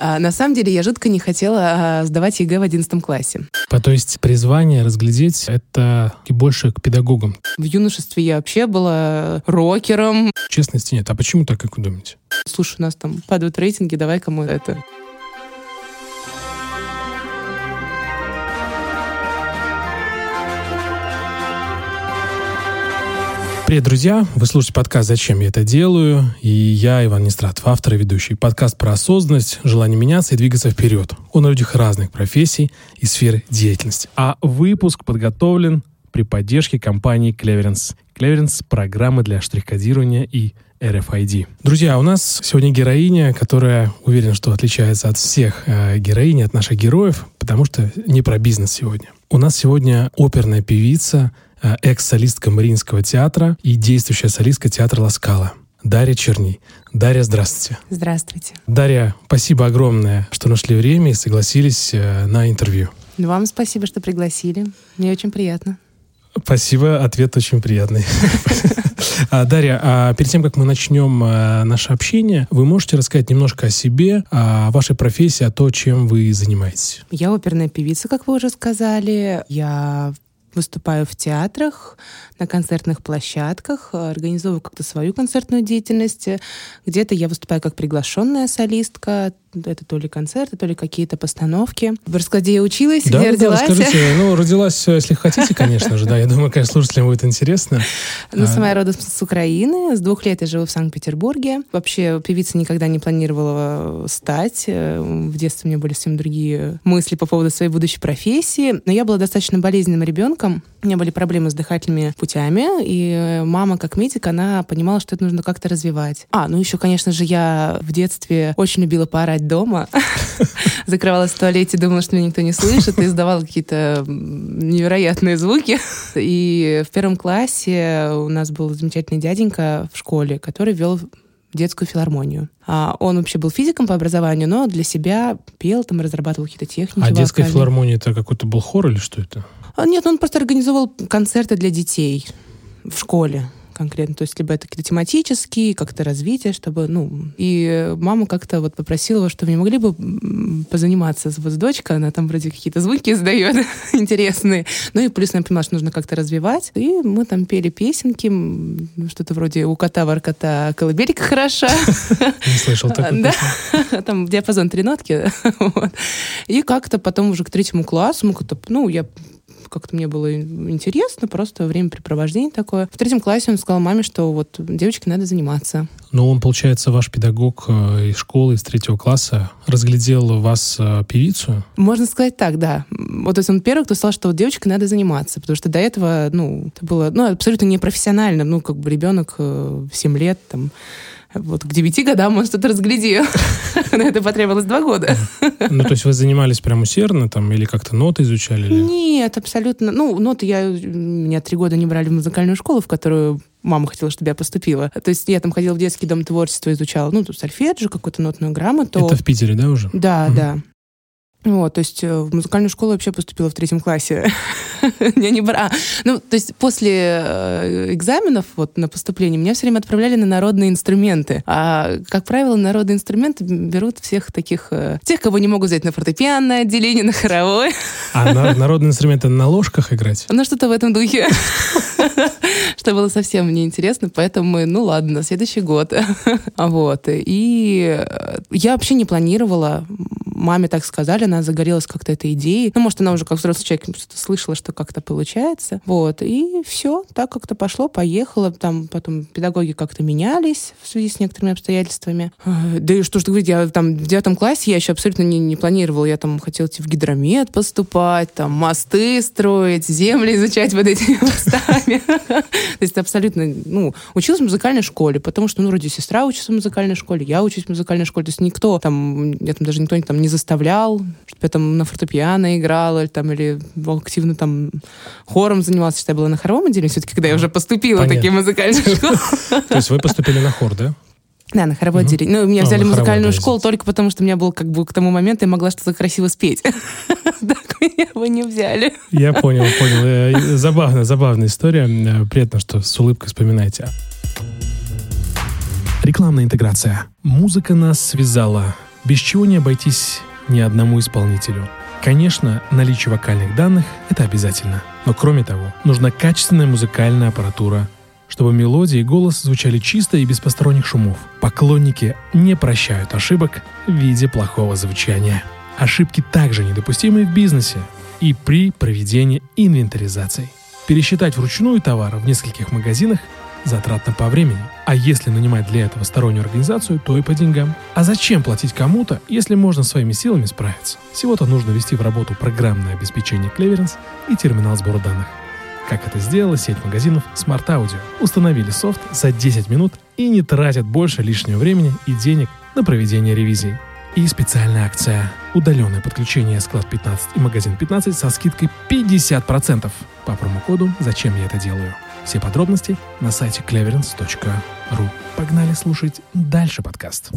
А, на самом деле я жутко не хотела а, сдавать ЕГЭ в 11 классе. А, то есть призвание разглядеть это и больше к педагогам? В юношестве я вообще была рокером. Честности нет. А почему так, как вы думаете? Слушай, у нас там падают рейтинги, давай кому это Привет, друзья! Вы слушаете подкаст «Зачем я это делаю?» И я, Иван Нестратов, автор и ведущий. Подкаст про осознанность, желание меняться и двигаться вперед. Он о людях разных профессий и сфер деятельности. А выпуск подготовлен при поддержке компании Cleverance. Cleverance — программы для штрих-кодирования и RFID. Друзья, у нас сегодня героиня, которая, уверен, что отличается от всех э, героинь, от наших героев, потому что не про бизнес сегодня. У нас сегодня оперная певица, экс-солистка Мариинского театра и действующая солистка театра Ласкала. Дарья Черней. Дарья, здравствуйте. Здравствуйте. Дарья, спасибо огромное, что нашли время и согласились э, на интервью. Вам спасибо, что пригласили. Мне очень приятно. Спасибо, ответ очень приятный. А, Дарья, а перед тем, как мы начнем э, наше общение, вы можете рассказать немножко о себе, о вашей профессии, о том, чем вы занимаетесь? Я оперная певица, как вы уже сказали. Я выступаю в театрах, на концертных площадках, организовываю как-то свою концертную деятельность. Где-то я выступаю как приглашенная солистка, это то ли концерты, то ли какие-то постановки. В раскладе я училась, да, где да, родилась. Расскажите, ну, родилась, если хотите, конечно же, да. Я думаю, конечно, слушателям будет интересно. Ну, сама я родом с Украины. С двух лет я живу в Санкт-Петербурге. Вообще, певица никогда не планировала стать. В детстве у меня были совсем другие мысли по поводу своей будущей профессии. Но я была достаточно болезненным ребенком. У меня были проблемы с дыхательными путями. И мама, как медик, она понимала, что это нужно как-то развивать. А, ну еще, конечно же, я в детстве очень любила поорать спать дома, закрывалась в туалете, думала, что меня никто не слышит, и издавала какие-то невероятные звуки. И в первом классе у нас был замечательный дяденька в школе, который вел детскую филармонию. А он вообще был физиком по образованию, но для себя пел, там разрабатывал какие-то техники. А детская филармония это какой-то был хор или что это? А, нет, он просто организовал концерты для детей в школе конкретно. То есть либо это какие-то тематические, как-то развитие, чтобы, ну... И мама как-то вот попросила, чтобы не могли бы позаниматься вот с дочкой, она там вроде какие-то звуки издает интересные. Ну и плюс я понимала, что нужно как-то развивать. И мы там пели песенки, что-то вроде «У кота воркота колыбелька хороша». Не слышал такой Да, там диапазон три нотки. И как-то потом уже к третьему классу мы как-то, ну, я как-то мне было интересно, просто времяпрепровождение такое. В третьем классе он сказал маме, что вот девочке надо заниматься. Но он, получается, ваш педагог э, из школы, из третьего класса, разглядел вас э, певицу? Можно сказать так, да. Вот то есть он первый, кто сказал, что вот девочке надо заниматься, потому что до этого, ну, это было, ну, абсолютно непрофессионально, ну, как бы ребенок э, в 7 лет, там, вот к девяти годам он что-то разглядел. Но это потребовалось два года. Ну, то есть вы занимались прям усердно там или как-то ноты изучали? Или? Нет, абсолютно. Ну, ноты я... Меня три года не брали в музыкальную школу, в которую мама хотела, чтобы я поступила. То есть я там ходила в детский дом творчества, изучала, ну, тут сольфеджио, какую-то нотную грамоту. Это в Питере, да, уже? Да, угу. да. Вот, то есть э, в музыкальную школу вообще поступила в третьем классе. Я не бра... Ну, то есть после э, экзаменов вот на поступление меня все время отправляли на народные инструменты. А, как правило, народные инструменты берут всех таких... Э, тех, кого не могут взять на фортепианное отделение, на хоровое. А на, народные инструменты на ложках играть? Ну, что-то в этом духе. Что было совсем неинтересно, поэтому мы, ну ладно, на следующий год. Вот. И я вообще не планировала маме так сказали, она загорелась как-то этой идеей. Ну, может, она уже как взрослый человек что-то слышала, что как-то получается. Вот. И все, так как-то пошло, поехало. Там потом педагоги как-то менялись в связи с некоторыми обстоятельствами. Да и что ж говорить, я там в девятом классе я еще абсолютно не, не планировала. Я там хотела идти в гидромет поступать, там мосты строить, земли изучать вот этими мостами. То есть абсолютно, ну, училась в музыкальной школе, потому что, ну, вроде сестра учится в музыкальной школе, я учусь в музыкальной школе. То есть никто там, я там даже никто там не заставлял, чтобы я там на фортепиано играла, или, там, или активно там хором занималась, что я была на хоровом отделе, все-таки, когда я уже поступила в такие музыкальные школы. То есть вы поступили на хор, да? Да, на хоровое угу. отделение. Ну, меня а, взяли музыкальную школу только потому, что у меня был как бы к тому моменту, я могла что-то красиво спеть. Так меня бы не взяли. Я понял, понял. Э, забавная, забавная история. Э, приятно, что с улыбкой вспоминаете. Рекламная интеграция. Музыка нас связала без чего не обойтись ни одному исполнителю. Конечно, наличие вокальных данных – это обязательно. Но кроме того, нужна качественная музыкальная аппаратура, чтобы мелодии и голос звучали чисто и без посторонних шумов. Поклонники не прощают ошибок в виде плохого звучания. Ошибки также недопустимы в бизнесе и при проведении инвентаризации. Пересчитать вручную товары в нескольких магазинах затратно по времени. А если нанимать для этого стороннюю организацию, то и по деньгам. А зачем платить кому-то, если можно своими силами справиться? Всего-то нужно ввести в работу программное обеспечение Cleverance и терминал сбора данных. Как это сделала сеть магазинов Smart Audio. Установили софт за 10 минут и не тратят больше лишнего времени и денег на проведение ревизии. И специальная акция «Удаленное подключение склад 15 и магазин 15» со скидкой 50% по промокоду «Зачем я это делаю?». Все подробности на сайте cleverence.ru. Погнали слушать дальше подкаст.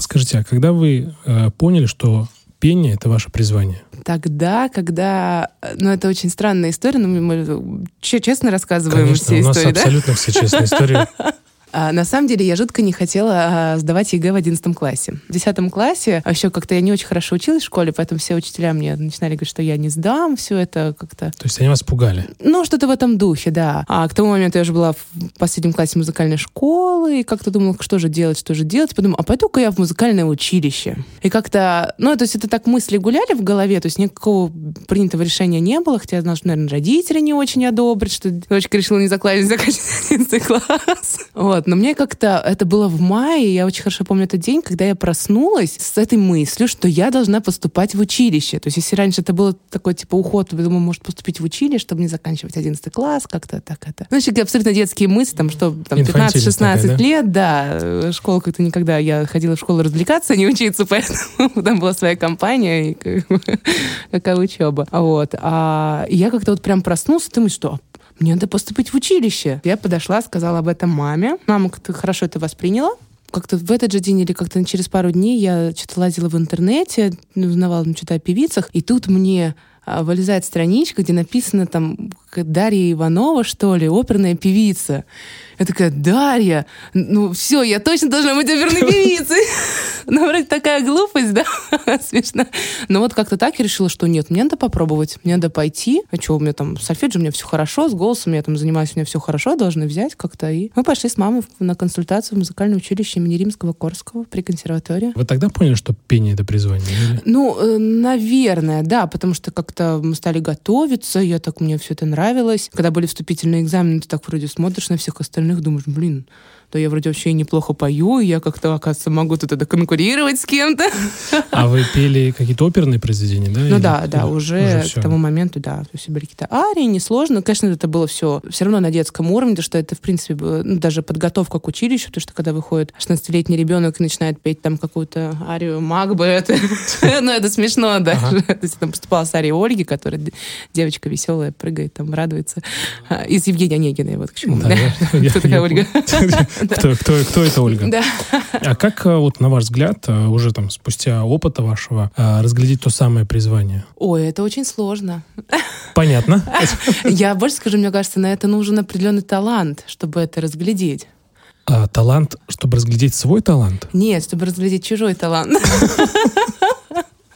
Скажите, а когда вы э, поняли, что пение — это ваше призвание? Тогда, когда... Ну, это очень странная история, но мы честно рассказываем Конечно, все у нас истории, абсолютно все честные истории. А, на самом деле я жутко не хотела а, сдавать ЕГЭ в 11 классе. В 10 классе а еще как-то я не очень хорошо училась в школе, поэтому все учителя мне начинали говорить, что я не сдам, все это как-то... То есть они вас пугали? Ну, что-то в этом духе, да. А к тому моменту я уже была в последнем классе музыкальной школы, и как-то думала, что же делать, что же делать. Подумала, а пойду-ка я в музыкальное училище. И как-то, ну, то есть это так мысли гуляли в голове, то есть никакого принятого решения не было, хотя я знала, что, наверное, родители не очень одобрят, что дочка решила не закладывать, заканчивать 11 класс. Вот. Но мне как-то это было в мае, я очень хорошо помню этот день, когда я проснулась с этой мыслью, что я должна поступать в училище. То есть если раньше это было такой типа уход, я думаю, может поступить в училище, чтобы не заканчивать 11 класс, как-то так это. Ну, еще абсолютно детские мысли, там, что там 15-16 да? лет, да, школа как-то никогда, я ходила в школу развлекаться, а не учиться, поэтому там была своя компания, и какая учеба. Вот. А я как-то вот прям проснулся, думаю, что мне надо поступить в училище. Я подошла, сказала об этом маме. Мама как-то хорошо это восприняла как-то в этот же день или как-то через пару дней я что-то лазила в интернете, узнавала ну, что-то о певицах, и тут мне а, вылезает страничка, где написано там Дарья Иванова, что ли, оперная певица. Я такая, Дарья, ну все, я точно должна быть оперной певицей. Ну, вроде такая глупость, да, смешно. Но вот как-то так я решила, что нет, мне надо попробовать, мне надо пойти. А что, у меня там сольфеджи, у меня все хорошо, с голосом я там занимаюсь, у меня все хорошо, должны взять как-то. И мы пошли с мамой на консультацию в музыкальное училище имени Римского Корского при консерватории. Вы тогда поняли, что пение — это призвание? Или? Ну, э, наверное, да, потому что как-то мы стали готовиться, я так, мне все это нравилось. Когда были вступительные экзамены, ты так вроде смотришь на всех остальных, думаешь, блин, то я вроде вообще неплохо пою, и я как-то, оказывается, могу тут это конкурировать с кем-то. А вы пели какие-то оперные произведения, да? Ну да, да, уже, уже к тому моменту, да. То есть были какие-то арии, несложно. Конечно, это было все все равно на детском уровне, потому что это, в принципе, ну, даже подготовка к училищу, потому что когда выходит 16-летний ребенок и начинает петь там какую-то арию Магбы, это, ну, это смешно даже. То есть там поступала с арией Ольги, которая девочка веселая, прыгает, там, радуется. А, из Евгения Онегиной, вот к чему. Кто такая Ольга? Кто, кто, кто это Ольга? Да. А как, э, вот на ваш взгляд, э, уже там спустя опыта вашего, э, разглядеть то самое призвание? Ой, это очень сложно. Понятно. Я больше скажу, мне кажется, на это нужен определенный талант, чтобы это разглядеть. А, талант, чтобы разглядеть свой талант? Нет, чтобы разглядеть чужой талант.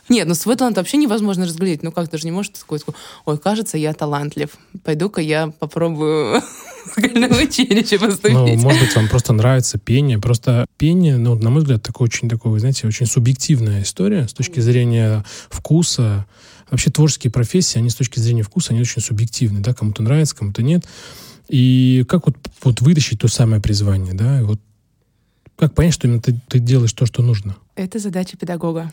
Нет, ну свой талант вообще невозможно разглядеть. Ну как, ты же не можешь сказать, ой, кажется, я талантлив. Пойду-ка я попробую музыкальное училище поступить. Ну, может быть, вам просто нравится пение. Просто пение, ну, на мой взгляд, такое очень, такое, знаете, очень субъективная история с точки зрения вкуса. Вообще творческие профессии, они с точки зрения вкуса, они очень субъективны, да, кому-то нравится, кому-то нет. И как вот, вот вытащить то самое призвание, да, и вот как понять, что именно ты, ты делаешь то, что нужно? Это задача педагога.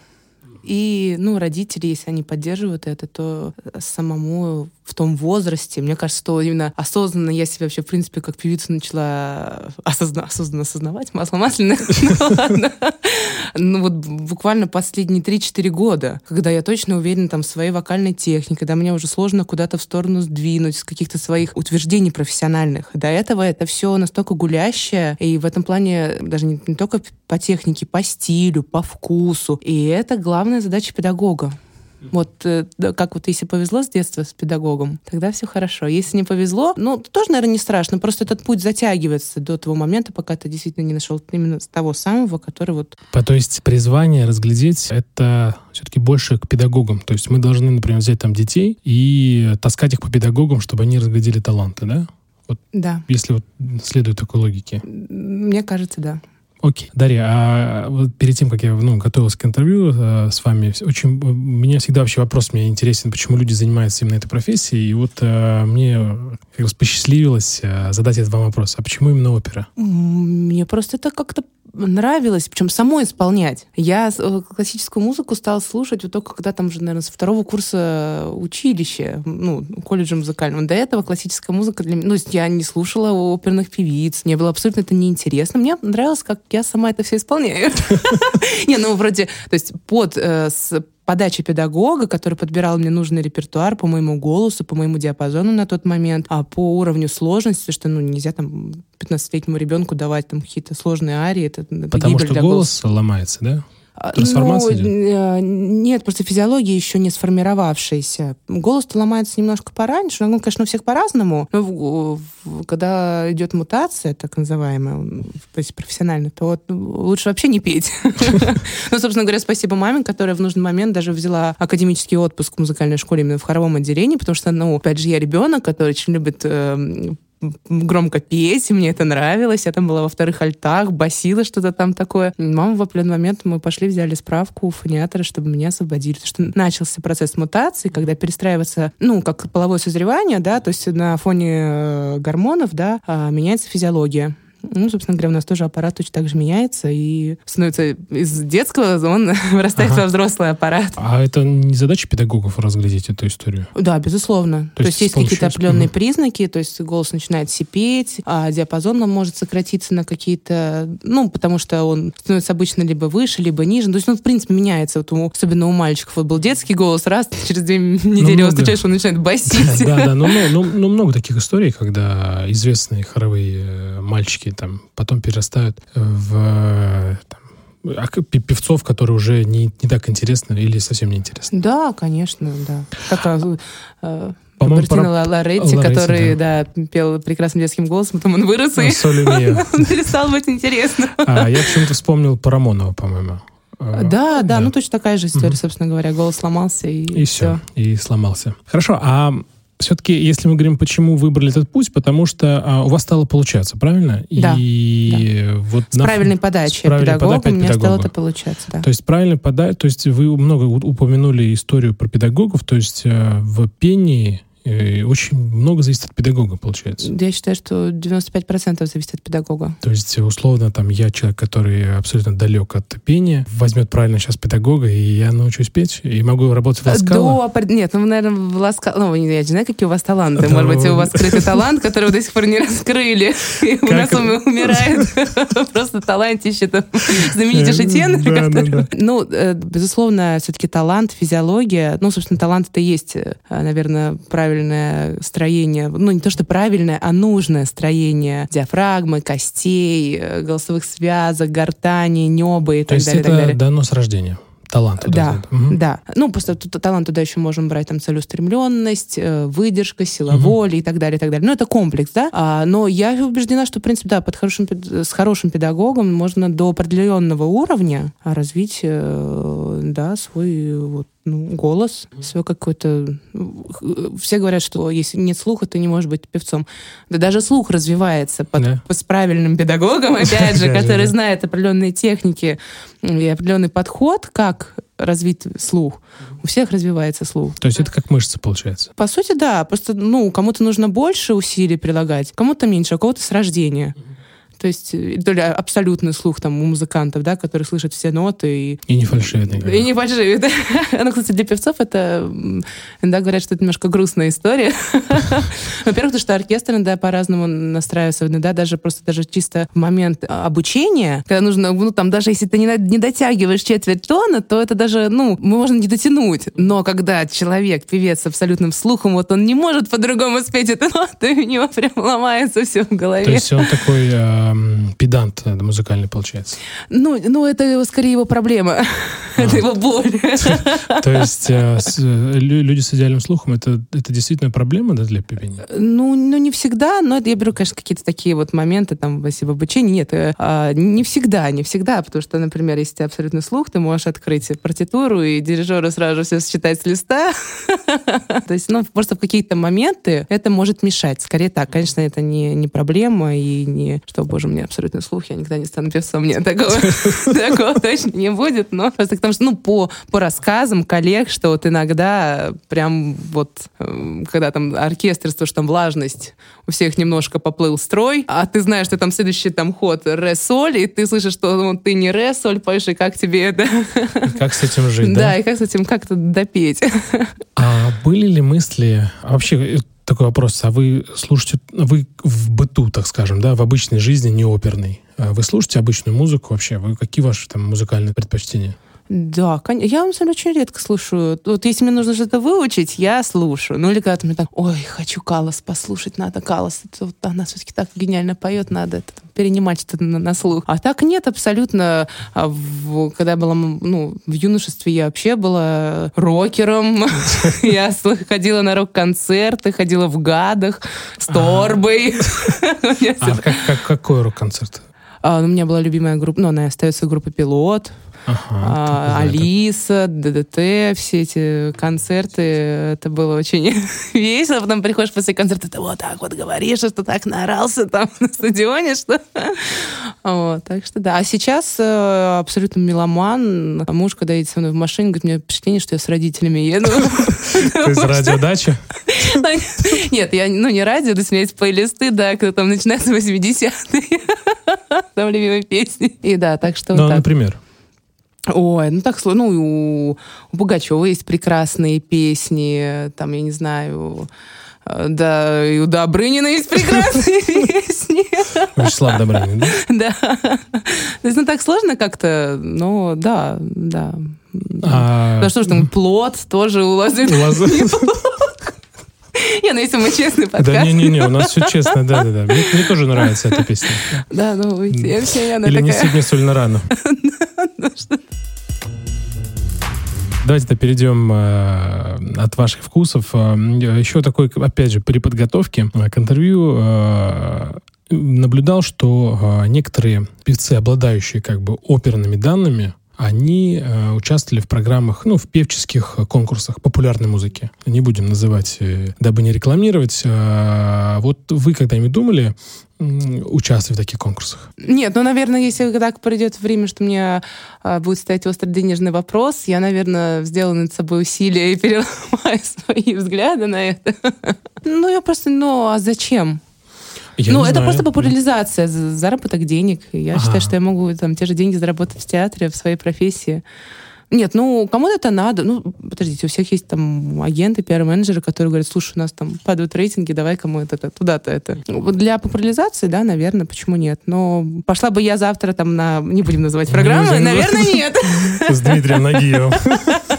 И, ну, родители, если они поддерживают это, то самому в том возрасте, мне кажется, что именно осознанно я себя вообще, в принципе, как певица начала осозна осознанно осознавать, масло масляное, ну. Ну вот буквально последние 3-4 года, когда я точно уверена там в своей вокальной технике, когда мне уже сложно куда-то в сторону сдвинуть с каких-то своих утверждений профессиональных. До этого это все настолько гулящее, и в этом плане даже не, только по технике, по стилю, по вкусу. И это главная задача педагога Вот э, как вот если повезло с детства с педагогом, тогда все хорошо. Если не повезло, ну, тоже, наверное, не страшно, просто этот путь затягивается до того момента, пока ты действительно не нашел именно того самого, который вот... То есть призвание разглядеть — это все-таки больше к педагогам. То есть мы должны, например, взять там детей и таскать их по педагогам, чтобы они разглядели таланты, да? Вот да. Если вот следует такой логике. Мне кажется, да. Окей. Дарья, а вот перед тем, как я ну, готовился к интервью э, с вами, очень, у меня всегда вообще вопрос мне интересен, почему люди занимаются именно этой профессией. И вот э, мне как раз посчастливилось э, задать этот вам вопрос. А почему именно опера? Мне просто это как-то нравилось, причем самой исполнять. Я э, классическую музыку стала слушать вот только когда там уже, наверное, со второго курса училища, ну, колледжа музыкального. До этого классическая музыка для меня... Ну, я не слушала оперных певиц, мне было абсолютно это неинтересно. Мне нравилось, как я сама это все исполняю. Не, ну, вроде, то есть под подачи педагога, который подбирал мне нужный репертуар по моему голосу, по моему диапазону на тот момент, а по уровню сложности, что ну нельзя там 15-летнему ребенку давать там какие-то сложные арии, это, это Потому что голос голоса. ломается, да? А, Трансформация ну, идет? Э, нет, просто физиология еще не сформировавшаяся. Голос-то ломается немножко пораньше. Он, конечно, у всех по-разному. Но когда идет мутация, так называемая, профессионально, то лучше вообще не петь. Ну, собственно говоря, спасибо маме, которая в нужный момент даже взяла академический отпуск в музыкальной школе именно в хоровом отделении, потому что, ну, опять же, я ребенок, который очень любит эм, громко петь, мне это нравилось. Я там была во вторых альтах, басила что-то там такое. Мама в определенный момент мы пошли, взяли справку у фониатора, чтобы меня освободили. Потому что начался процесс мутации, когда перестраивается, ну, как половое созревание, да, то есть на фоне э, гормонов, да, а, меняется физиология. Ну, собственно говоря, у нас тоже аппарат точно так же меняется и становится из детского, он вырастает ага. во взрослый аппарат. А это не задача педагогов разглядеть эту историю? Да, безусловно. То, то есть есть какие-то определенные угу. признаки, то есть голос начинает сипеть, а диапазон он может сократиться на какие-то, ну, потому что он становится обычно либо выше, либо ниже. То есть он, в принципе, меняется. Вот у, особенно у мальчиков вот был детский голос, раз, через две недели ну, его встречаешь, он начинает басить. Да, да, но много таких историй, когда известные хоровые э, мальчики там потом перерастают в там, а певцов, которые уже не, не так интересны или совсем не интересны. Да, конечно, да. Такая э, по-моему. Лоретти, который, да. да, пел прекрасным детским голосом, потом он вырос, и он перестал быть интересным. А, я почему-то вспомнил Парамонова, по-моему. Да, да, да, ну точно такая же история, собственно говоря. Голос сломался и, и все. И сломался. Хорошо, а все-таки, если мы говорим, почему выбрали этот путь, потому что а, у вас стало получаться, правильно? Да. И да. вот с на, правильной подачей правильной педагога пода- у меня стало это получаться, да. То есть правильно подать, то есть вы много упомянули историю про педагогов, то есть э, в пении и очень много зависит от педагога, получается. Я считаю, что 95% зависит от педагога. То есть, условно, там, я человек, который абсолютно далек от пения, возьмет правильно сейчас педагога, и я научусь петь, и могу работать в Ласкало. До... Нет, ну, наверное, в Ласкало... Ну, я не знаю, какие у вас таланты. Может быть, у вас скрытый талант, который вы до сих пор не раскрыли. И у нас он умирает. Просто талантище. Знаменитейший тенор. Ну, э, безусловно, все-таки талант, физиология. Ну, собственно, талант это есть, э, наверное, правильно правильное строение, ну не то что правильное, а нужное строение диафрагмы, костей, э, голосовых связок, гортани, неба и то так есть далее. Это так далее. дано с рождения. Талант туда. Да, угу. да. Ну, просто тут талант туда еще можем брать там целеустремленность, э, выдержка, сила угу. воли и так далее, и так далее. Ну, это комплекс, да. А, но я убеждена, что, в принципе, да, под хорошим, с хорошим педагогом можно до определенного уровня развить, э, да, свой вот ну, голос, свой какой-то... Все говорят, что если нет слуха, ты не можешь быть певцом. Да даже слух развивается под, да. с правильным педагогом, опять же, который знает определенные техники и определенный подход, как развить слух. У всех развивается слух. То есть это как мышца получается? По сути, да. Просто, ну, кому-то нужно больше усилий прилагать, кому-то меньше, а кого-то с рождения. То есть э, то ли абсолютный слух там у музыкантов, да, которые слышат все ноты. И, и не фальшивят никогда. И не фальшивят, да. Ну, кстати, для певцов это, иногда говорят, что это немножко грустная история. Во-первых, потому что оркестр иногда по-разному настраивается, да, даже просто даже чисто в момент обучения, когда нужно, ну, там, даже если ты не, не дотягиваешь четверть тона, то это даже, ну, можно не дотянуть. Но когда человек, певец с абсолютным слухом, вот он не может по-другому спеть эту ноту, и у него прям ломается все в голове. То есть он такой э, педант музыкальный получается. Ну, ну, это скорее его проблема. Это его боль. То есть э, люди с идеальным слухом это, это действительно проблема для певения? Ну, ну, не всегда, но я беру, конечно, какие-то такие вот моменты, там, в обучении, нет, э, а, не всегда, не всегда, потому что, например, если у тебя абсолютный слух, ты можешь открыть партитуру, и дирижеру сразу все считать с листа. То есть, ну, просто в какие-то моменты это может мешать. Скорее так, конечно, это не, не проблема, и не, что, боже, у меня абсолютный слух, я никогда не стану певцом, нет, такого, такого точно не будет, но просто потому что, ну, по, по рассказам коллег, что вот иногда прям вот, э, когда там оркестр, то, что там влажность, у всех немножко поплыл строй, а ты знаешь, что там следующий там ход ре-соль, и ты слышишь, что ну, ты не ре-соль поешь, и как тебе это... И как с этим жить, да? Да, и как с этим как-то допеть. А были ли мысли... А вообще, э, такой вопрос. А вы слушаете... Вы в быту, так скажем, да, в обычной жизни, не оперной. А вы слушаете обычную музыку вообще? Вы, какие ваши там музыкальные предпочтения? Да, конечно. Я, на самом деле, очень редко слушаю. Вот если мне нужно что-то выучить, я слушаю. Ну, или когда ты мне так, ой, хочу Калас послушать, надо Калас. Это, вот, она все-таки так гениально поет, надо это, перенимать что-то на, на слух. А так нет, абсолютно. А в, когда я была ну, в юношестве, я вообще была рокером. Я ходила на рок-концерты, ходила в гадах с торбой. А какой рок-концерт? А, у меня была любимая группа, ну, она остается группа «Пилот». Ага, а, Алиса, ДДТ, все эти концерты, это было очень весело. Потом приходишь после концерта, ты вот так вот говоришь, что так наорался там на стадионе, что... Вот, так что да. А сейчас э, абсолютно меломан. Муж, когда едет со мной в машине, говорит, мне впечатление, что я с родителями еду. То есть радиодача? Нет, я, ну, не радио, то есть у меня есть плейлисты, да, когда там начинаются 80-е. Там любимые песни. И да, так что Ну, например? Ой, ну так сложно. Ну, у, у Пугачева есть прекрасные песни, там, я не знаю, э, да, и у Добрынина есть прекрасные песни. Вячеслав Добрынин, да? Да. То есть, ну, так сложно как-то, но да, да. Да что ж там, плод тоже у вас. Я, ну если мы честный подкаст. Да не-не-не, у нас все честно, да-да-да. Мне, мне тоже нравится эта песня. Да, ну, все, все, она Или такая... не сегодня соль на рану. Давайте-то перейдем э, от ваших вкусов. Э, еще такой, опять же, при подготовке э, к интервью э, наблюдал, что э, некоторые певцы, обладающие как бы оперными данными, они э, участвовали в программах, ну, в певческих конкурсах популярной музыки. Не будем называть, дабы не рекламировать. Э, вот вы когда-нибудь думали участвовать в таких конкурсах? Нет, ну, наверное, если так придет время, что мне э, будет стоять острый денежный вопрос, я, наверное, сделаю над собой усилия и переломаю свои взгляды на это. Ну, я просто, ну, а зачем? Я ну, это знаю. просто популяризация, заработок денег. Я ага. считаю, что я могу там те же деньги заработать в театре, в своей профессии. Нет, ну, кому-то это надо. Ну, подождите, у всех есть там агенты, пиар-менеджеры, которые говорят, слушай, у нас там падают рейтинги, давай кому это, туда-то это. Ну, для популяризации, да, наверное, почему нет? Но пошла бы я завтра там на... Не будем называть программы, наверное, нет. С Дмитрием Нагиевым.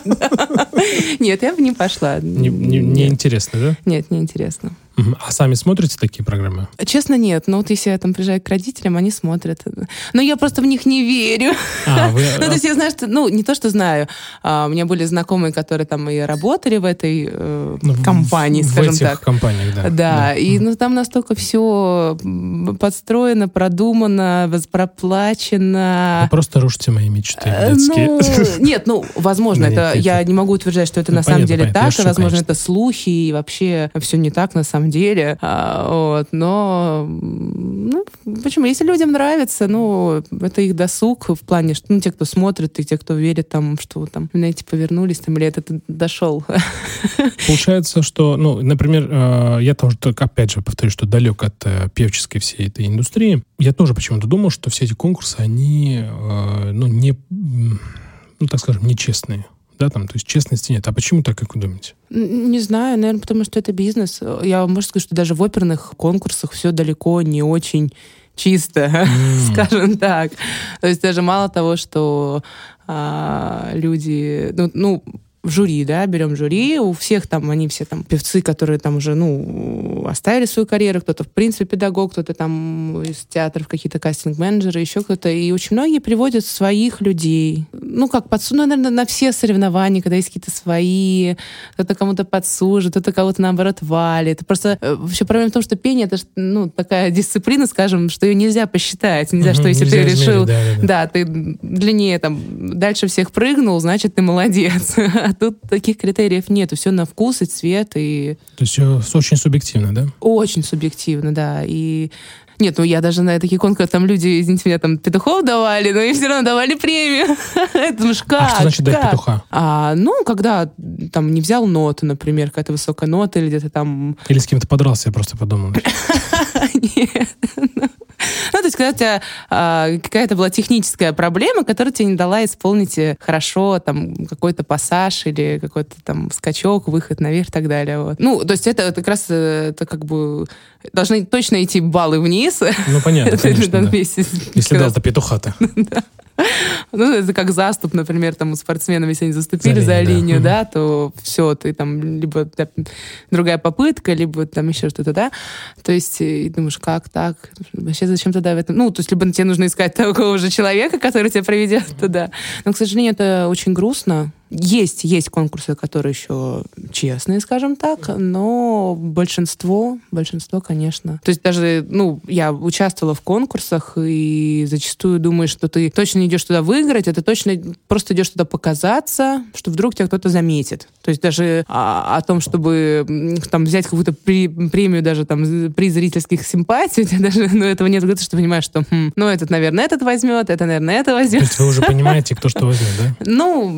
Нет, я бы не пошла. Не интересно, да? Нет, не интересно. А сами смотрите такие программы? Честно, нет. Но вот если я там приезжаю к родителям, они смотрят. Но я просто в них не верю. А, вы... ну, то есть я знаю, что... Ну, не то, что знаю. А, у меня были знакомые, которые там и работали в этой э, ну, компании, в, скажем в этих так. компаниях, да. Да, да. и ну, там настолько все подстроено, продумано, проплачено. Вы просто рушите мои мечты э, детские. Ну, нет, ну, возможно, это... Я не могу утверждать, что это ну, на самом деле так, и, возможно, это слухи, и вообще все не так на самом самом деле. А, вот, но ну, почему? Если людям нравится, ну, это их досуг в плане, что ну, те, кто смотрит, и те, кто верит там, что там, знаете, повернулись, там, или этот дошел. Получается, что, ну, например, э, я тоже, опять же, повторю, что далек от э, певческой всей этой индустрии. Я тоже почему-то думал, что все эти конкурсы, они, э, ну, не, ну, так скажем, нечестные да, там, то есть честности нет. А почему так, как вы думаете? Не знаю, наверное, потому что это бизнес. Я могу сказать, что даже в оперных конкурсах все далеко не очень чисто, mm. скажем так. То есть даже мало того, что а, люди, ну, ну в жюри, да, берем жюри, у всех там, они все там певцы, которые там уже, ну, оставили свою карьеру, кто-то, в принципе, педагог, кто-то там из театров, какие-то кастинг-менеджеры, еще кто-то, и очень многие приводят своих людей. Ну, как подсу, ну, наверное, на все соревнования, когда есть какие-то свои, кто-то кому-то подсужит, кто-то кого-то, наоборот, валит. Просто э, вообще проблема в том, что пение — это, ну, такая дисциплина, скажем, что ее нельзя посчитать. Нельзя, угу, что если ты решил, да, да. да, ты длиннее там дальше всех прыгнул, значит, ты молодец. А тут таких критериев нету. Все на вкус и цвет. И... То есть все очень субъективно, да? Очень субъективно, да. И нет, ну я даже на такие конкурсы, там люди, извините меня, там петухов давали, но им все равно давали премию. Это ж как? А что значит дать петуха? А, ну, когда там не взял ноту, например, какая-то высокая нота или где-то там... Или с кем-то подрался, я просто подумал. Нет. То есть, когда у тебя а, какая-то была техническая проблема, которая тебе не дала исполнить э, хорошо там какой-то пассаж или какой-то там скачок, выход наверх и так далее. Вот. Ну, то есть это, это как раз э, это как бы должны точно идти баллы вниз. Ну, понятно, конечно, да. Если дал-то петуха-то. Ну, это как заступ, например, там у спортсменов, если они заступили за, линию, за линию да. да, то все, ты там либо да, другая попытка, либо там еще что-то, да. То есть, и думаешь, как так? Вообще зачем тогда в этом? Ну, то есть, либо тебе нужно искать такого же человека, который тебя приведет туда. Но, к сожалению, это очень грустно, есть, есть конкурсы, которые еще честные, скажем так, но большинство, большинство, конечно. То есть даже, ну, я участвовала в конкурсах и зачастую думаешь, что ты точно идешь туда выиграть, а ты точно просто идешь туда показаться, что вдруг тебя кто-то заметит. То есть даже о, о том, чтобы там взять какую-то при, премию, даже там при зрительских симпатий, у тебя даже ну, этого нет, потому что ты понимаешь, что, хм, ну, этот, наверное, этот возьмет, это, наверное, это возьмет. То есть вы уже понимаете, кто что возьмет, да? Ну,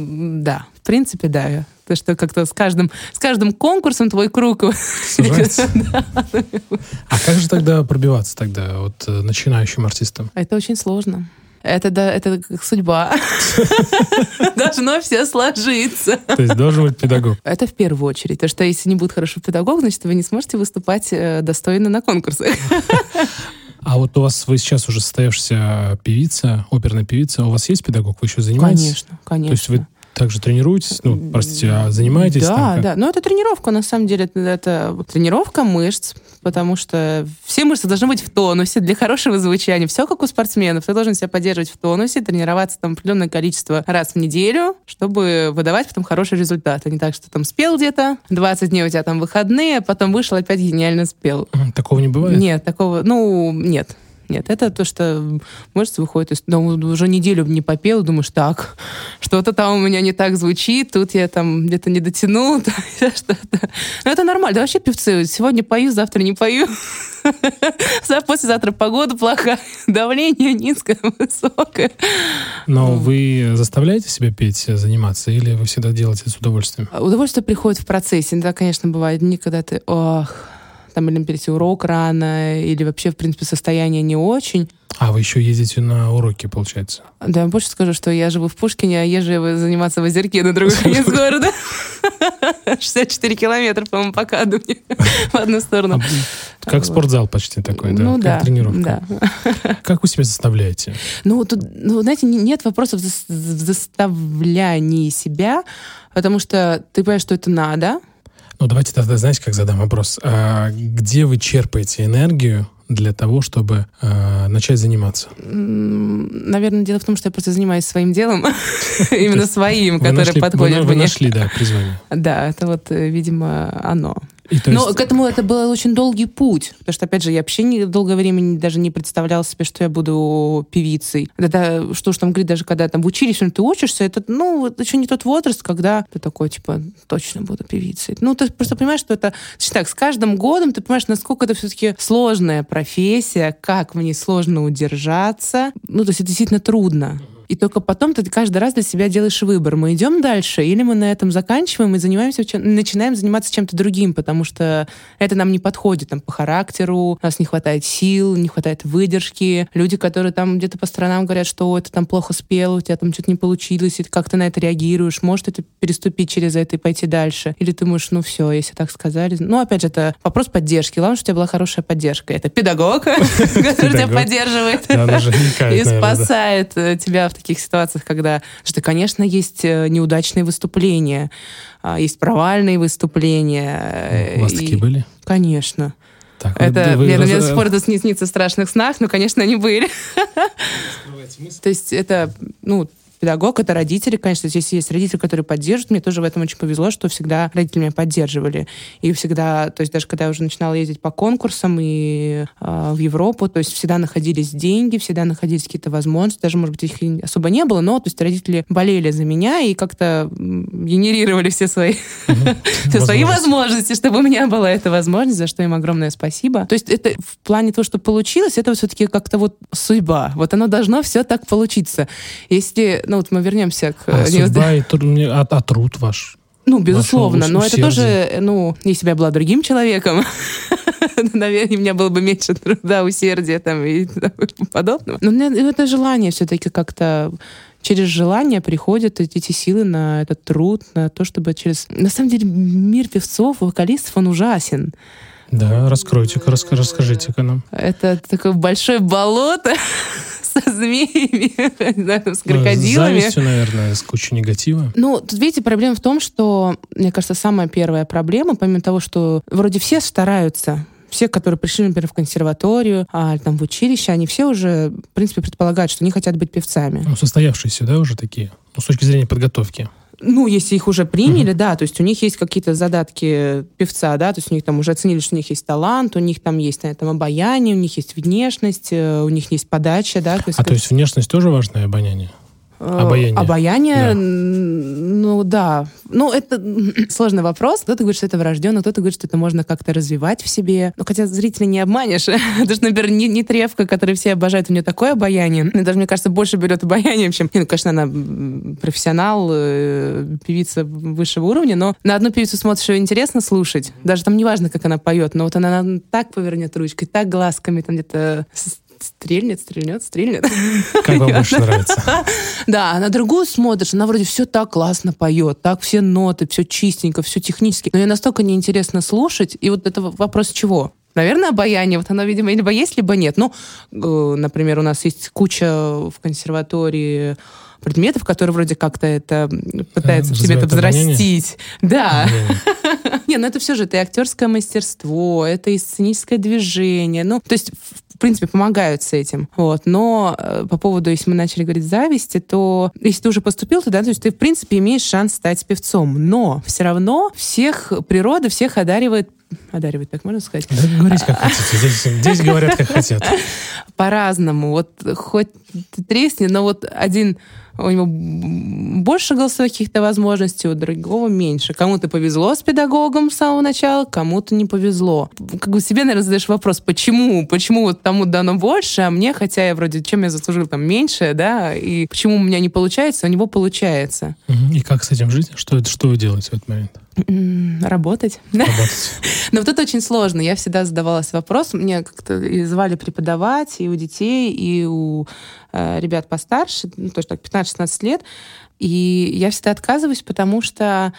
да. В принципе, да. То, что как-то с каждым, с каждым конкурсом твой круг... А как же тогда пробиваться тогда вот э, начинающим артистам? Это очень сложно. Это, да, это как судьба. Должно все сложиться. То есть должен быть педагог. Это в первую очередь. Потому что если не будет хороший педагог, значит, вы не сможете выступать э, достойно на конкурсах. А вот у вас, вы сейчас уже состоявшаяся певица, оперная певица, у вас есть педагог? Вы еще занимаетесь? Конечно, конечно. То есть вы также тренируетесь? Ну, простите, а занимаетесь? Да, там, да. Но это тренировка, на самом деле. Это, это тренировка мышц, потому что все мышцы должны быть в тонусе для хорошего звучания. Все как у спортсменов. Ты должен себя поддерживать в тонусе, тренироваться там определенное количество раз в неделю, чтобы выдавать потом хороший результат. А не так, что там спел где-то, 20 дней у тебя там выходные, а потом вышел, опять гениально спел. Такого не бывает? Нет, такого, ну, нет. Нет, это то, что мышцы выходит из... Ну, уже неделю не попел, думаешь, так, что-то там у меня не так звучит, тут я там где-то не дотянул, что-то. Ну, это нормально. Да, вообще певцы, сегодня пою, завтра не пою. Послезавтра погода плохая, давление низкое, высокое. Но вы заставляете себя петь, заниматься, или вы всегда делаете с удовольствием? Удовольствие приходит в процессе. Да, конечно, бывает дни, когда ты, ох, там или перейти урок рано, или вообще, в принципе, состояние не очень. А вы еще ездите на уроки, получается? Да, я больше скажу, что я живу в Пушкине, а езжу заниматься в Озерке на другой конец города. 64 километра, по-моему, по каду мне в одну сторону. А, как спортзал почти такой, да? Ну да, тренировка. Как вы себя заставляете? Ну, тут, ну, знаете, нет вопросов в заставлянии себя, потому что ты понимаешь, что это надо, ну, давайте тогда, знаете, как задам вопрос. А где вы черпаете энергию для того, чтобы э, начать заниматься? Наверное, дело в том, что я просто занимаюсь своим делом, именно своим, которое подходит мне. Вы нашли, да, призвание. Да, это вот, э, видимо, оно. Но есть... к этому это был очень долгий путь, потому что, опять же, я вообще не, долгое время даже не представляла себе, что я буду певицей. Это, что уж там говорить, даже когда там в училище ты учишься, это, ну, это еще не тот возраст, когда ты такой, типа, точно буду певицей. Ну, ты просто понимаешь, что это, так, с каждым годом ты понимаешь, насколько это все-таки сложная профессия, как в ней сложно удержаться. Ну, то есть это действительно трудно. И только потом ты каждый раз для себя делаешь выбор. Мы идем дальше, или мы на этом заканчиваем и занимаемся, начинаем заниматься чем-то другим, потому что это нам не подходит там, по характеру, у нас не хватает сил, не хватает выдержки. Люди, которые там где-то по сторонам говорят, что это там плохо спел, у тебя там что-то не получилось, и как ты на это реагируешь, может это переступить через это и пойти дальше. Или ты можешь, ну все, если так сказали. Ну, опять же, это вопрос поддержки. Главное, что у тебя была хорошая поддержка. Это педагог, который тебя поддерживает и спасает э, тебя в таких ситуациях, когда, что, конечно, есть э, неудачные выступления, а, есть провальные выступления. У вас и... такие были? Конечно. Так, это, вы, мне, вы... мне до сих пор снится в страшных снах, но, конечно, они были. То есть это, ну, педагог, это родители, конечно, здесь есть родители, которые поддерживают. Мне тоже в этом очень повезло, что всегда родители меня поддерживали. И всегда, то есть даже когда я уже начинала ездить по конкурсам и э, в Европу, то есть всегда находились деньги, всегда находились какие-то возможности, даже, может быть, их особо не было, но то есть родители болели за меня и как-то генерировали все свои, все свои возможности, чтобы у меня была эта возможность, за что им огромное спасибо. То есть это в плане того, что получилось, это все-таки как-то вот судьба. Вот оно должно все так получиться. Если, ну вот мы вернемся к... А, судьба и труд, а, а труд ваш? Ну, безусловно, но это тоже, ну, если бы я была другим человеком, наверное, у меня было бы меньше труда, усердия там и подобного. Но это желание все-таки как-то через желание приходят эти силы на этот труд, на то, чтобы через... На самом деле мир певцов, вокалистов, он ужасен. Да, раскройте-ка, расскажите-ка нам. Это такое большое болото, со змеями, с крокодилами. С завистью, наверное, с кучей негатива. Ну, тут, видите, проблема в том, что, мне кажется, самая первая проблема, помимо того, что вроде все стараются, все, которые пришли, например, в консерваторию, а там в училище, они все уже, в принципе, предполагают, что они хотят быть певцами. Ну, состоявшиеся, да, уже такие? Ну, с точки зрения подготовки. Ну, если их уже приняли, uh-huh. да, то есть у них есть какие-то задатки певца, да, то есть у них там уже оценили, что у них есть талант, у них там есть на этом обаяние, у них есть внешность, э, у них есть подача, да. То есть, а как... то есть внешность тоже важное обаяние? Э, обаяние. Обаяние, да. ну да. Ну, это сложный вопрос. Кто-то говорит, что это врожденно, кто-то говорит, что это можно как-то развивать в себе. Ну, хотя зрителя не обманешь. Потому что, например, не, не тревка, которую все обожают, у нее такое обаяние. И даже, мне кажется, больше берет обаянием, чем... Ну, конечно, она профессионал, э, певица высшего уровня, но на одну певицу смотришь, ее интересно слушать. Даже там неважно, как она поет, но вот она, она так повернет ручкой, так глазками там где-то стрельнет, стрельнет, стрельнет. Как вам больше нравится? Да, на другую смотришь, она вроде все так классно поет, так все ноты, все чистенько, все технически. Но ее настолько неинтересно слушать. И вот это вопрос чего? Наверное, обаяние. Вот оно, видимо, либо есть, либо нет. Ну, э, например, у нас есть куча в консерватории предметов, которые вроде как-то это пытаются в себе это взрастить. Да. Не, ну это все же, это и актерское мастерство, это и сценическое движение. Ну, то есть, в принципе, помогают с этим. Вот. Но э, по поводу, если мы начали говорить зависти, то если ты уже поступил туда, то есть ты, в принципе, имеешь шанс стать певцом. Но все равно всех природа всех одаривает одаривать, так можно сказать? Да, говорите, как хотите. Здесь, здесь говорят, как хотят. По-разному. Вот хоть тресни, но вот один у него больше голосовых каких-то возможностей, у другого меньше. Кому-то повезло с педагогом с самого начала, кому-то не повезло. Как бы себе, наверное, задаешь вопрос, почему? Почему вот тому дано больше, а мне, хотя я вроде, чем я заслужил там меньше, да, и почему у меня не получается, у него получается. И как с этим жить? Что, что вы делаете в этот момент? Работать. Работать. Но вот это очень сложно. Я всегда задавалась вопросом. Мне как-то и звали преподавать и у детей, и у ребят постарше, ну, то есть так 15-16 лет. И я всегда отказываюсь, потому что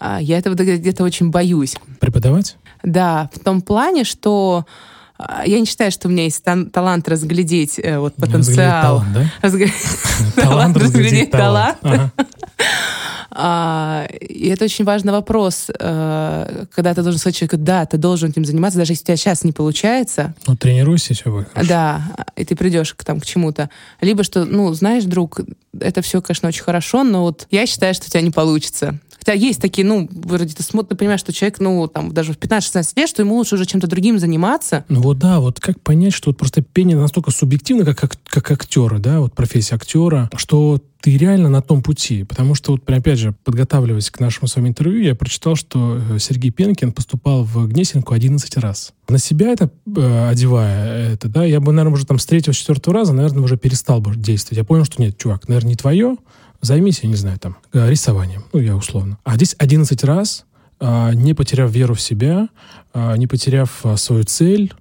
э, я этого где-то очень боюсь. Преподавать? Да, в том плане, что а, я не считаю, что у меня есть талант разглядеть э, вот потенциал. Талант, да? Разг... талант разглядеть талант. А, и это очень важный вопрос, э, когда ты должен сказать человеку, да, ты должен этим заниматься, даже если у тебя сейчас не получается. Ну, тренируйся, все будет хорошо. Да, и ты придешь к, там, к чему-то. Либо что, ну, знаешь, друг, это все, конечно, очень хорошо, но вот я считаю, что у тебя не получится. Хотя есть такие, ну, вроде ты смотришь, ты понимаешь, что человек, ну, там, даже в 15-16 лет, что ему лучше уже чем-то другим заниматься. Ну вот да, вот как понять, что вот просто пение настолько субъективно, как, как, как актера, да, вот профессия актера, что ты реально на том пути. Потому что, вот, опять же, подготавливаясь к нашему с вами интервью, я прочитал, что э, Сергей Пенкин поступал в Гнесинку 11 раз. На себя это, э, одевая это, да, я бы, наверное, уже там с третьего, четвертого раза, наверное, уже перестал бы действовать. Я понял, что нет, чувак, наверное, не твое, займись, я не знаю, там, э, рисованием, ну, я условно. А здесь 11 раз, а, не потеряв веру в себя, а, не потеряв а, свою цель,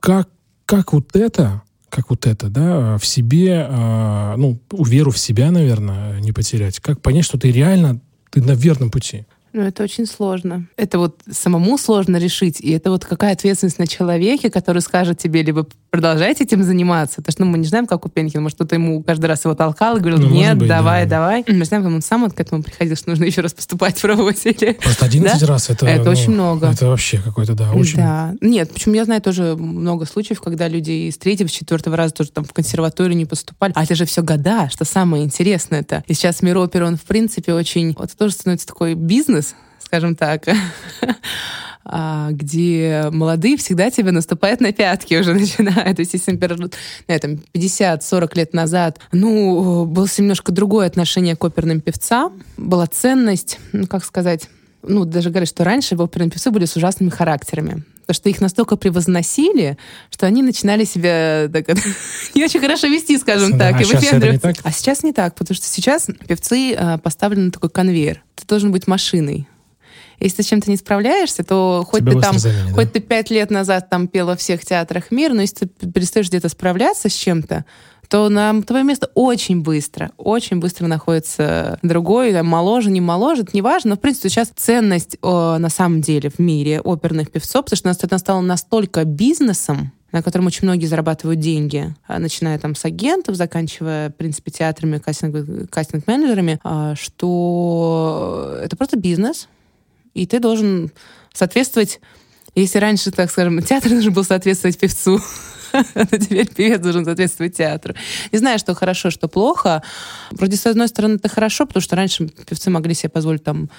как, как вот это, как вот это, да, в себе, ну, веру в себя, наверное, не потерять, как понять, что ты реально, ты на верном пути? Ну, это очень сложно. Это вот самому сложно решить. И это вот какая ответственность на человеке, который скажет тебе либо продолжайте этим заниматься. Потому что ну, мы не знаем, как у Пенкина. Может, кто-то ему каждый раз его толкал и говорил, ну, нет, быть, давай, да. давай. Мы знаем, как он сам вот к этому приходил, что нужно еще раз поступать, пробовать. Или... Просто 11 да? раз это... Это ну, очень много. Это вообще какой-то, да, очень... Да. Нет, почему я знаю тоже много случаев, когда люди из третьего, с четвертого раза тоже там в консерваторию не поступали. А это же все года, что самое интересное это. И сейчас мир оперы, он в принципе очень... Вот тоже становится такой бизнес, скажем так, а, где молодые всегда тебе наступают на пятки уже начинают. То есть, если, например, на этом 50-40 лет назад, ну, было немножко другое отношение к оперным певцам, была ценность, ну, как сказать, ну, даже говорят, что раньше оперные певцы были с ужасными характерами. Потому что их настолько превозносили, что они начинали себя так, не очень хорошо вести, скажем да, так. А, и сейчас это не так? а сейчас не так, потому что сейчас певцы а, поставлены на такой конвейер. Ты должен быть машиной. Если ты с чем-то не справляешься, то хоть Тебя ты там, замене, хоть да? ты пять лет назад там пела во всех театрах мира, но если ты перестаешь где-то справляться с чем-то, то на твое место очень быстро, очень быстро находится другой, там, моложе, не моложе, это не важно, но, в принципе, сейчас ценность о, на самом деле в мире оперных певцов, потому что у нас это стало настолько бизнесом, на котором очень многие зарабатывают деньги, а, начиная там с агентов, заканчивая, в принципе, театрами, кастинг, кастинг-менеджерами, а, что это просто бизнес, и ты должен соответствовать, если раньше, так скажем, театр должен был соответствовать певцу, то теперь певец должен соответствовать театру. Не знаю, что хорошо, что плохо. Вроде, с одной стороны, это хорошо, потому что раньше певцы могли себе позволить там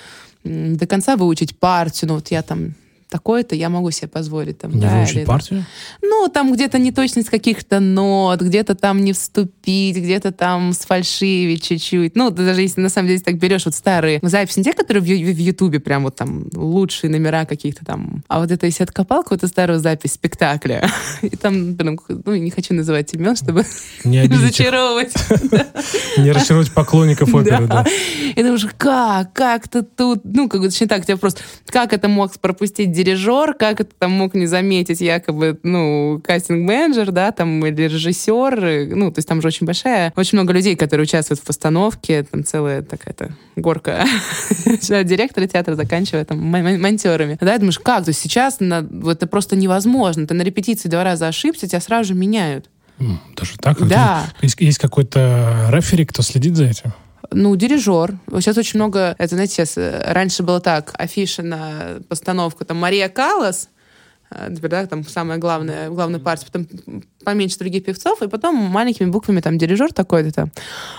до конца выучить партию, ну вот я там такое-то я могу себе позволить. Там, не да, выучить или, партию? Ну, там где-то неточность каких-то нот, где-то там не вступить, где-то там сфальшивить чуть-чуть. Ну, даже если на самом деле так берешь вот старые записи, не те, которые в, в Ютубе прям вот там лучшие номера каких-то там, а вот это если откопал какую-то старую запись спектакля, и там, прям, ну, не хочу называть имен, чтобы не разочаровывать. Не расчаровать поклонников оперы, да. И думаешь, как, как ты тут, ну, как бы точнее так, тебе просто, как это мог пропустить дирижер, как это там мог не заметить якобы, ну, кастинг-менеджер, да, там, или режиссер, ну, то есть там же очень большая, очень много людей, которые участвуют в постановке, там целая такая-то горка. Директора театра заканчивая там монтерами. Да, думаешь, как? То есть сейчас это просто невозможно. Ты на репетиции два раза ошибся, тебя сразу же меняют. Даже так? Да. Есть, есть какой-то рефери, кто следит за этим? Ну, дирижер. Сейчас очень много, это, знаете, сейчас, э, раньше было так, афиша на постановку, там, Мария Калас, теперь, да, там самая главная, главная партия, потом поменьше других певцов, и потом маленькими буквами там дирижер такой-то там.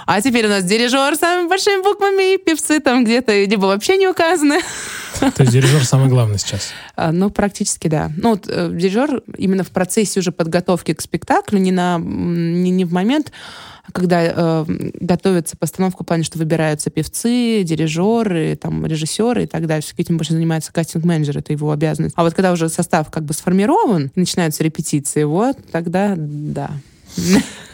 А теперь у нас дирижер с самыми большими буквами, и певцы там где-то либо вообще не указаны. То есть дирижер самый главный сейчас? А, ну, практически, да. Ну, вот, э, дирижер именно в процессе уже подготовки к спектаклю, не, на, не, не в момент, когда э, готовится постановка в плане, что выбираются певцы, дирижеры, там, режиссеры и так далее. Этим больше занимается кастинг-менеджер, это его обязанность. А вот когда уже состав как бы сформирован, начинаются репетиции, вот тогда да.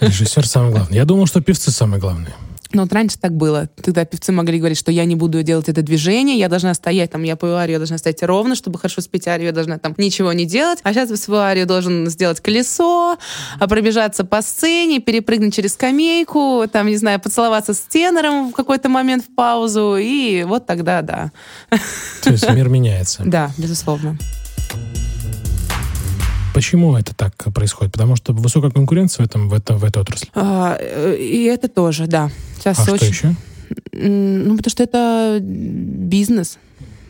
Режиссер самый главный. Я думал, что певцы самые главные. Но вот раньше так было. Тогда певцы могли говорить, что я не буду делать это движение, я должна стоять, там, я пою арию, я должна стоять ровно, чтобы хорошо спеть арию, я должна там ничего не делать. А сейчас свою арию должен сделать колесо, а пробежаться по сцене, перепрыгнуть через скамейку, там, не знаю, поцеловаться с тенором в какой-то момент в паузу, и вот тогда да. То есть мир меняется. Да, безусловно. Почему это так происходит? Потому что высокая конкуренция в, этом, в, этом, в этой отрасли? А, и это тоже, да. Сейчас а очень... что еще? Ну, потому что это бизнес.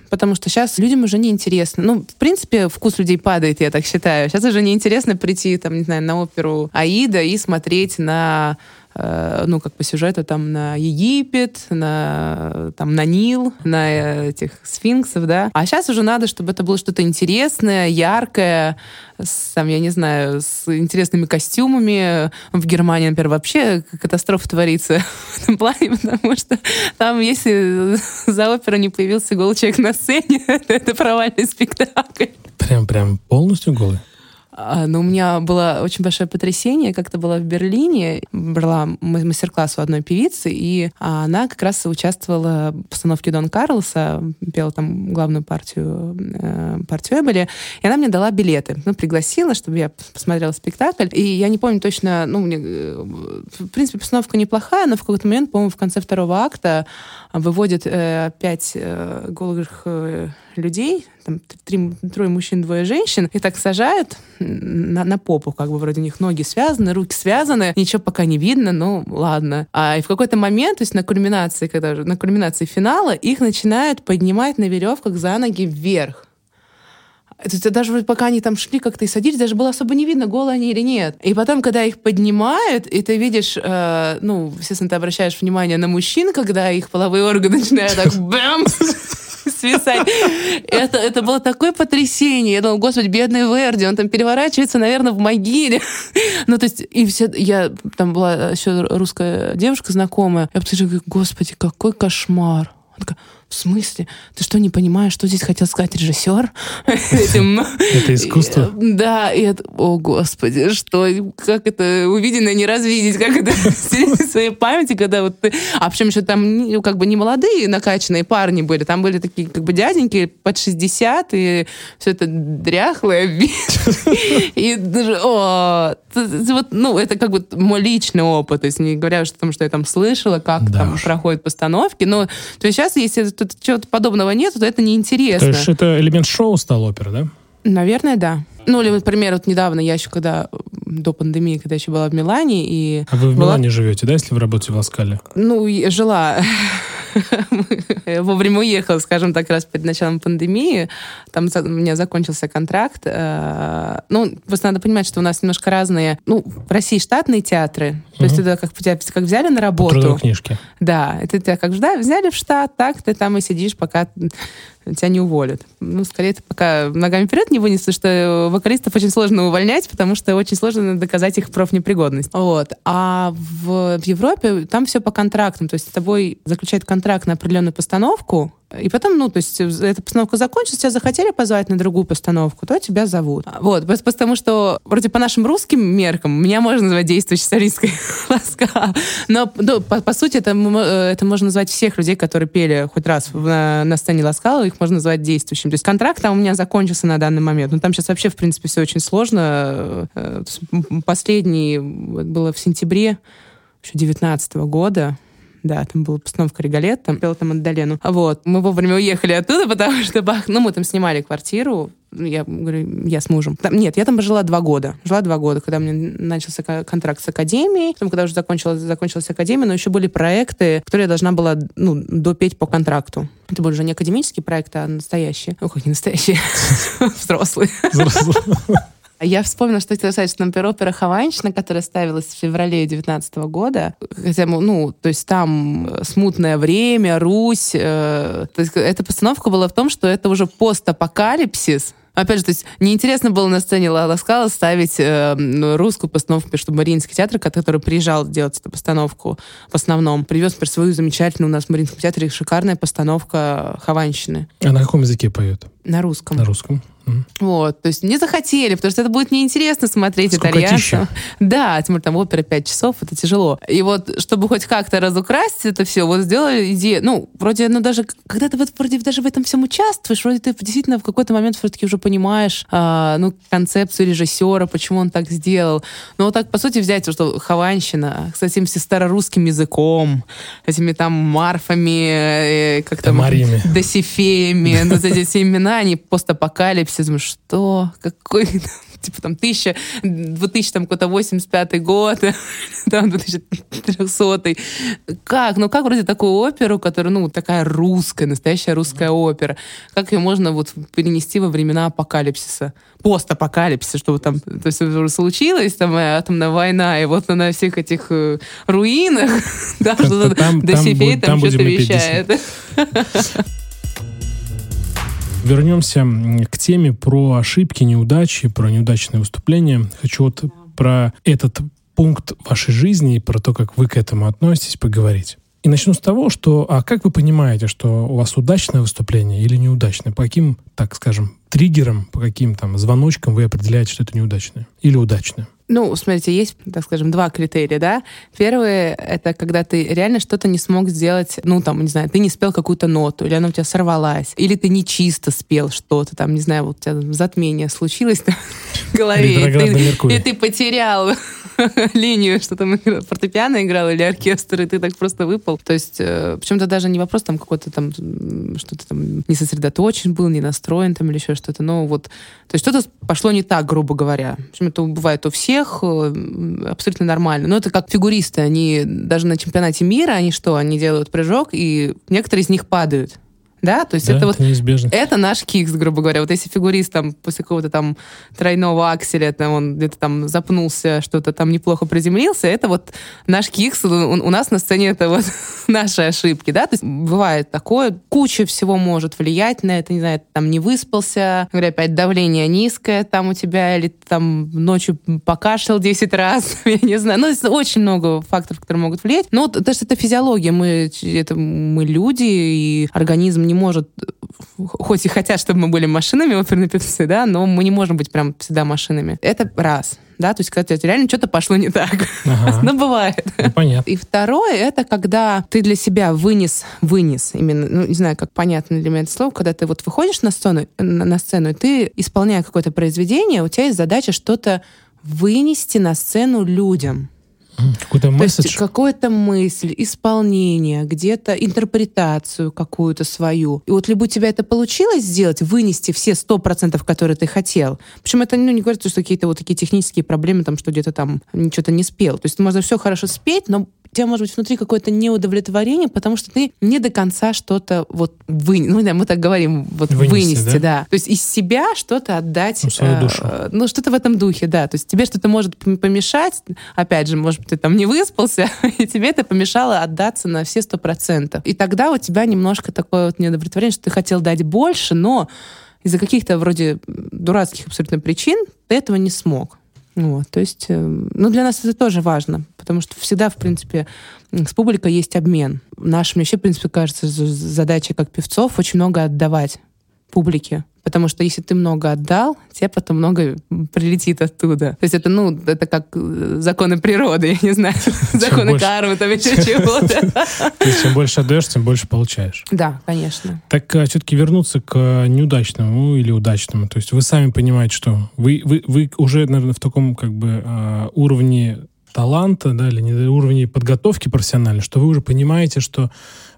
Потому что сейчас людям уже не интересно. Ну, в принципе, вкус людей падает, я так считаю. Сейчас уже не интересно прийти, там, не знаю, на оперу Аида и смотреть на Э, ну, как по сюжету, там, на Египет, на, там, на Нил, на этих сфинксов, да. А сейчас уже надо, чтобы это было что-то интересное, яркое, с, там, я не знаю, с интересными костюмами. В Германии, например, вообще катастрофа творится в этом плане, потому что там, если за оперу не появился голый человек на сцене, это провальный спектакль. Прям, прям полностью голый? А, но у меня было очень большое потрясение. Как-то была в Берлине, брала мастер-класс у одной певицы, и она как раз участвовала в постановке Дон Карлоса, пела там главную партию, э, партию Эбели, и она мне дала билеты. Ну, пригласила, чтобы я посмотрела спектакль. И я не помню точно, ну, мне, э, в принципе, постановка неплохая, но в какой-то момент, по-моему, в конце второго акта выводит э, пять э, голых э, людей, там три, трое мужчин, двое женщин, и так сажают на, на попу, как бы вроде у них ноги связаны, руки связаны, ничего пока не видно, ну ладно. А и в какой-то момент, то есть на кульминации, когда на кульминации финала, их начинают поднимать на веревках за ноги вверх. То есть даже пока они там шли как-то и садились, даже было особо не видно, голые они или нет. И потом, когда их поднимают, и ты видишь, э, ну, естественно, ты обращаешь внимание на мужчин, когда их половые органы начинают так бэм свисать. Это, это было такое потрясение. Я думала, господи, бедный Верди, он там переворачивается, наверное, в могиле. Ну, то есть, и все, я, там была еще русская девушка знакомая, я говорю, господи, какой кошмар. Она такая, в смысле? Ты что, не понимаешь, что здесь хотел сказать режиссер? Это искусство? Да, и это, о господи, что, как это увиденное не развидеть, как это в своей памяти, когда вот ты... А причем еще там как бы не молодые накачанные парни были, там были такие как бы дяденьки под 60, и все это дряхлое. И даже, вот, ну, это как бы мой личный опыт, то есть не говоря уж о том, что я там слышала, как там проходят постановки, но то есть сейчас, если тут чего-то подобного нет, то это неинтересно. То есть это элемент шоу стал опера, да? Наверное, да. Ну, или, например, вот недавно я еще, когда до пандемии, когда еще была в Милане, и... А вы в была... Милане живете, да, если вы работаете в Ласкале? Ну, жила. Вовремя уехала, скажем так, раз перед началом пандемии. Там у меня закончился контракт. Э, ну, просто надо понимать, что у нас немножко разные... Ну, в России штатные театры. То есть это как тебя как взяли на работу. По книжке. Да, это тебя как взяли в штат, так ты там и сидишь, пока тебя не уволят. Ну, скорее, ты пока ногами вперед не вынес, потому что вокалистов очень сложно увольнять, потому что очень сложно доказать их профнепригодность. Вот. А в, в Европе там все по контрактам, то есть с тобой заключают контракт на определенную постановку, и потом, ну, то есть эта постановка закончилась, тебя захотели позвать на другую постановку, то тебя зовут. Вот, потому что вроде по нашим русским меркам меня можно назвать действующей солисткой ласка. Но, ну, по, по сути, это, это можно назвать всех людей, которые пели хоть раз на, на сцене Ласкала, их можно назвать действующим. То есть контракт там у меня закончился на данный момент. Но там сейчас вообще, в принципе, все очень сложно. Э, последний было в сентябре 2019 года да, там была постановка Регалетта, пела там Аддалену. Вот. Мы вовремя уехали оттуда, потому что, бах, ну, мы там снимали квартиру, я говорю, я с мужем. Там, нет, я там жила два года. Жила два года, когда меня начался контракт с академией. Потом, когда уже закончилась, закончилась академия, но еще были проекты, которые я должна была ну, допеть по контракту. Это были уже не академические проекты, а настоящие. Ну, как не настоящие, взрослые. Взрослые. Я вспомнила, что хотела сказать, что, например, опера «Хованщина», которая ставилась в феврале 19 года, хотя, ну, то есть там смутное время, Русь, э, то есть эта постановка была в том, что это уже постапокалипсис, Опять же, то есть неинтересно было на сцене Ласкала ставить э, русскую постановку, что Мариинский театр, который приезжал делать эту постановку в основном, привез например, свою замечательную у нас в Мариинском театре шикарная постановка Хованщины. А на каком языке поет? На русском. На русском. Вот, то есть не захотели, потому что это будет неинтересно смотреть итальянцам. Да, тем более там опера 5 часов, это тяжело. И вот, чтобы хоть как-то разукрасить это все, вот сделали идею, ну, вроде, ну, даже, когда ты вот вроде даже в этом всем участвуешь, вроде ты действительно в какой-то момент все-таки уже понимаешь, а, ну, концепцию режиссера, почему он так сделал. Но вот так, по сути, взять, что Хованщина с этим старорусским языком, этими там марфами, э, как там, Мариями. досифеями, ну, эти все имена, они постапокалипсис, все думаю, что? Какой? Типа там тысяча, 2000, там какой-то 85 год, там 2300 Как? Ну как вроде такую оперу, которая, ну, такая русская, настоящая русская опера, как ее можно вот перенести во времена апокалипсиса? постапокалипсиса, что вот там, то есть уже случилось, там атомная война, и вот на всех этих э, руинах, да, что-то Досифей там что-то вещает. Вернемся к теме про ошибки, неудачи, про неудачные выступления. Хочу вот про этот пункт вашей жизни и про то, как вы к этому относитесь, поговорить. И начну с того, что, а как вы понимаете, что у вас удачное выступление или неудачное? По каким, так скажем, триггерам, по каким там звоночкам вы определяете, что это неудачное или удачное? Ну, смотрите, есть, так скажем, два критерия, да. Первый — это когда ты реально что-то не смог сделать, ну, там, не знаю, ты не спел какую-то ноту, или она у тебя сорвалась, или ты не чисто спел что-то, там, не знаю, вот у тебя затмение случилось в голове, и ты, и ты потерял линию, что там фортепиано играл или оркестр, и ты так просто выпал. То есть, э, причем-то даже не вопрос там какой-то там, что-то там не сосредоточен был, не настроен там или еще что-то, но вот, то есть что-то пошло не так, грубо говоря. Причем это бывает у всех, э, абсолютно нормально. Но это как фигуристы, они даже на чемпионате мира, они что, они делают прыжок, и некоторые из них падают. Да, то есть да, это, это вот неизбежно. это наш кикс, грубо говоря. Вот если фигурист там после какого-то там тройного акселя, там, он где-то там запнулся, что-то там неплохо приземлился, это вот наш кикс. У, у нас на сцене это вот наши ошибки, да. То есть бывает такое, куча всего может влиять на это, не знаю, там не выспался, говоря, опять давление низкое там у тебя, или там ночью покашлял 10 раз, я не знаю. Ну, очень много факторов, которые могут влиять. Но вот, даже это физиология, мы, это, мы люди, и организм не может, хоть и хотят, чтобы мы были машинами, оперные певцы, да, но мы не можем быть прям всегда машинами. Это раз да, то есть когда реально что-то пошло не так. Ага. Но бывает. Ну, понятно. И второе, это когда ты для себя вынес, вынес, именно, ну, не знаю, как понятно для меня это слово, когда ты вот выходишь на сцену, на, на сцену, и ты, исполняя какое-то произведение, у тебя есть задача что-то вынести на сцену людям. Какой-то месседж? То есть какая-то мысль, исполнение, где-то интерпретацию какую-то свою. И вот либо у тебя это получилось сделать, вынести все сто процентов, которые ты хотел. Причем это ну, не говорится, что какие-то вот такие технические проблемы, там, что где-то там что-то не спел. То есть можно все хорошо спеть, но у тебя может быть внутри какое-то неудовлетворение, потому что ты не до конца что-то вот вы, ну да, мы так говорим, вот вынести, вынести да? да. То есть из себя что-то отдать, ну, свою душу. Э, ну что-то в этом духе, да. То есть тебе что-то может помешать, опять же, может быть, ты там не выспался, и тебе это помешало отдаться на все сто процентов. И тогда у тебя немножко такое вот неудовлетворение, что ты хотел дать больше, но из-за каких-то вроде дурацких абсолютно причин ты этого не смог. Вот, то есть, э, ну, для нас это тоже важно, потому что всегда, в принципе, с публикой есть обмен. Наша, мне вообще, в принципе, кажется, задача как певцов очень много отдавать публике. Потому что если ты много отдал, тебе потом много прилетит оттуда. То есть это, ну, это как э, законы природы, я не знаю, законы кармы, там еще чего-то. То есть чем больше отдаешь, тем больше получаешь. Да, конечно. Так а, все-таки вернуться к неудачному или удачному. То есть вы сами понимаете, что вы, вы, вы уже, наверное, в таком как бы а, уровне таланта, да, или не уровне подготовки профессиональной, что вы уже понимаете, что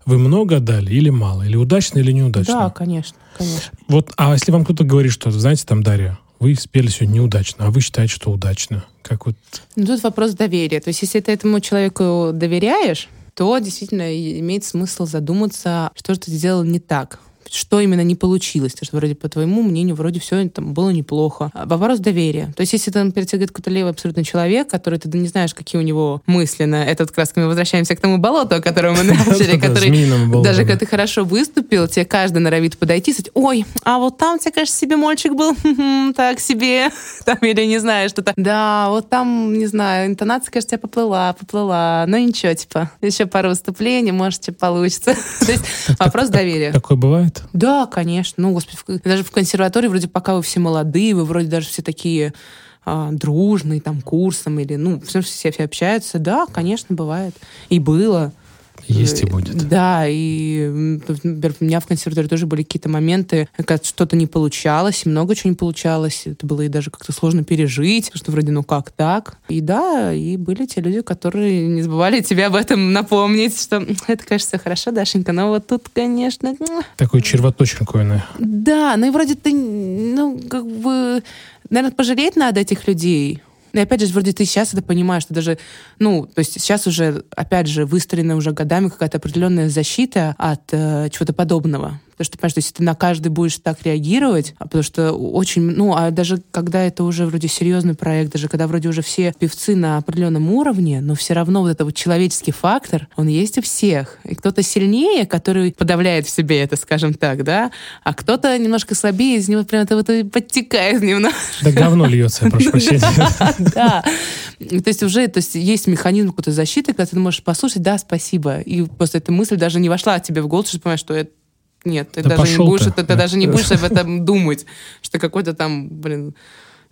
вы много дали или мало, или удачно, или неудачно? Да, конечно, конечно. Вот, а если вам кто-то говорит, что, знаете, там, Дарья, вы спели сегодня неудачно, а вы считаете, что удачно? Как вот... Ну, тут вопрос доверия. То есть, если ты этому человеку доверяешь, то действительно имеет смысл задуматься, что же ты сделал не так что именно не получилось. Потому что вроде по твоему мнению вроде все там было неплохо. А вопрос доверия. То есть если там перед тебе какой-то левый абсолютно человек, который ты не знаешь, какие у него мысли на этот как мы возвращаемся к тому болоту, о котором мы начали, который даже когда ты хорошо выступил, тебе каждый норовит подойти и сказать, ой, а вот там тебе, кажется, себе мальчик был так себе, там или не знаю, что-то. Да, вот там, не знаю, интонация, кажется, тебя поплыла, поплыла. Но ничего, типа, еще пару выступлений, может, получится. То есть вопрос доверия. Такое бывает? Да, конечно. Ну, господи, даже в консерватории вроде пока вы все молодые, вы вроде даже все такие а, дружные, там, курсом или, ну, все, все, все общаются. Да, конечно, бывает. И было. Есть и будет. Да, и, например, у меня в консерватории тоже были какие-то моменты, когда что-то не получалось, много чего не получалось. Это было и даже как-то сложно пережить, что вроде, ну как так? И да, и были те люди, которые не забывали тебе об этом напомнить, что это, кажется, хорошо, Дашенька, но вот тут, конечно... Такой червоточинку, наверное. Да, ну и вроде ты, ну, как бы, наверное, пожалеть надо этих людей, и опять же, вроде ты сейчас это понимаешь, что даже, ну, то есть сейчас уже, опять же, выстроена уже годами какая-то определенная защита от э, чего-то подобного. То Потому что, понимаешь, то есть ты на каждый будешь так реагировать, а потому что очень, ну, а даже когда это уже вроде серьезный проект, даже когда вроде уже все певцы на определенном уровне, но все равно вот этот вот человеческий фактор, он есть у всех. И кто-то сильнее, который подавляет в себе это, скажем так, да, а кто-то немножко слабее, из него прям это вот подтекает немножко. Да говно льется, прошу прощения. Да. То есть уже то есть есть механизм какой-то защиты, когда ты можешь послушать, да, спасибо. И просто эта мысль даже не вошла тебе в голову, что ты понимаешь, что это нет, ты Да даже не будешь, ты. это- ты даже не будешь об этом думать, что какой-то там, блин,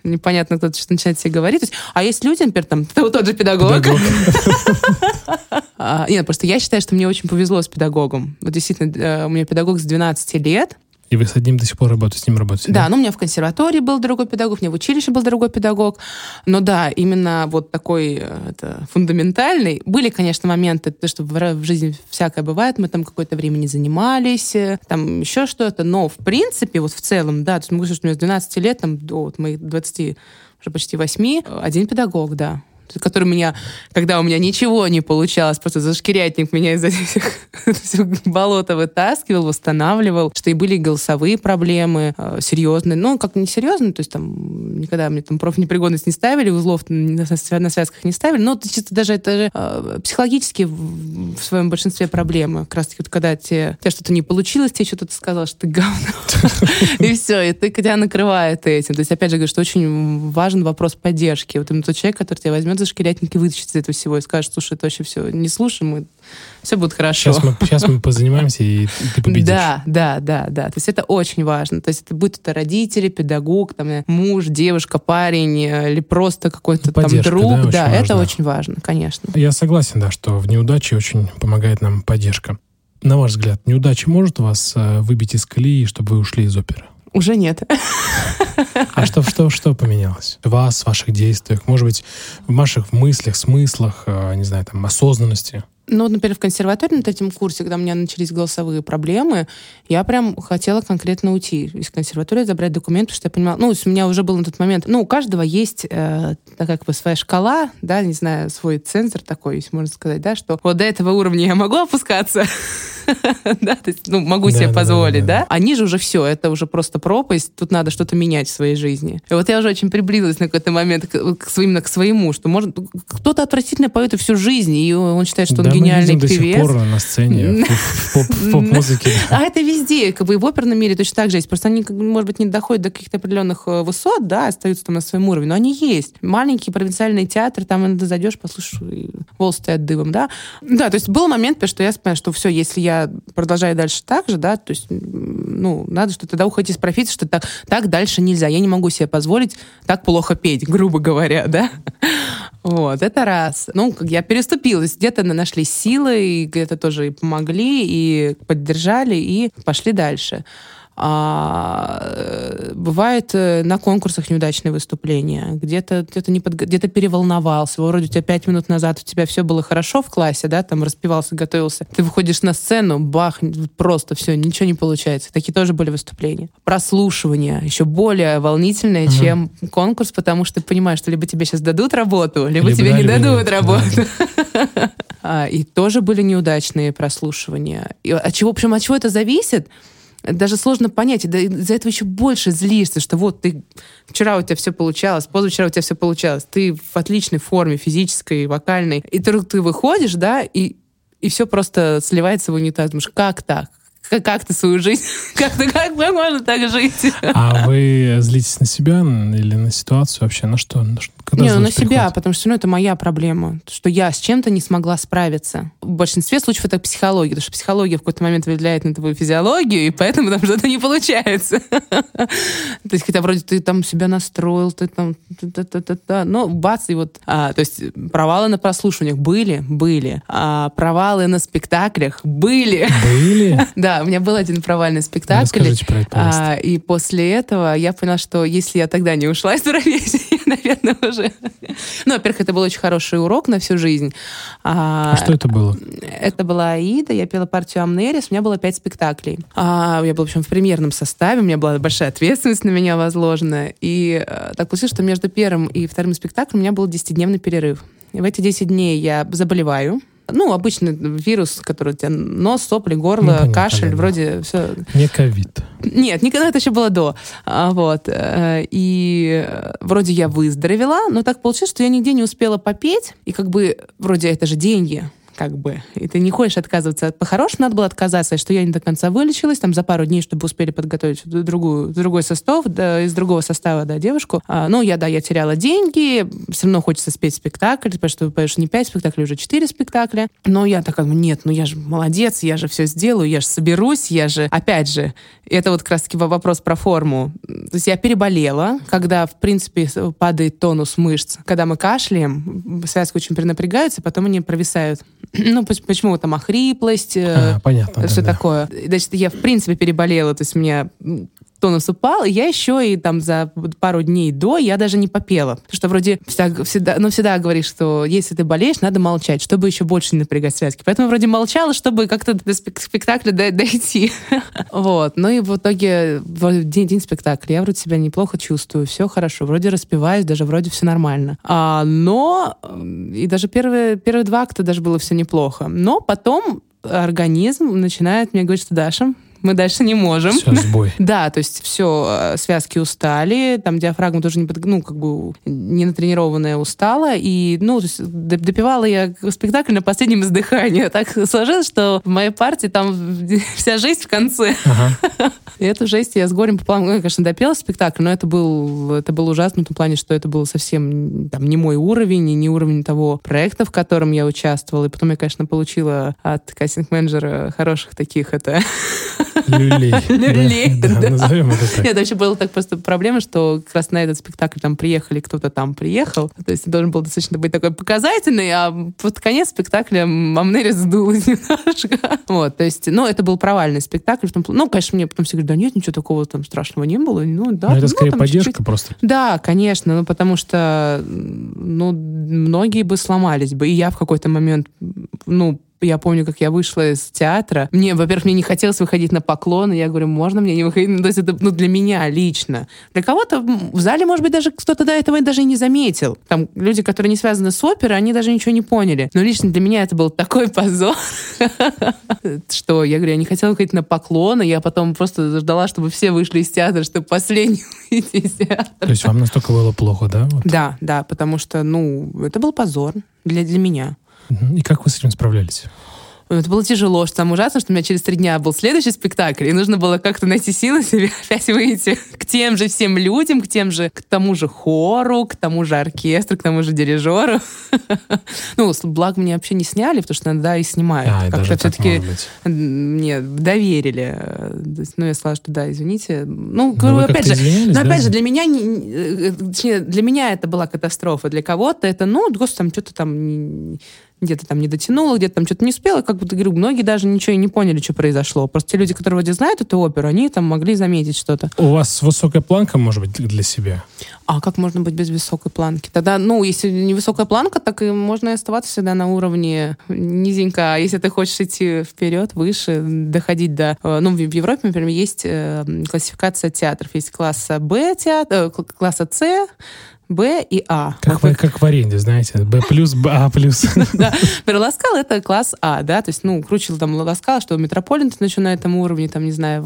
непонятно кто-то что начинает себе говорить. То есть, а есть люди, например, там, вот тот же педагог. Педагог. А, Нет, просто я считаю, что мне очень повезло с педагогом. Вот действительно, э, у меня педагог с 12 лет, И вы с одним до сих пор работаете, с ним работаете? Да, ну у меня в консерватории был другой педагог, у меня в училище был другой педагог. Но да, именно вот такой э, это, фундаментальный. Были, конечно, моменты, то, что в жизни всякое бывает, мы там какое-то время не занимались, э, там еще что-то. Но в принципе, вот в целом, да, то есть могу сказать, что у меня с 12 лет, там, до вот моих 20, уже почти 8, э, один педагог, да который меня, когда у меня ничего не получалось, просто зашкирятник меня из этих болота вытаскивал, восстанавливал, что и были голосовые проблемы э, серьезные. Ну, как не серьезные, то есть там никогда мне там профнепригодность не ставили, узлов на, свя- на связках не ставили, но чисто даже это же э, психологически в, своем большинстве проблемы. Как раз таки вот когда тебе, у тебя что-то не получилось, тебе что-то сказал, что ты говно. И все, и ты тебя накрывает этим. То есть, опять же, говорю, что очень важен вопрос поддержки. Вот именно тот человек, который тебя возьмет за шкирятник и вытащит из этого всего и скажет, слушай, это вообще все, не слушай, мы, все будет хорошо. Сейчас мы, сейчас мы позанимаемся, и ты победишь. Да, да, да, да. То есть это очень важно. То есть это будет это родители, педагог, там, э, муж, девушка, парень э, или просто какой-то там друг. да, очень Да, это очень важно, конечно. Я согласен, да, что в неудаче очень помогает нам поддержка. На ваш взгляд, неудача может вас э, выбить из колеи, чтобы вы ушли из оперы? Уже нет. А что, что, что поменялось? В вас, в ваших действиях, может быть, в ваших мыслях, смыслах, э, не знаю, там, осознанности? Ну, вот, например, в консерватории на третьем курсе, когда у меня начались голосовые проблемы, я прям хотела конкретно уйти из консерватории, забрать документы, потому что я понимала, ну, у меня уже был на тот момент, ну, у каждого есть э, такая как бы своя шкала, да, не знаю, свой цензор такой, если можно сказать, да, что вот до этого уровня я могу опускаться, да, то есть, ну, могу себе позволить, да, а ниже уже все, это уже просто пропасть, тут надо что-то менять в своей жизни. И вот я уже очень приблизилась на какой-то момент именно к своему, что может кто-то отвратительно поет и всю жизнь, и он считает, что он да, мы гениальный видим до сих певец. пор на сцене, в поп- в поп-музыке. А это везде, как бы и в оперном мире точно так же есть. Просто они, может быть, не доходят до каких-то определенных э, высот, да, остаются там на своем уровне, но они есть. Маленький провинциальный театр, там иногда зайдешь, послушаешь, волосы стоят дыбом, да. Да, то есть был момент, что я поняла, что все, если я продолжаю дальше так же, да, то есть, ну, надо что-то тогда уходить из профессии, что так, так дальше нельзя. Я не могу себе позволить так плохо петь, грубо говоря, да. Вот, это раз. Ну, как я переступила. То есть где-то на- и где-то тоже и помогли, и поддержали, и пошли дальше. А, бывает э, на конкурсах неудачные выступления. Где-то где не подго- где-то переволновался. Вроде у тебя пять минут назад у тебя все было хорошо в классе, да, там распевался, готовился. Ты выходишь на сцену, бах, просто все, ничего не получается. Такие тоже были выступления. Прослушивание еще более волнительное, Мгм. чем конкурс, потому что ты понимаешь, что либо тебе сейчас дадут работу, либо, Либо тебе да, не либо дадут нет, работу. А, И тоже были неудачные прослушивания. И от чего, причем от чего это зависит? Даже сложно понять, и из-за этого еще больше злишься, что вот ты вчера у тебя все получалось, позавчера у тебя все получалось, ты в отличной форме физической, вокальной, и ты, ты выходишь, да, и, и все просто сливается в унитаз. Думаешь, как так? Как, как ты свою жизнь? Как, ты, как можно так жить? А вы злитесь на себя или на ситуацию вообще? На что? На что? Когда не, ну на злость себя, приходит? потому что ну, это моя проблема, что я с чем-то не смогла справиться. В большинстве случаев это психология, потому что психология в какой-то момент влияет на твою физиологию, и поэтому там что-то не получается. То есть, хотя вроде ты там себя настроил, ты там... Но бац, и вот... а, То есть провалы на прослушиваниях были? Были. А провалы на спектаклях? Были. Были? Да, у меня был один провальный спектакль. Расскажите про это, пожалуйста. А, и после этого я поняла, что если я тогда не ушла из профессии, я, наверное, уже... Ну, во-первых, это был очень хороший урок на всю жизнь. А что это было? Это была Аида, я пела партию Амнерис, у меня было пять спектаклей. А, я была, в общем, в премьерном составе, у меня была большая ответственность на меня возложена. И э, так получилось, что между первым и вторым спектаклем у меня был 10-дневный перерыв. И в эти 10 дней я заболеваю, ну, обычный вирус, который у тебя нос, сопли, горло, Ну, понятно, кашель, да, да. вроде все. Не ковид. Нет, никогда это еще было до. А, Вот. э, И вроде я выздоровела, но так получилось, что я нигде не успела попеть. И как бы вроде это же деньги как бы. И ты не хочешь отказываться. от- По-хорошему надо было отказаться, что я не до конца вылечилась, там за пару дней, чтобы успели подготовить другую, другой состав, да, из другого состава, да, девушку. А, ну, я, да, я теряла деньги, все равно хочется спеть спектакль, потому что ты поешь не пять спектаклей, уже четыре спектакля. Но я такая, ну, нет, ну я же молодец, я же все сделаю, я же соберусь, я же... Опять же, это вот как раз-таки во- вопрос про форму. То есть я переболела, когда, в принципе, падает тонус мышц. Когда мы кашляем, связки очень перенапрягаются, потом они провисают. Ну, поч- почему там охриплость, э, А, понятно. все да, да. такое. Значит, я, в принципе, переболела, то есть у меня упал, и я еще и там за пару дней до я даже не попела. Потому что вроде всегда, всегда, ну, всегда говоришь, что если ты болеешь, надо молчать, чтобы еще больше не напрягать связки. Поэтому вроде молчала, чтобы как-то до спек- спектакля до- дойти. Вот. Ну и в итоге день, день спектакля я вроде себя неплохо чувствую, все хорошо, вроде распеваюсь, даже вроде все нормально. А, но м, и даже первые, первые два акта даже было все неплохо. Но потом организм начинает мне говорить, что Даша, мы дальше не можем. Все, сбой. Да, то есть все, связки устали, там диафрагма тоже не, под- ну, как бы не натренированная устала, и, ну, то есть допивала я спектакль на последнем издыхании. Так сложилось, что в моей партии там вся жизнь в конце. Ага. И эту жесть я с горем пополам, ну, я, конечно, допела спектакль, но это был, это был ужасно в том плане, что это был совсем там, не мой уровень, и не уровень того проекта, в котором я участвовала. И потом я, конечно, получила от кастинг-менеджера хороших таких, это... Люлей. Люлей, Да. Назовем это так. Нет, вообще была так просто проблема, что как раз на этот спектакль там приехали, кто-то там приехал. То есть должен был достаточно быть такой показательный, а под конец спектакля Мамнери сдулась немножко. Вот, то есть, ну, это был провальный спектакль. Ну, конечно, мне потом все говорят, да нет, ничего такого там страшного не было. Ну, да. Ну, это ну, скорее поддержка просто. Да, конечно, ну потому что, ну, многие бы сломались бы. И я в какой-то момент, ну, я помню, как я вышла из театра. Мне, во-первых, мне не хотелось выходить на поклон, и я говорю, можно мне не выходить? Ну, то есть это ну, для меня лично. Для кого-то в зале, может быть, даже кто-то до этого даже и не заметил. Там люди, которые не связаны с оперой, они даже ничего не поняли. Но лично для меня это был такой позор, что я говорю, я не хотела выходить на поклон, и я потом просто ждала, чтобы все вышли из театра, чтобы последний выйти из театра. То есть вам настолько было плохо, да? Да, да, потому что, ну, это был позор для, для меня. И как вы с этим справлялись? Это было тяжело, что самое ужасное, что у меня через три дня был следующий спектакль, и нужно было как-то найти силы себе опять выйти к тем же всем людям, к тем же, к тому же хору, к тому же оркестру, к тому же дирижеру. Ну, благо мне вообще не сняли, потому что иногда и снимают. А, Как-то так все-таки мне доверили. Э, Ну, я сказала, что да, извините. Ну, Но говорю, опять же, но опять же, для меня, не- э, точнее, для меня это была катастрофа. Для кого-то это, ну, господи, там что-то там где-то там не дотянула, где-то там что-то не успела. Как будто, говорю, многие даже ничего и не поняли, что произошло. Просто те люди, которые вроде знают эту оперу, они там могли заметить что-то. У вас высокая планка, может быть, для себя? А как можно быть без высокой планки? Тогда, ну, если не высокая планка, так и можно оставаться всегда на уровне низенько. А если ты хочешь идти вперед, выше, доходить до... э, Ну, в Европе, например, есть э, классификация театров. Есть класса Б театр, э, кл- класса С, Б и А. Как, Вот в, как в аренде, знаете, Б плюс, Б, А плюс. да. Ла Скала — это класс А, да, то есть, ну, круче там Ла Скала, что Метрополитен еще на этом уровне, там, не знаю,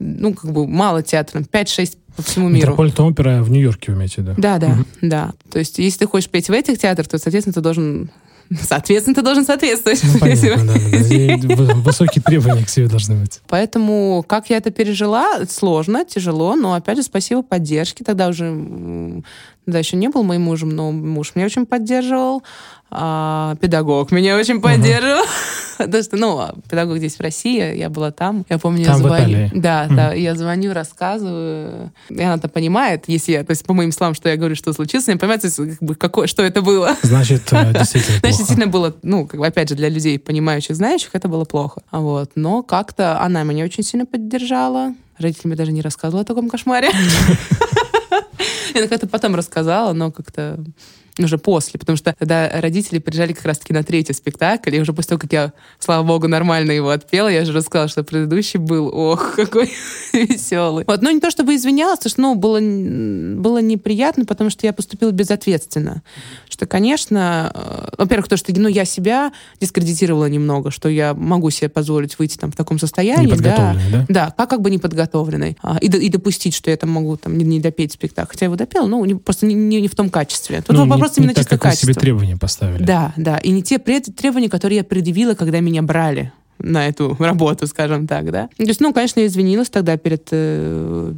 ну, как бы мало театров, 5-6 по всему миру. Метрополитен опера в Нью-Йорке, вы имеете в виду? Да, да, да. То есть, если ты хочешь петь в этих театрах, то, соответственно, ты должен... Соответственно, ты должен соответствовать. Ну, понятно, да, да, Высокие требования к себе должны быть. Поэтому, как я это пережила, сложно, тяжело, но, опять же, спасибо поддержке. Тогда уже, да, еще не был моим мужем, но муж меня очень поддерживал, а педагог меня очень поддерживал. Потому что, ну, а педагог здесь в России, я была там. Я помню, я звоню. Да, да, я звоню, рассказываю. И она-то понимает, если я, то есть, по моим словам, что я говорю, что случилось, она понимает, то какое, что это было. Значит, э, действительно Значит, действительно было, ну, как бы, опять же, для людей, понимающих, знающих, это было плохо. А Вот. Но как-то она меня очень сильно поддержала. Родителям я даже не рассказывала о таком кошмаре. Я как-то потом рассказала, но как-то уже после, потому что когда родители приезжали как раз-таки на третий спектакль, и уже после того, как я, слава богу, нормально его отпела, я же рассказала, что предыдущий был, ох, какой веселый. Вот, ну не то чтобы извинялась, потому что, ну, было, было неприятно, потому что я поступила безответственно. Что, конечно, э, во-первых, то, что, ну, я себя дискредитировала немного, что я могу себе позволить выйти там в таком состоянии, да, да? Да, как как бы неподготовленной. А, и, и допустить, что я там могу там не, не допеть спектакль. Хотя я его допела, но не, просто не, не, не в том качестве. Тут ну, вопрос не, именно не так, чисто как качество. Вы себе требования поставили. Да, да. И не те требования, которые я предъявила, когда меня брали на эту работу, скажем так, да. То есть, ну, конечно, я извинилась тогда перед, э,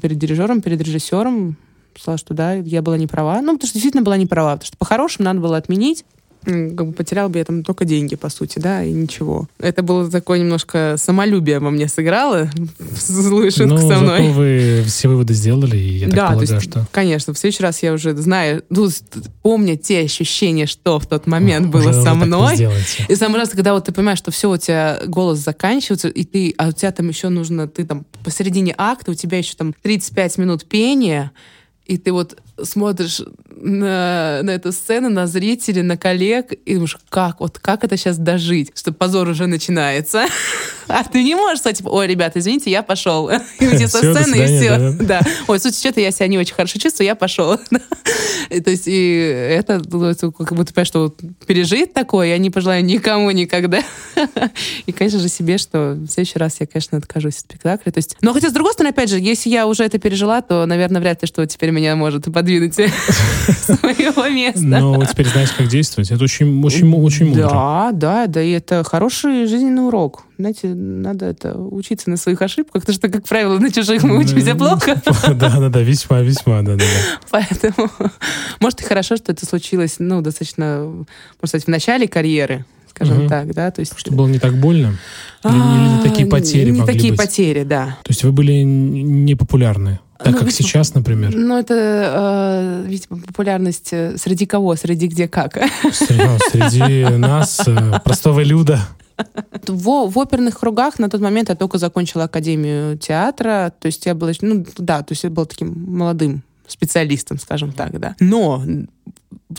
перед дирижером, перед режиссером, сказала, что да, я была не права. Ну, потому что действительно была не права, потому что по-хорошему надо было отменить как бы потерял бы я там только деньги, по сути, да, и ничего. Это было такое немножко самолюбие во мне сыграло, злую шутку ну, со мной. Зато вы все выводы сделали, и я так да, полагаю, есть, что... конечно, в следующий раз я уже знаю, ну, помня те ощущения, что в тот момент О, было со мной. И самый раз, когда вот ты понимаешь, что все, у тебя голос заканчивается, и ты, а у тебя там еще нужно, ты там посередине акта, у тебя еще там 35 минут пения, и ты вот смотришь на, на эту сцену, на зрителей, на коллег, и думаешь, как, вот как это сейчас дожить, что позор уже начинается. А ты не можешь сказать, типа, ой, ребята, извините, я пошел. И уйти со сцены, и все. Да. Ой, в случае что-то я себя не очень хорошо чувствую, я пошел. То есть, и это, ну, как будто, понимаешь, что пережить такое я не пожелаю никому никогда. И, конечно же, себе, что в следующий раз я, конечно, откажусь от спектакля. То есть, но хотя, с другой стороны, опять же, если я уже это пережила, то, наверное, вряд ли, что теперь меня может подвинуть своего места. Но теперь знаешь, как действовать. Это очень, очень, очень мудро. Да, да, да, и это хороший жизненный урок. Знаете, надо это учиться на своих ошибках, потому что, как правило, на чужих мы учимся плохо. Да, да, да, весьма, весьма, да, да, да. Поэтому, может, и хорошо, что это случилось, ну, достаточно, можно сказать, в начале карьеры, скажем угу. так, да, то есть... Что было не так больно? Или, или не такие потери Не такие быть? потери, да. То есть вы были непопулярны? Так ну, как сейчас, например? Ну, это, э, видимо, популярность э, среди кого? Среди где как? Среди нас, э, простого люда. В, в оперных кругах на тот момент я только закончила Академию театра, то есть я была, ну да, то есть я была таким молодым специалистом, скажем так, да. Но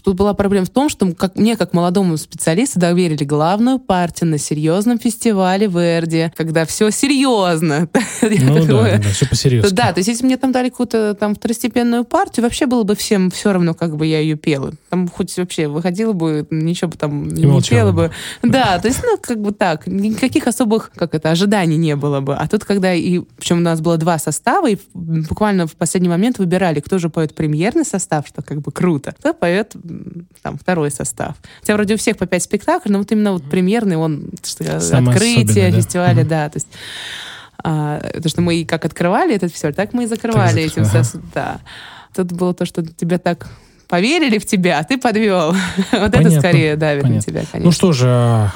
тут была проблема в том, что как, мне, как молодому специалисту, доверили главную партию на серьезном фестивале в Эрде, когда все серьезно. Ну да, да, все посерьезно. Да, то есть если мне там дали какую-то там второстепенную партию, вообще было бы всем все равно, как бы я ее пела. Там хоть вообще выходила бы, ничего бы там не пела бы. Да, то есть, ну, как бы так, никаких особых, как это, ожиданий не было бы. А тут, когда и, причем у нас было два состава, и буквально в последний момент выбирали, кто же поет премьерный состав, что как бы круто, кто поет там второй состав. Хотя вроде у всех по пять спектаклей, но вот именно вот премьерный, он что, Самое открытие фестиваля, да, да то есть а, то, что мы как открывали этот фестиваль, так мы и закрывали этим. Ага. Да. Тут было то, что тебя так поверили в тебя, а ты подвел. вот Понятно. это скорее давит Понятно. на тебя, конечно. Ну что же,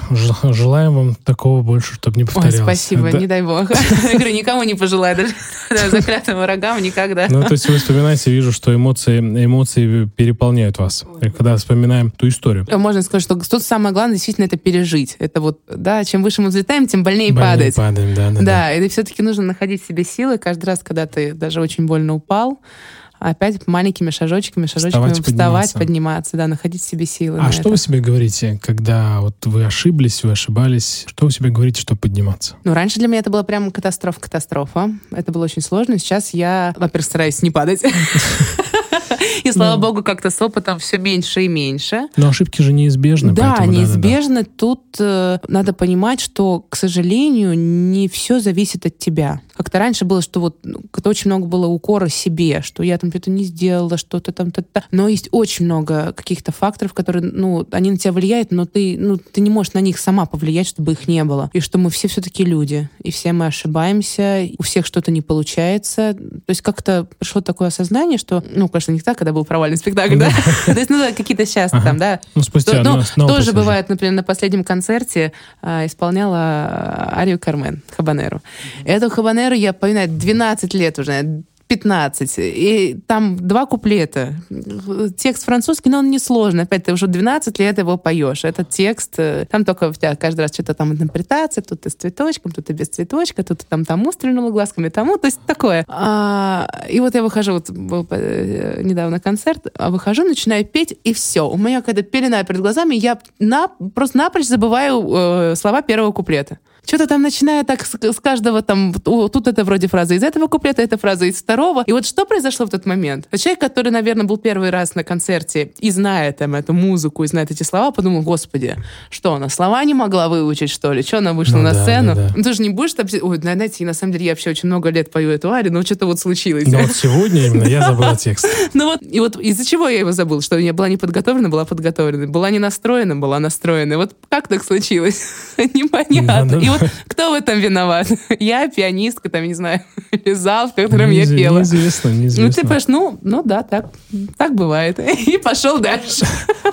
желаем вам такого больше, чтобы не повторялось. Ой, спасибо, да. не дай бог. Я говорю, никому не пожелаю, даже заклятым врагам никогда. Ну, то есть вы вспоминаете, вижу, что эмоции, эмоции переполняют вас, когда вспоминаем ту историю. Можно сказать, что тут самое главное действительно это пережить. Это вот, да, чем выше мы взлетаем, тем больнее, больнее падать. падаем, да, да. Да, да. и все-таки нужно находить в себе силы каждый раз, когда ты даже очень больно упал, опять маленькими шажочками, шажочками вставать, вставать подниматься. подниматься, да, находить в себе силы. А что это. вы себе говорите, когда вот вы ошиблись, вы ошибались? Что вы себе говорите, чтобы подниматься? Ну, раньше для меня это была прям катастрофа-катастрофа. Это было очень сложно. Сейчас я, во-первых, стараюсь не падать. И слава ну. богу, как-то с опытом все меньше и меньше. Но ошибки же неизбежны. Да, поэтому, неизбежны. Да, да, да. Тут э, надо понимать, что, к сожалению, не все зависит от тебя. Как-то раньше было, что вот ну, как-то очень много было укора себе, что я там что-то не сделала, что-то там... -то -то. Но есть очень много каких-то факторов, которые, ну, они на тебя влияют, но ты, ну, ты не можешь на них сама повлиять, чтобы их не было. И что мы все все-таки люди, и все мы ошибаемся, у всех что-то не получается. То есть как-то пришло такое осознание, что, ну, конечно, не так, когда был провальный спектакль, да? То есть, ну, какие-то сейчас там, да. Ну, спустя Ну, тоже бывает, например, на последнем концерте а, исполняла арию Кармен Хабанеру. Эту Хабанеру я, поминаю, 12 лет уже, 15. И там два куплета. Текст французский, но он несложный. Опять ты уже 12 лет его поешь. Этот текст, э, там только у тебя каждый раз что-то там интерпретация, тут ты с цветочком, тут ты без цветочка, тут ты там тому стрельнула глазками, тому. То есть такое. А, и вот я выхожу, вот был э, недавно концерт, а выхожу, начинаю петь, и все. У меня когда пелена перед глазами, я на, просто напрочь забываю э, слова первого куплета что-то там начинаю так с, с каждого там, тут это вроде фраза из этого куплета, эта фраза из второго. И вот что произошло в тот момент? Человек, который, наверное, был первый раз на концерте и знает там эту музыку, и знает эти слова, подумал, господи, что она слова не могла выучить, что ли? Что она вышла ну, на да, сцену? Да, да. Ну, ты же не будешь там... Ой, знаете, на самом деле я вообще очень много лет пою эту арию, но что-то вот случилось. Но вот сегодня именно я забыла текст. Ну вот, и вот из-за чего я его забыл? Что я была не подготовлена, была подготовлена. Была не настроена, была настроена. Вот как так случилось? Непонятно. И вот кто в этом виноват? Я пианистка, там, не знаю, или зал, в котором я пела. Неизвестно, неизвестно. Ну, ты понимаешь, ну, ну да, так, так бывает. И пошел дальше.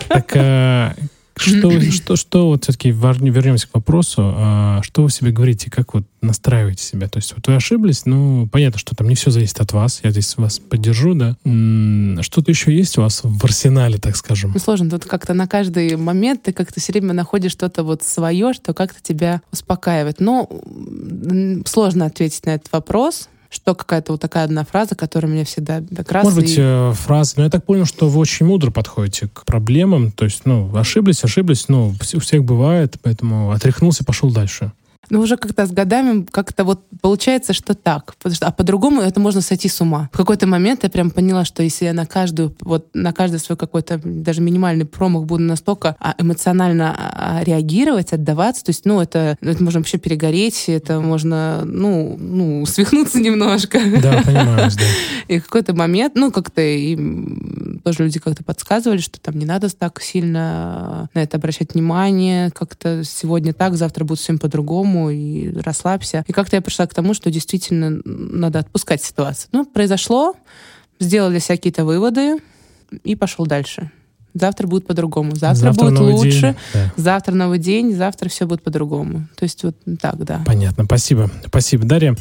Так, а, что, что, что вот все-таки вернемся к вопросу, а что вы себе говорите, как вот настраиваете себя? То есть вот вы ошиблись, ну, понятно, что там не все зависит от вас, я здесь вас поддержу, да. Что-то еще есть у вас в арсенале, так скажем? Ну, сложно, тут как-то на каждый момент ты как-то все время находишь что-то вот свое, что как-то тебя успокаивает. Но сложно ответить на этот вопрос что какая-то вот такая одна фраза, которая меня всегда как раз... Может быть, и... Э, фраза... Но я так понял, что вы очень мудро подходите к проблемам. То есть, ну, ошиблись, ошиблись, ну, у всех бывает, поэтому отряхнулся, пошел дальше. Но уже как-то с годами как-то вот получается, что так. А по-другому это можно сойти с ума. В какой-то момент я прям поняла, что если я на каждую, вот на каждый свой какой-то даже минимальный промах буду настолько а, эмоционально а, реагировать, отдаваться, то есть, ну, это, это можно вообще перегореть, это можно, ну, ну, свихнуться немножко. Да, понимаю, да. И в какой-то момент, ну, как-то и тоже люди как-то подсказывали, что там не надо так сильно на это обращать внимание, как-то сегодня так, завтра будет всем по-другому, и расслабься. И как-то я пришла к тому, что действительно надо отпускать ситуацию. Ну, произошло, сделали всякие-то выводы и пошел дальше. Завтра будет по-другому. Завтра, завтра будет лучше. День. Да. Завтра новый день. Завтра все будет по-другому. То есть вот так, да. Понятно. Спасибо. Спасибо, Дарья.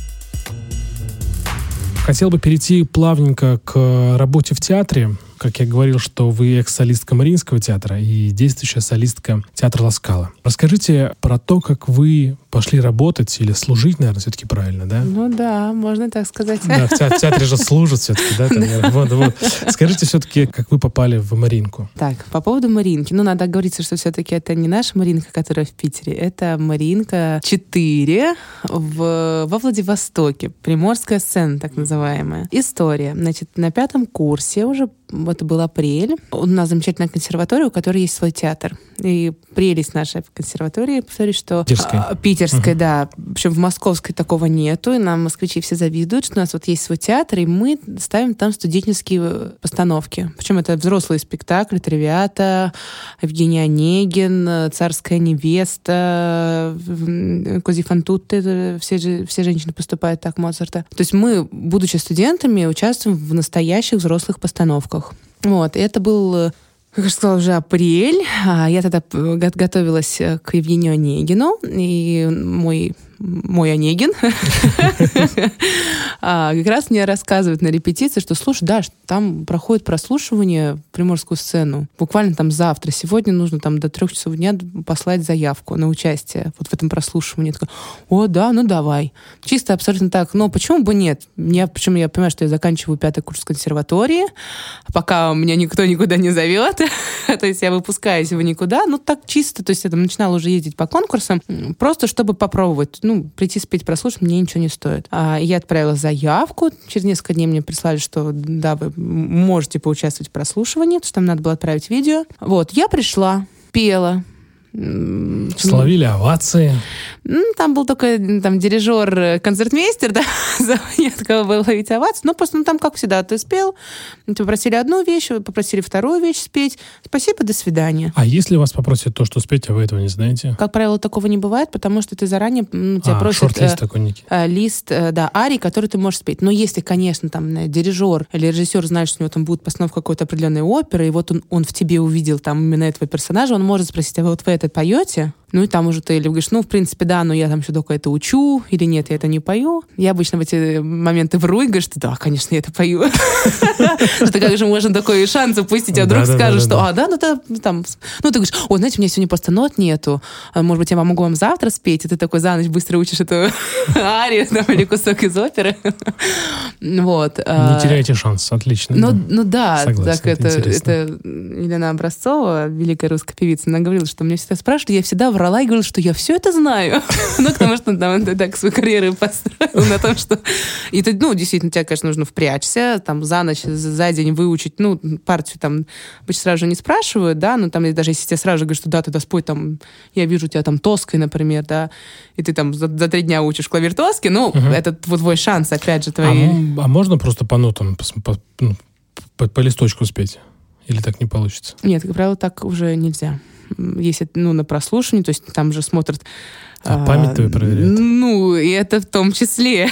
Хотел бы перейти плавненько к работе в театре как я говорил, что вы экс-солистка Мариинского театра и действующая солистка театра Ласкала. Расскажите про то, как вы пошли работать или служить, наверное, все-таки правильно, да? Ну да, можно так сказать. Да, в театре же служат все-таки, да? Там, вот, вот. Скажите все-таки, как вы попали в Маринку? Так, по поводу Маринки. Ну, надо говориться, что все-таки это не наша Маринка, которая в Питере, это Маринка 4 в, во Владивостоке. Приморская сцена, так называемая. История. Значит, на пятом курсе уже это был апрель. У нас замечательная консерватория, у которой есть свой театр. И прелесть нашей консерватории, повторюсь, что... А, питерской, угу. да. Причем в московской такого нету, и нам москвичи все завидуют, что у нас вот есть свой театр, и мы ставим там студенческие э, постановки. Причем это взрослые спектакли, «Травиата», Евгений Онегин, «Царская невеста», «Кози фантутте», все, же, все женщины поступают так, Моцарта. То есть мы, будучи студентами, участвуем в настоящих взрослых постановках. Вот, и это был э, как я сказала, уже апрель. А я тогда готовилась э, к Евгению Онегину, и мой мой Онегин, а, как раз мне рассказывает на репетиции, что, слушай, да, там проходит прослушивание приморскую сцену. Буквально там завтра. Сегодня нужно там до трех часов дня послать заявку на участие вот в этом прослушивании. Такая, о, да, ну давай. Чисто абсолютно так. Но почему бы нет? Я, почему я понимаю, что я заканчиваю пятый курс консерватории, пока меня никто никуда не зовет. то есть я выпускаюсь в никуда. Ну так чисто. То есть я там начинала уже ездить по конкурсам, просто чтобы попробовать ну, прийти спеть, прослушать мне ничего не стоит. А, я отправила заявку. Через несколько дней мне прислали, что да, вы можете поучаствовать в прослушивании, потому что там надо было отправить видео. Вот, я пришла, пела, Словили овации. Там был только там дирижер-концертмейстер, да, нет кого было ловить овации. Но просто ну, там, как всегда, ты спел, попросили одну вещь, попросили вторую вещь спеть. Спасибо, до свидания. А если вас попросят то, что спеть, а вы этого не знаете? Как правило, такого не бывает, потому что ты заранее ну, тебя а, просят... шорт-лист э, такой некий. Э, лист, э, да, арий, который ты можешь спеть. Но если, конечно, там э, дирижер или режиссер знает, что у него там будет постановка какой-то определенной оперы, и вот он, он в тебе увидел там именно этого персонажа, он может спросить, а вот вы это поете? Ну и там уже ты или говоришь, ну, в принципе, да, но я там еще только это учу, или нет, я это не пою. Я обычно в эти моменты вру и говорю, что да, конечно, я это пою. Что как же можно такой шанс упустить, а вдруг скажешь, что, а, да, ну там, ну ты говоришь, о, знаете, у меня сегодня просто нот нету, а, может быть, я могу вам завтра спеть, и ты такой за ночь быстро учишь эту арию или кусок из оперы. Вот. А. Не теряйте шанс, отлично. Ну, ну да, так это, это Елена Образцова, великая русская певица, она говорила, что мне всегда спрашивают, я всегда врала и говорила, что я все это знаю. ну, потому что там ты так свою карьеру построил на том, что... И ты, ну, действительно, тебе, конечно, нужно впрячься, там, за ночь, за день выучить, ну, партию там обычно сразу же не спрашивают, да, но там даже если тебе сразу же говорят, что да, ты да, спой там, я вижу тебя там тоской, например, да, и ты там за, за три дня учишь клавир тоски, ну, угу. это вот твой шанс, опять же, твои... А, а можно просто по нотам, по, по, ну, по, по листочку спеть? Или так не получится? Нет, как правило, так уже нельзя. Если, ну, на прослушивании, то есть там же смотрят а, а память твою проверяют? Ну, и это в том числе.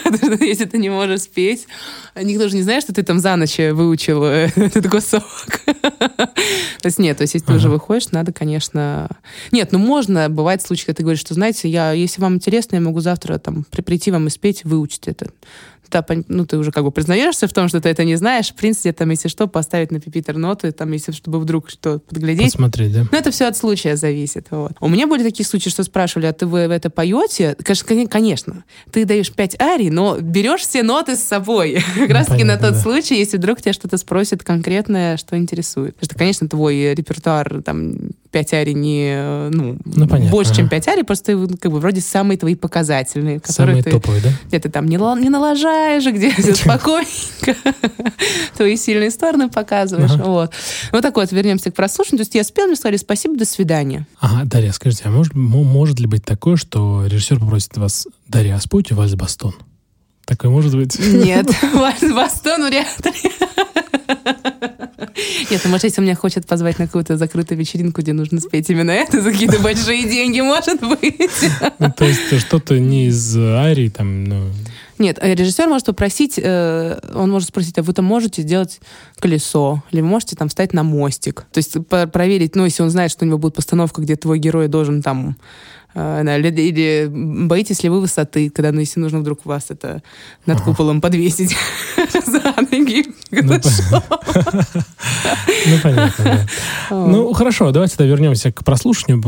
Если ты не можешь спеть, никто же не знает, что ты там за ночь выучил э, этот кусок. То есть нет, то есть если ты уже выходишь, надо, конечно... Нет, ну можно, бывает случаи, когда ты говоришь, что, знаете, я, если вам интересно, я могу завтра там прийти вам и спеть, выучить это да, ну, ты уже как бы признаешься в том, что ты это не знаешь. В принципе, там, если что, поставить на пипитер ноты, там, если чтобы вдруг что подглядеть. Посмотреть, да? Ну, это все от случая зависит. Вот. У меня были такие случаи, что спрашивали, а ты вы это поете? Конечно, конечно. Ты даешь 5 арий, но берешь все ноты с собой. Как раз таки на тот да. случай, если вдруг тебя что-то спросит конкретное, что интересует. Потому что, конечно, твой репертуар там 5 арий не, ну, ну понятно, больше, ага. чем 5 арий, просто как бы вроде самые твои показательные. Самые ты, топовые, да? Где ты там не, не налажаешь, где все спокойненько. Твои сильные стороны показываешь. Вот. Вот так вот, вернемся к прослушиванию. То есть я спел, мне сказали спасибо, до свидания. Ага, Дарья, скажите, а может, может ли быть такое, что режиссер попросит вас, Дарья, а спойте вальс бастон? Такое может быть? Нет, вальс бастон вряд ли. Нет, ну, может, если меня хочет позвать на какую-то закрытую вечеринку, где нужно спеть именно это за какие-то большие деньги, может быть. Ну, то есть что-то не из Арии, там, ну... Нет, э, режиссер может попросить, э, он может спросить, а вы там можете сделать колесо, или вы можете там встать на мостик. То есть проверить, ну, если он знает, что у него будет постановка, где твой герой должен там э, или, или боитесь ли вы высоты, когда, ну, если нужно вдруг вас это над куполом подвесить за ноги. Ну, понятно, Ну, хорошо, давайте тогда вернемся к прослушиванию.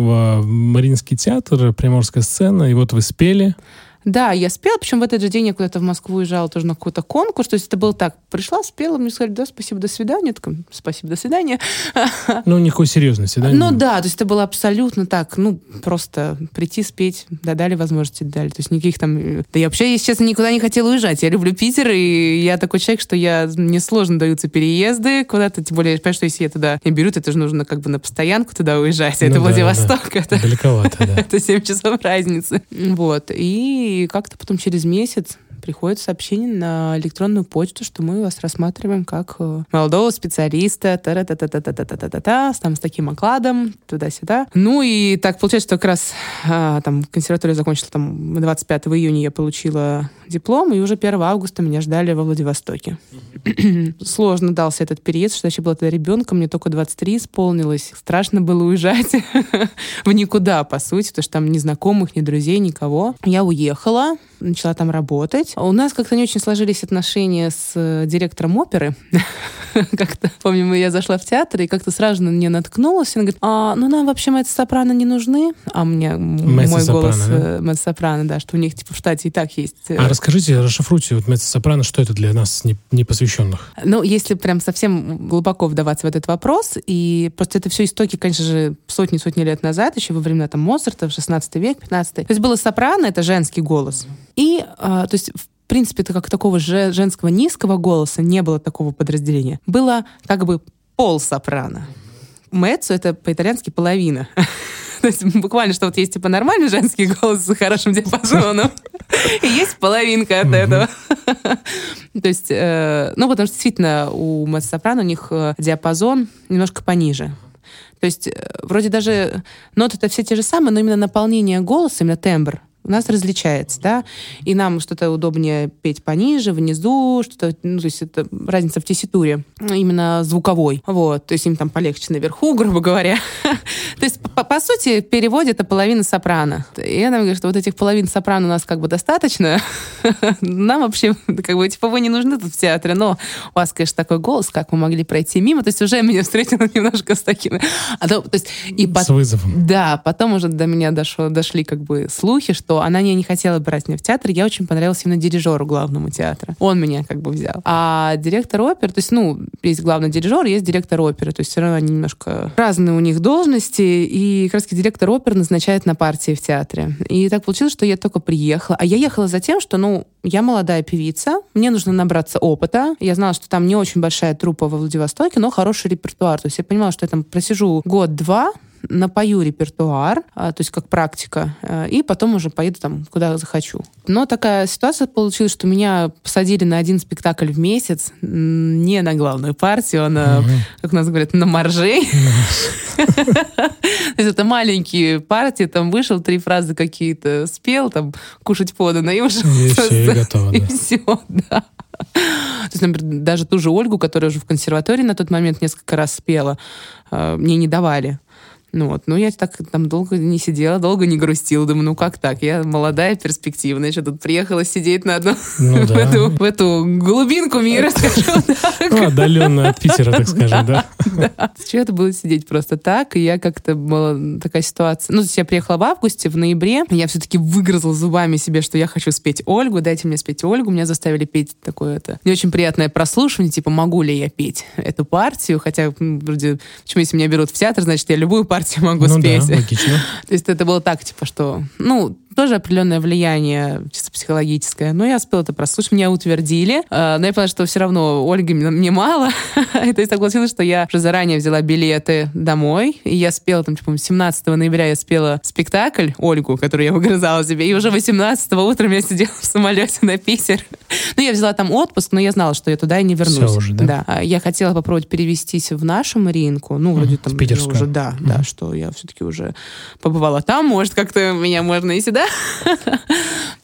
Мариинский театр, Приморская сцена, и вот вы спели. Да, я спела, причем в этот же день я куда-то в Москву уезжала тоже на какой-то конкурс. То есть это было так, пришла, спела, мне сказали, да, спасибо, до свидания. Я такая, спасибо, до свидания. Ну, никакой серьезности, да? Ну да, то есть это было абсолютно так, ну, просто прийти, спеть, да, дали возможности, дали. То есть никаких там... Да я вообще, если честно, никуда не хотела уезжать. Я люблю Питер, и я такой человек, что я... Мне сложно даются переезды куда-то, тем более, я понимаю, что если я туда не берут, это же нужно как бы на постоянку туда уезжать. Ну, это да, Владивосток. Да. Это... Далековато, да. это 7 часов разницы. Вот. И и как-то потом через месяц приходит сообщение на электронную почту, что мы вас рассматриваем как э, молодого специалиста, та та та та та та та та та та там с таким окладом, туда-сюда. Ну и так получается, что как раз а, там консерваторию закончила там 25 июня я получила диплом, и уже 1 августа меня ждали во Владивостоке. Сложно дался этот переезд, что я еще была тогда ребенком, мне только 23 исполнилось. Страшно было уезжать в никуда, по сути, потому что там ни знакомых, ни друзей, никого. Я уехала, начала там работать. У нас как-то не очень сложились отношения с э, директором оперы. как-то, помню, я зашла в театр, и как-то сразу на нее наткнулась. Она говорит, а, ну нам вообще мэтт-сопрано не нужны. А мне мой голос? Э, мэтт-сопрано, да, что у них типа в штате и так есть. Э, а расскажите, расшифруйте, вот меццо-сопрано, что это для нас не, не посвященных? Ну, если прям совсем глубоко вдаваться в этот вопрос, и просто это все истоки, конечно же, сотни-сотни лет назад, еще во времена там Моцарта, в 16 век, 15 То есть было сопрано, это женский голос. И, а, то есть, в принципе, это как такого женского низкого голоса не было такого подразделения. Было как бы пол сопрано. Меццо — это по-итальянски половина. То есть буквально, что вот есть типа нормальный женский голос с хорошим диапазоном, и есть половинка от этого. То есть, э, ну, потому что действительно у меццо-сопрано у них э, диапазон немножко пониже. То есть, э, вроде даже ноты это все те же самые, но именно наполнение голоса, именно тембр, у нас различается, да, и нам что-то удобнее петь пониже, внизу, что-то, ну, то есть это разница в тесситуре, именно звуковой, вот, то есть им там полегче наверху, грубо говоря. то есть, по, по сути, в переводе это половина сопрано. И я нам говорю, что вот этих половин сопрано у нас как бы достаточно, нам вообще, как бы, типа, вы не нужны тут в театре, но у вас, конечно, такой голос, как мы могли пройти мимо, то есть уже меня встретила немножко с такими... А то, то есть, и с вызовом. Да, потом уже до меня дошло, дошли как бы слухи, что что она не, не хотела брать меня в театр. Я очень понравилась именно дирижеру главному театра. Он меня как бы взял. А директор оперы, то есть, ну, есть главный дирижер, есть директор оперы. То есть все равно они немножко разные у них должности. И как раз директор оперы назначает на партии в театре. И так получилось, что я только приехала. А я ехала за тем, что, ну, я молодая певица, мне нужно набраться опыта. Я знала, что там не очень большая трупа во Владивостоке, но хороший репертуар. То есть я понимала, что я там просижу год-два, напою репертуар, а, то есть как практика, а, и потом уже поеду там, куда захочу. Но такая ситуация получилась, что меня посадили на один спектакль в месяц, не на главную партию, а на, как у нас говорят, на маржей. То есть это маленькие партии, там вышел, три фразы какие-то спел, там кушать подано, и уже... И все, и готово, И все, да. То есть, например, даже ту же Ольгу, которая уже в консерватории на тот момент несколько раз спела, мне не давали. Ну вот, ну я так там долго не сидела, долго не грустила. Думаю, ну как так? Я молодая, перспективная, еще тут приехала сидеть на одну, ну, да. в, эту, в эту глубинку мира, скажем так. Ну, отдаленно от Питера, так скажем, да? Да. Чего это будет сидеть просто так? И я как-то была такая ситуация. Ну, то есть я приехала в августе, в ноябре. Я все-таки выгрызла зубами себе, что я хочу спеть Ольгу, дайте мне спеть Ольгу. Меня заставили петь такое это не очень приятное прослушивание, типа, могу ли я петь эту партию? Хотя, вроде, почему если меня берут в театр, значит, я любую партию партию могу ну спеть. Да, логично. То есть это было так, типа, что, ну, тоже определенное влияние чисто психологическое. Но я спела это прослушать, меня утвердили. А, но я поняла, что все равно Ольги мне мало. И то есть согласилась, что я уже заранее взяла билеты домой. И я спела там, типа, 17 ноября я спела спектакль Ольгу, который я выгрызала себе. И уже 18 утром я сидела в самолете на Питер. Ну, я взяла там отпуск, но я знала, что я туда и не вернусь. Все уже, да? Да. А я хотела попробовать перевестись в нашу Маринку. Ну, вроде там... В питерскую. Уже, да, mm. да, что я все-таки уже побывала там. Может, как-то меня можно и сюда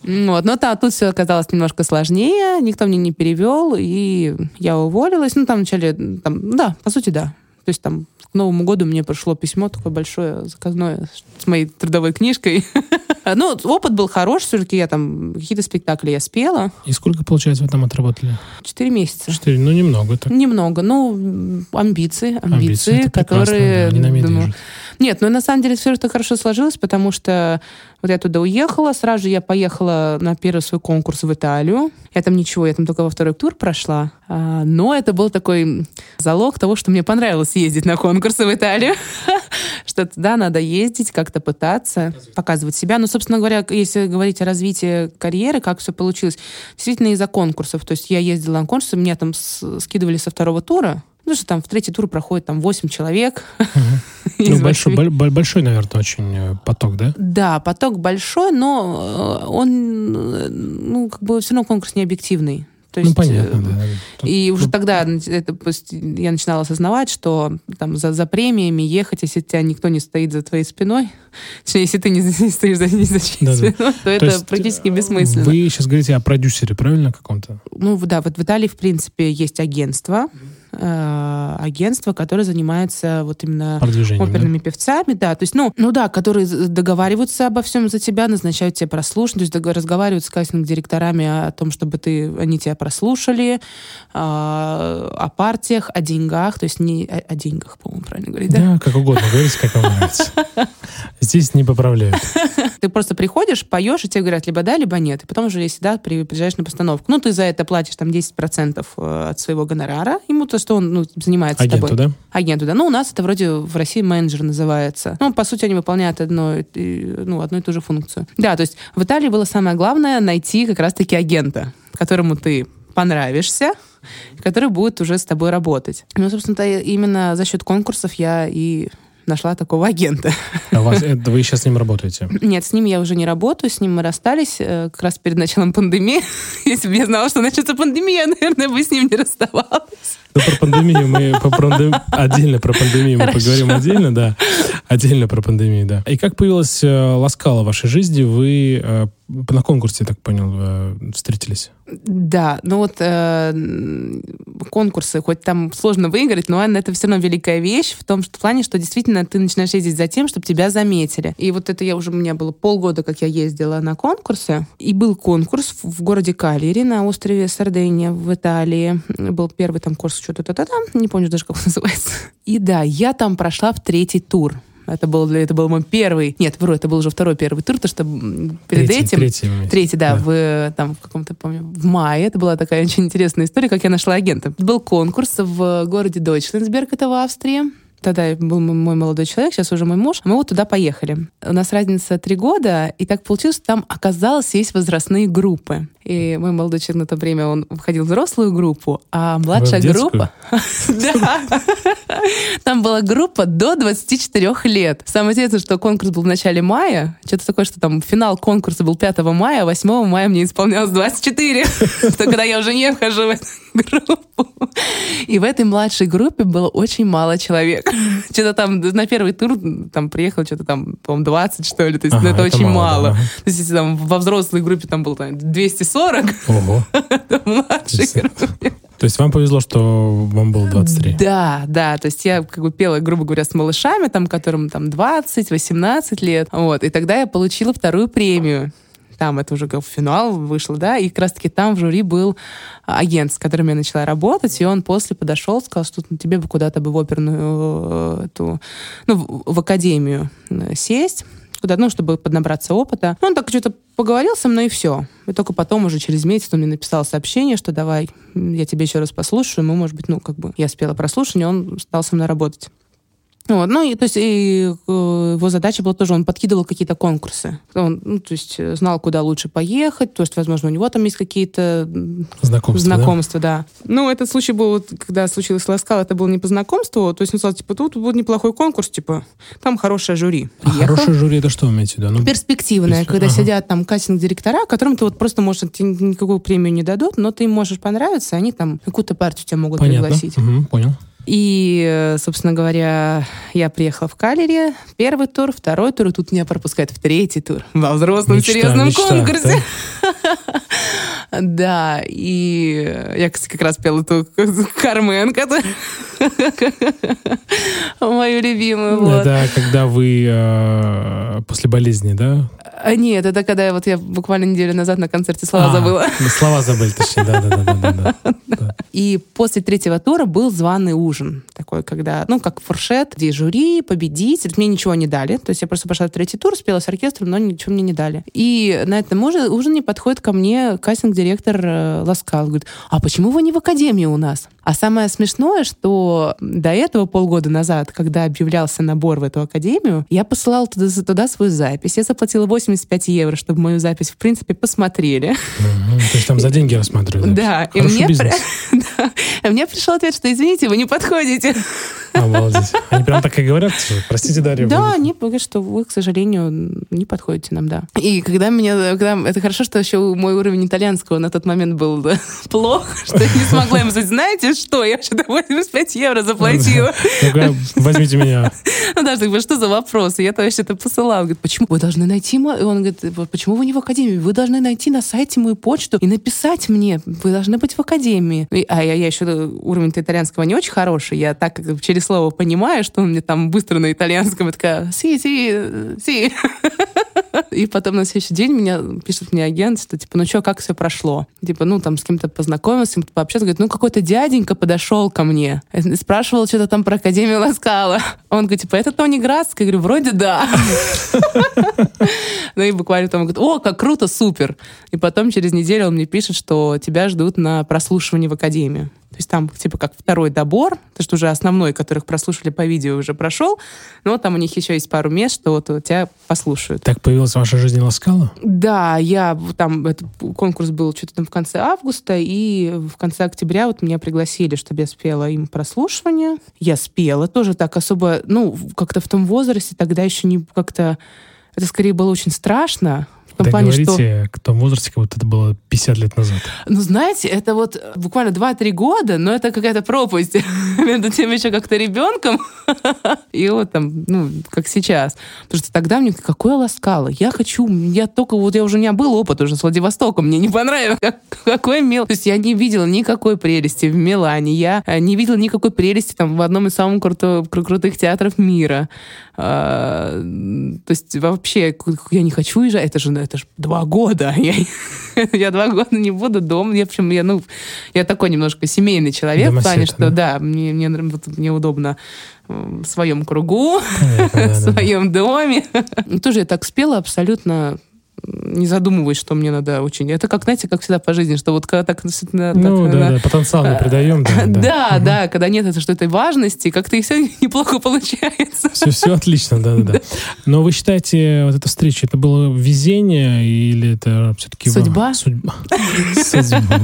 Вот, но там, тут все оказалось немножко сложнее, никто мне не перевел, и я уволилась. Ну, там вначале, там, да, по сути, да. То есть там к Новому году мне пришло письмо такое большое, заказное, с моей трудовой книжкой. ну, опыт был хорош, все-таки я там какие-то спектакли я спела. И сколько, получается, вы там отработали? Четыре месяца. Четыре, ну, немного так. Немного, ну, амбиции, амбиции, амбиции которые... Да, не думаю, нет, ну на самом деле все это хорошо сложилось, потому что вот я туда уехала, сразу же я поехала на первый свой конкурс в Италию. Я там ничего, я там только во второй тур прошла. А, но это был такой залог того, что мне понравилось ездить на конкурсы в Италию. Что туда надо ездить, как-то пытаться, показывать себя. Ну, собственно говоря, если говорить о развитии карьеры, как все получилось, действительно из-за конкурсов. То есть я ездила на конкурсы, меня там скидывали со второго тура, ну, что там в третий тур проходит там 8 человек. Ну, большой, большой, наверное, очень э, поток, да? Да, поток большой, но э, он, э, ну, как бы все равно конкурс не объективный. То ну, есть, ну, понятно, да. И уже тогда это, я начинала осознавать, что там за, за премиями ехать, если тебя никто не стоит за твоей спиной, точнее, если ты не, не стоишь за, не за чьей да, да. то, то это есть практически бессмысленно. Вы сейчас говорите о продюсере, правильно, каком-то? Ну, да, вот в Италии, в принципе, есть агентство, э, агентство, которое занимается вот именно оперными да? певцами, да, то есть, ну, ну да, которые договариваются обо всем за тебя, назначают тебе прослушивание, то есть разговаривают с кастинг-директорами о том, чтобы ты, они тебя прослушали, о, о партиях, о деньгах, то есть не о, о деньгах, по-моему, правильно говорить, да? Да, как угодно, говорите, как вам нравится. Здесь не поправляют. Ты просто приходишь, поешь, и тебе говорят либо да, либо нет. И потом уже, если да, приезжаешь на постановку. Ну, ты за это платишь там 10% э, от своего гонорара ему, то, что он ну, занимается Агенту, тобой. да? Агенту, да. Ну, у нас это вроде в России менеджер называется. Ну, по сути, они выполняют одно, ну, одну и ту же функцию. Да, то есть в Италии было самое главное найти как раз-таки агента, которому ты понравишься, который будет уже с тобой работать. Ну, собственно, именно за счет конкурсов я и нашла такого агента. А вас, это, вы сейчас с ним работаете? Нет, с ним я уже не работаю, с ним мы расстались э, как раз перед началом пандемии. Если бы я знала, что начнется пандемия, я, наверное, бы с ним не расставалась. Ну, про пандемию мы по пандем... отдельно про пандемию мы поговорим отдельно, да. Отдельно про пандемию, да. И как появилась э, Ласкала в вашей жизни? Вы э, на конкурсе, я так понял, э, встретились? Да, ну вот э, конкурсы, хоть там сложно выиграть, но это все равно великая вещь в том что, в плане, что действительно ты начинаешь ездить за тем, чтобы тебя заметили. И вот это я уже, у меня было полгода, как я ездила на конкурсы, и был конкурс в городе Калири на острове Сардения в Италии. Был первый там курс что-то то-то там, не помню даже, как он называется. И да, я там прошла в третий тур. Это был, это был мой первый... Нет, вру, это был уже второй первый тур, потому что перед Третий, этим... третий, Третий, да, в, там, в каком-то, помню, в мае. Это была такая очень интересная история, как я нашла агента. Был конкурс в городе Дойчлендсберг, это в Австрии. Тогда был мой молодой человек, сейчас уже мой муж. Мы вот туда поехали. У нас разница три года, и так получилось, что там оказалось есть возрастные группы. И мой молодой человек на то время, он входил в взрослую группу, а младшая группа... Да. Там была группа до 24 лет. Самое интересное, что конкурс был в начале мая. Что-то такое, что там финал конкурса был 5 мая, а 8 мая мне исполнялось 24. Когда я уже не вхожу в эту группу. И в этой младшей группе было очень мало человек. Что-то там на первый тур там приехало что-то там, по-моему, 20, что ли. То есть Ага, ну, это, это очень мало, мало. да. То есть если там во взрослой группе там было там, 240, Ого. младшей группе То есть вам повезло, что вам было 23? да, да, то есть я как бы пела, грубо говоря, с малышами, там, которым там 20-18 лет, вот, и тогда я получила вторую премию. Там это уже финал вышло, да, и как раз-таки там в жюри был агент, с которым я начала работать, и он после подошел, сказал, что ну, тебе бы куда-то бы в оперную э, эту, ну, в, академию э, сесть, куда, ну, чтобы поднабраться опыта. Он так что-то поговорил со мной, и все. И только потом, уже через месяц, он мне написал сообщение, что давай, я тебе еще раз послушаю. Мы, может быть, ну, как бы, я спела прослушивание, он стал со мной работать. Вот, ну, и, то есть, и, э, его задача была тоже, он подкидывал какие-то конкурсы. Он, ну, то есть, э, знал, куда лучше поехать, то есть, возможно, у него там есть какие-то м, Знакомство, да? знакомства, да? Ну, этот случай был, когда случилось Ласкал, это было не по знакомству, то есть, он сказал, типа, тут будет неплохой конкурс, типа, там хорошее жюри. А Приехал. хорошее жюри, это что вы имеете в виду? Ну, Перспективная, Перспектив- когда ага. сидят там кастинг-директора, которым ты вот просто, может, тебе никакую премию не дадут, но ты им можешь понравиться, они там какую-то партию тебя могут понятно. пригласить. Мгм, понял. И, э, собственно говоря, я приехала в Калере, первый тур, второй тур, и тут меня пропускают в третий тур во взрослом Мечта, серьезном мечта, конкурсе. Да, и я, кстати, как раз пела эту Кармен, которая- мою любимую. Это когда вы э, после болезни, да? А нет, это когда вот я буквально неделю назад на концерте слова А, забыла. Слова забыли, точнее, да-да-да. да. И после третьего тура был званый ужин. Такой, когда, ну, как фуршет, где жюри, победитель. Мне ничего не дали. То есть я просто пошла в третий тур, спела с оркестром, но ничего мне не дали. И на этом ужин- ужине подходит ко мне кастинг-директор э, Ласкал. Говорит, а почему вы не в академии у нас? А самое смешное, что до этого, полгода назад, когда объявлялся набор в эту академию, я посылала туда, туда свою запись. Я заплатила 85 евро, чтобы мою запись, в принципе, посмотрели. Мгм, То есть там за деньги рассматривают. Да, и мне, бизнес. да, и мне пришел ответ, что извините, вы не подходите. Обалдеть. Они прям так и говорят, простите, Дарья. Да, они говорят, что вы, к сожалению, не подходите нам, да. И когда меня, когда, это хорошо, что еще мой уровень итальянского на тот момент был плох, что я не смогла им сказать, знаете что, я вообще-то 85 евро заплатила. Возьмите меня. Ну даже так, что за вопросы? Я-то вообще-то посылала. Говорит, почему? Вы должны найти... Он говорит, «Вот почему вы не в академии? Вы должны найти на сайте мою почту и написать мне. Вы должны быть в академии. А я, я еще уровень итальянского не очень хороший. Я так через слово понимаю, что он мне там быстро на итальянском. Я такая, си, си, си. И потом на следующий день меня пишет мне агент, что типа, ну что, как все прошло? Типа, ну там с кем-то познакомился, с кем-то пообщался. Говорит, ну какой-то дяденька подошел ко мне. Спрашивал что-то там про Академию Ласкала. Он говорит, типа, это Тони Градский? Я говорю, вроде да. Ну и буквально там говорит, о, как круто, супер. И потом через неделю он мне пишет, что тебя ждут на прослушивание в Академию. То есть там типа как второй добор, то что уже основной, которых прослушали по видео, уже прошел, но там у них еще есть пару мест, что вот тебя послушают. Так появилась в вашей жизни Ласкала? Да, я там, этот конкурс был что-то там в конце августа, и в конце октября вот меня пригласили, чтобы я спела им прослушивание. Я спела тоже так особо, ну, как-то в том возрасте тогда еще не как-то... Это скорее было очень страшно, в том плане, говорите, что... к тому возрасте, как будто это было 50 лет назад. Ну, знаете, это вот буквально 2-3 года, но это какая-то пропасть между тем еще как-то ребенком и вот там, ну, как сейчас. Потому что тогда мне какое ласкало. Я хочу, я только, вот я уже у меня был опыт уже с Владивостоком, мне не понравилось, как, какой мил. То есть я не видела никакой прелести в Милане, я э, не видела никакой прелести там в одном из самых круто, крутых театров мира. А, то есть вообще я не хочу уезжать, это же это же два года. Я, я два года не буду дома. Я, в общем, я, ну, я такой немножко семейный человек, Домосед, в плане, что да, да мне, мне, мне удобно в своем кругу, Понятно, в своем да. доме. Тоже я так спела абсолютно не задумываюсь, что мне надо очень. Это как, знаете, как всегда по жизни, что вот когда так действительно... Ну, так, да, да, потенциал не придаем. Да, да, да, да, когда нет это, что этой важности, как-то и все неплохо получается. Все, все отлично, да, да, да. Но вы считаете, вот эта встреча, это было везение или это все-таки... Судьба? Судьба. Судьба.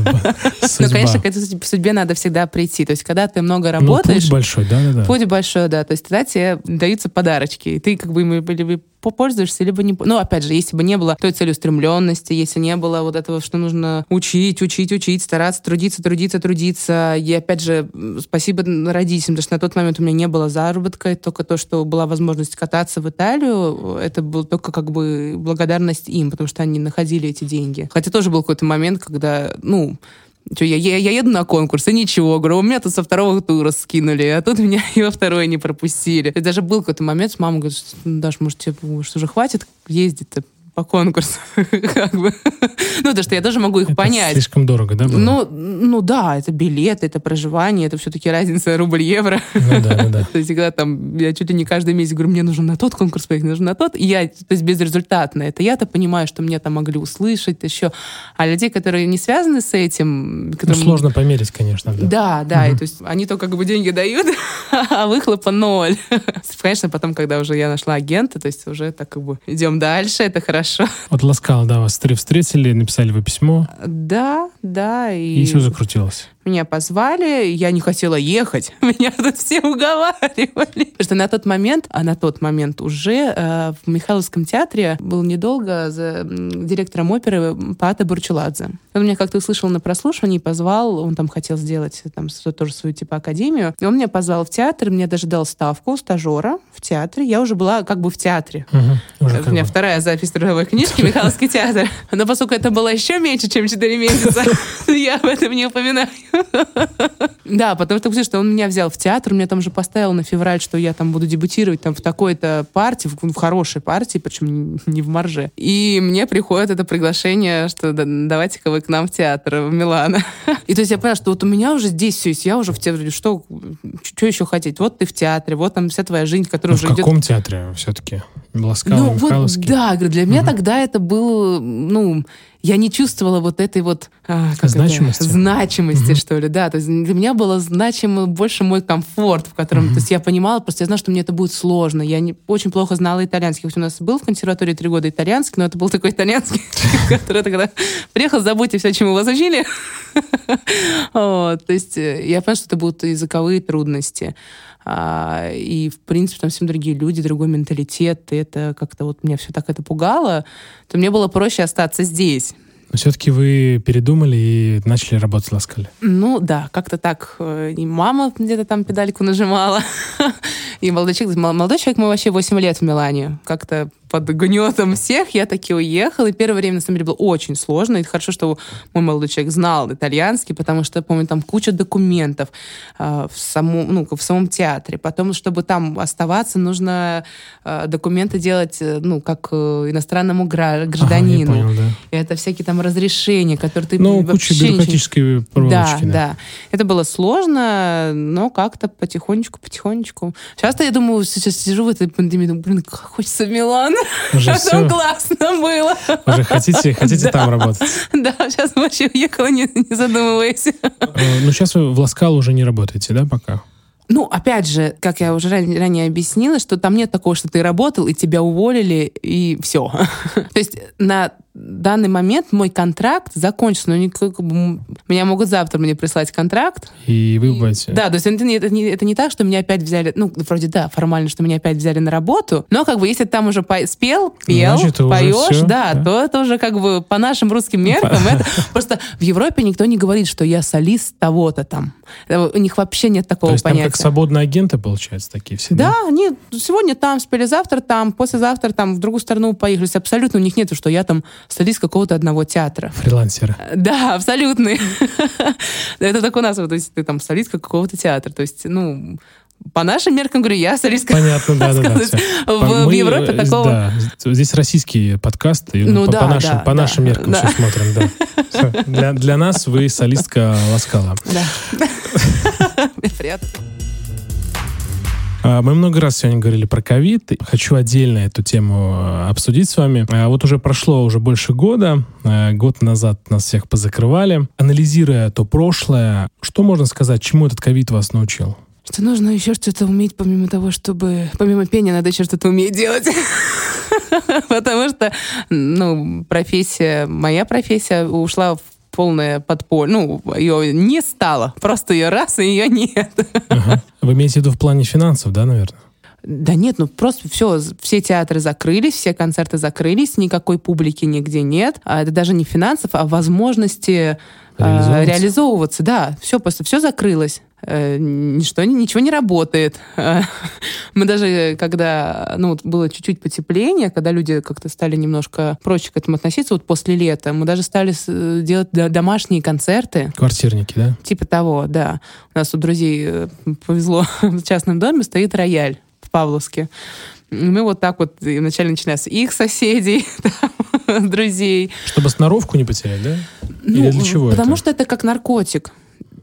Ну, конечно, к этой судьбе надо всегда прийти. То есть, когда ты много ну, работаешь... путь большой, да, да, да. Путь большой, да. То есть, тогда тебе даются подарочки. И ты как бы попользуешься, либо не... Ну, опять же, если бы не было той целеустремленности, если не было вот этого, что нужно учить, учить, учить, стараться, трудиться, трудиться, трудиться. И, опять же, спасибо родителям, потому что на тот момент у меня не было заработка, только то, что была возможность кататься в Италию, это был только как бы благодарность им, потому что они находили эти деньги. Хотя тоже был какой-то момент, когда, ну, что, я, я, я еду на конкурс, и ничего, говорю, у меня тут со второго тура скинули, а тут меня и во второй не пропустили. И даже был какой-то момент, с мамой говорит, Даш, может, тебе что же хватит ездить-то по конкурсу, как бы. Ну, то, что я тоже могу их это понять. слишком дорого, да, было? Ну, ну да, это билет, это проживание, это все-таки разница рубль-евро. Ну да, да, да. То есть, когда там, я чуть ли не каждый месяц говорю, мне нужно на тот конкурс поехать, нужно на тот, и я, то есть, безрезультатно. Это я-то понимаю, что мне там могли услышать еще. А людей, которые не связаны с этим... Которым... Ну, сложно померить, конечно, да. Да, да, угу. и, то есть, они только как бы деньги дают, а выхлопа ноль. Конечно, потом, когда уже я нашла агента, то есть, уже так как бы идем дальше, это хорошо хорошо. Вот Ласкал, да, вас встретили, написали вы письмо. Да, да. И, и все закрутилось. Меня позвали, я не хотела ехать. Меня тут все уговаривали. Потому что на тот момент, а на тот момент уже э, в Михайловском театре был недолго за директором оперы Пата Бурчуладзе. Он меня как-то услышал на прослушивании, позвал, он там хотел сделать там тоже свою типа академию. И он меня позвал в театр, мне даже дал ставку стажера в театре. Я уже была как бы в театре. Угу, У меня бы. вторая запись трудовой книжки Михайловский театр. Но поскольку это было еще меньше, чем 4 месяца, я об этом не упоминаю. Да, потому что, что он меня взял в театр, меня там же поставил на февраль, что я там буду дебютировать там в такой-то партии, в, в хорошей партии, причем не в марже. И мне приходит это приглашение, что да, давайте-ка вы к нам в театр в Милано. И то есть я поняла, что вот у меня уже здесь все есть, я уже в театре, что, что еще хотеть? Вот ты в театре, вот там вся твоя жизнь, которая Но уже в каком идет... театре все-таки? Ласкал, ну, вот, да, для меня угу. тогда это было, ну, я не чувствовала вот этой вот а, значимости, это, значимости угу. что ли, да. То есть для меня было значимо больше мой комфорт, в котором, угу. то есть я понимала, просто я знала, что мне это будет сложно. Я не очень плохо знала итальянский. Хоть у нас был в консерватории три года итальянский, но это был такой итальянский, который тогда приехал, забудьте все, чему вас учили. То есть э, я поняла, что это будут языковые трудности. А, и, в принципе, там совсем другие люди, другой менталитет, и это как-то вот меня все так это пугало, то мне было проще остаться здесь. Но все-таки вы передумали и начали работать в Ласкале. Ну да, как-то так. Э, и мама где-то там педальку нажимала. И молодой человек, молодой человек, мы вообще 8 лет в Милане. Как-то под гнетом всех, я таки уехала. И первое время, на самом деле, было очень сложно. И хорошо, что мой молодой человек знал итальянский, потому что, помню, там куча документов э, в, самом, ну, в самом театре. Потом, чтобы там оставаться, нужно э, документы делать, э, ну, как э, иностранному гражданину. Ага, понял, да. И это всякие там разрешения, которые ты Ну, куча бюрократической проволочки. Да, да, да. Это было сложно, но как-то потихонечку, потихонечку. Часто я думаю, сейчас сижу в этой пандемии, думаю, блин, как хочется в Милан. Уже Там все. классно было. Уже хотите, хотите там работать. Да, сейчас вообще уехала, не, не задумываясь. Э, Ну, сейчас вы в Ласкал уже не работаете, да, пока? Ну, опять же, как я уже ран- ранее объяснила, что там нет такого, что ты работал, и тебя уволили, и все. То есть на данный момент мой контракт закончен. но бы м- меня могут завтра мне прислать контракт. И вы будете... Да, то есть это не, это, не, это не так, что меня опять взяли, ну, вроде да, формально, что меня опять взяли на работу, но как бы если ты там уже по- спел, пел, Значит, поешь, всё, да, да. то это уже как бы по нашим русским меркам, это просто в Европе никто не говорит, что я солист того-то там. Это У них вообще нет такого То есть там понятия. как свободные агенты, получается, такие все, Да, они сегодня там спели, завтра там, послезавтра там в другую сторону поехали. Абсолютно у них нет, что я там солист какого-то одного театра. Фрилансеры. Да, абсолютно. Это так у нас, то есть ты там солистка какого-то театра. То есть, ну, по нашим меркам, говорю, я солистка. Понятно, да, да, да. В, в Мы, Европе э, такого... Да, здесь российский подкаст, и, ну, Ну по, да, по нашим, да, по да, нашим меркам да. все смотрим, да. Для, для нас вы солистка Ласкала. Да. Приятно. А, Мы много раз сегодня говорили про ковид. Хочу отдельно эту тему э, обсудить с вами. А, Вот уже прошло уже больше года. Э, Год назад нас всех позакрывали. Анализируя то прошлое, что можно сказать, чему этот ковид вас научил? Что нужно еще что-то уметь, помимо того, чтобы... Помимо пения, надо еще что-то уметь делать. Потому что, ну, профессия, моя профессия ушла в полное подполье. Ну, ее не стало. Просто ее раз, и ее нет. Ага. Вы имеете в виду в плане финансов, да, наверное? Да нет, ну просто все, все театры закрылись, все концерты закрылись, никакой публики нигде нет. А это даже не финансов, а возможности а, Реализовываться. реализовываться. Да, все просто все закрылось. Э, Ничто, ничего не работает. Э, Мы даже, когда ну, вот было чуть-чуть потепление, когда люди как-то стали немножко проще к этому относиться, вот после лета, мы даже стали э, делать до- домашние концерты. Квартирники, да? Типа того, да. У нас у друзей э, повезло, в частном доме стоит рояль в Павловске. Мы вот так вот вначале начинаем с их соседей, там, друзей. Чтобы сноровку не потерять, да? Или для чего Ну, потому это? что это как наркотик.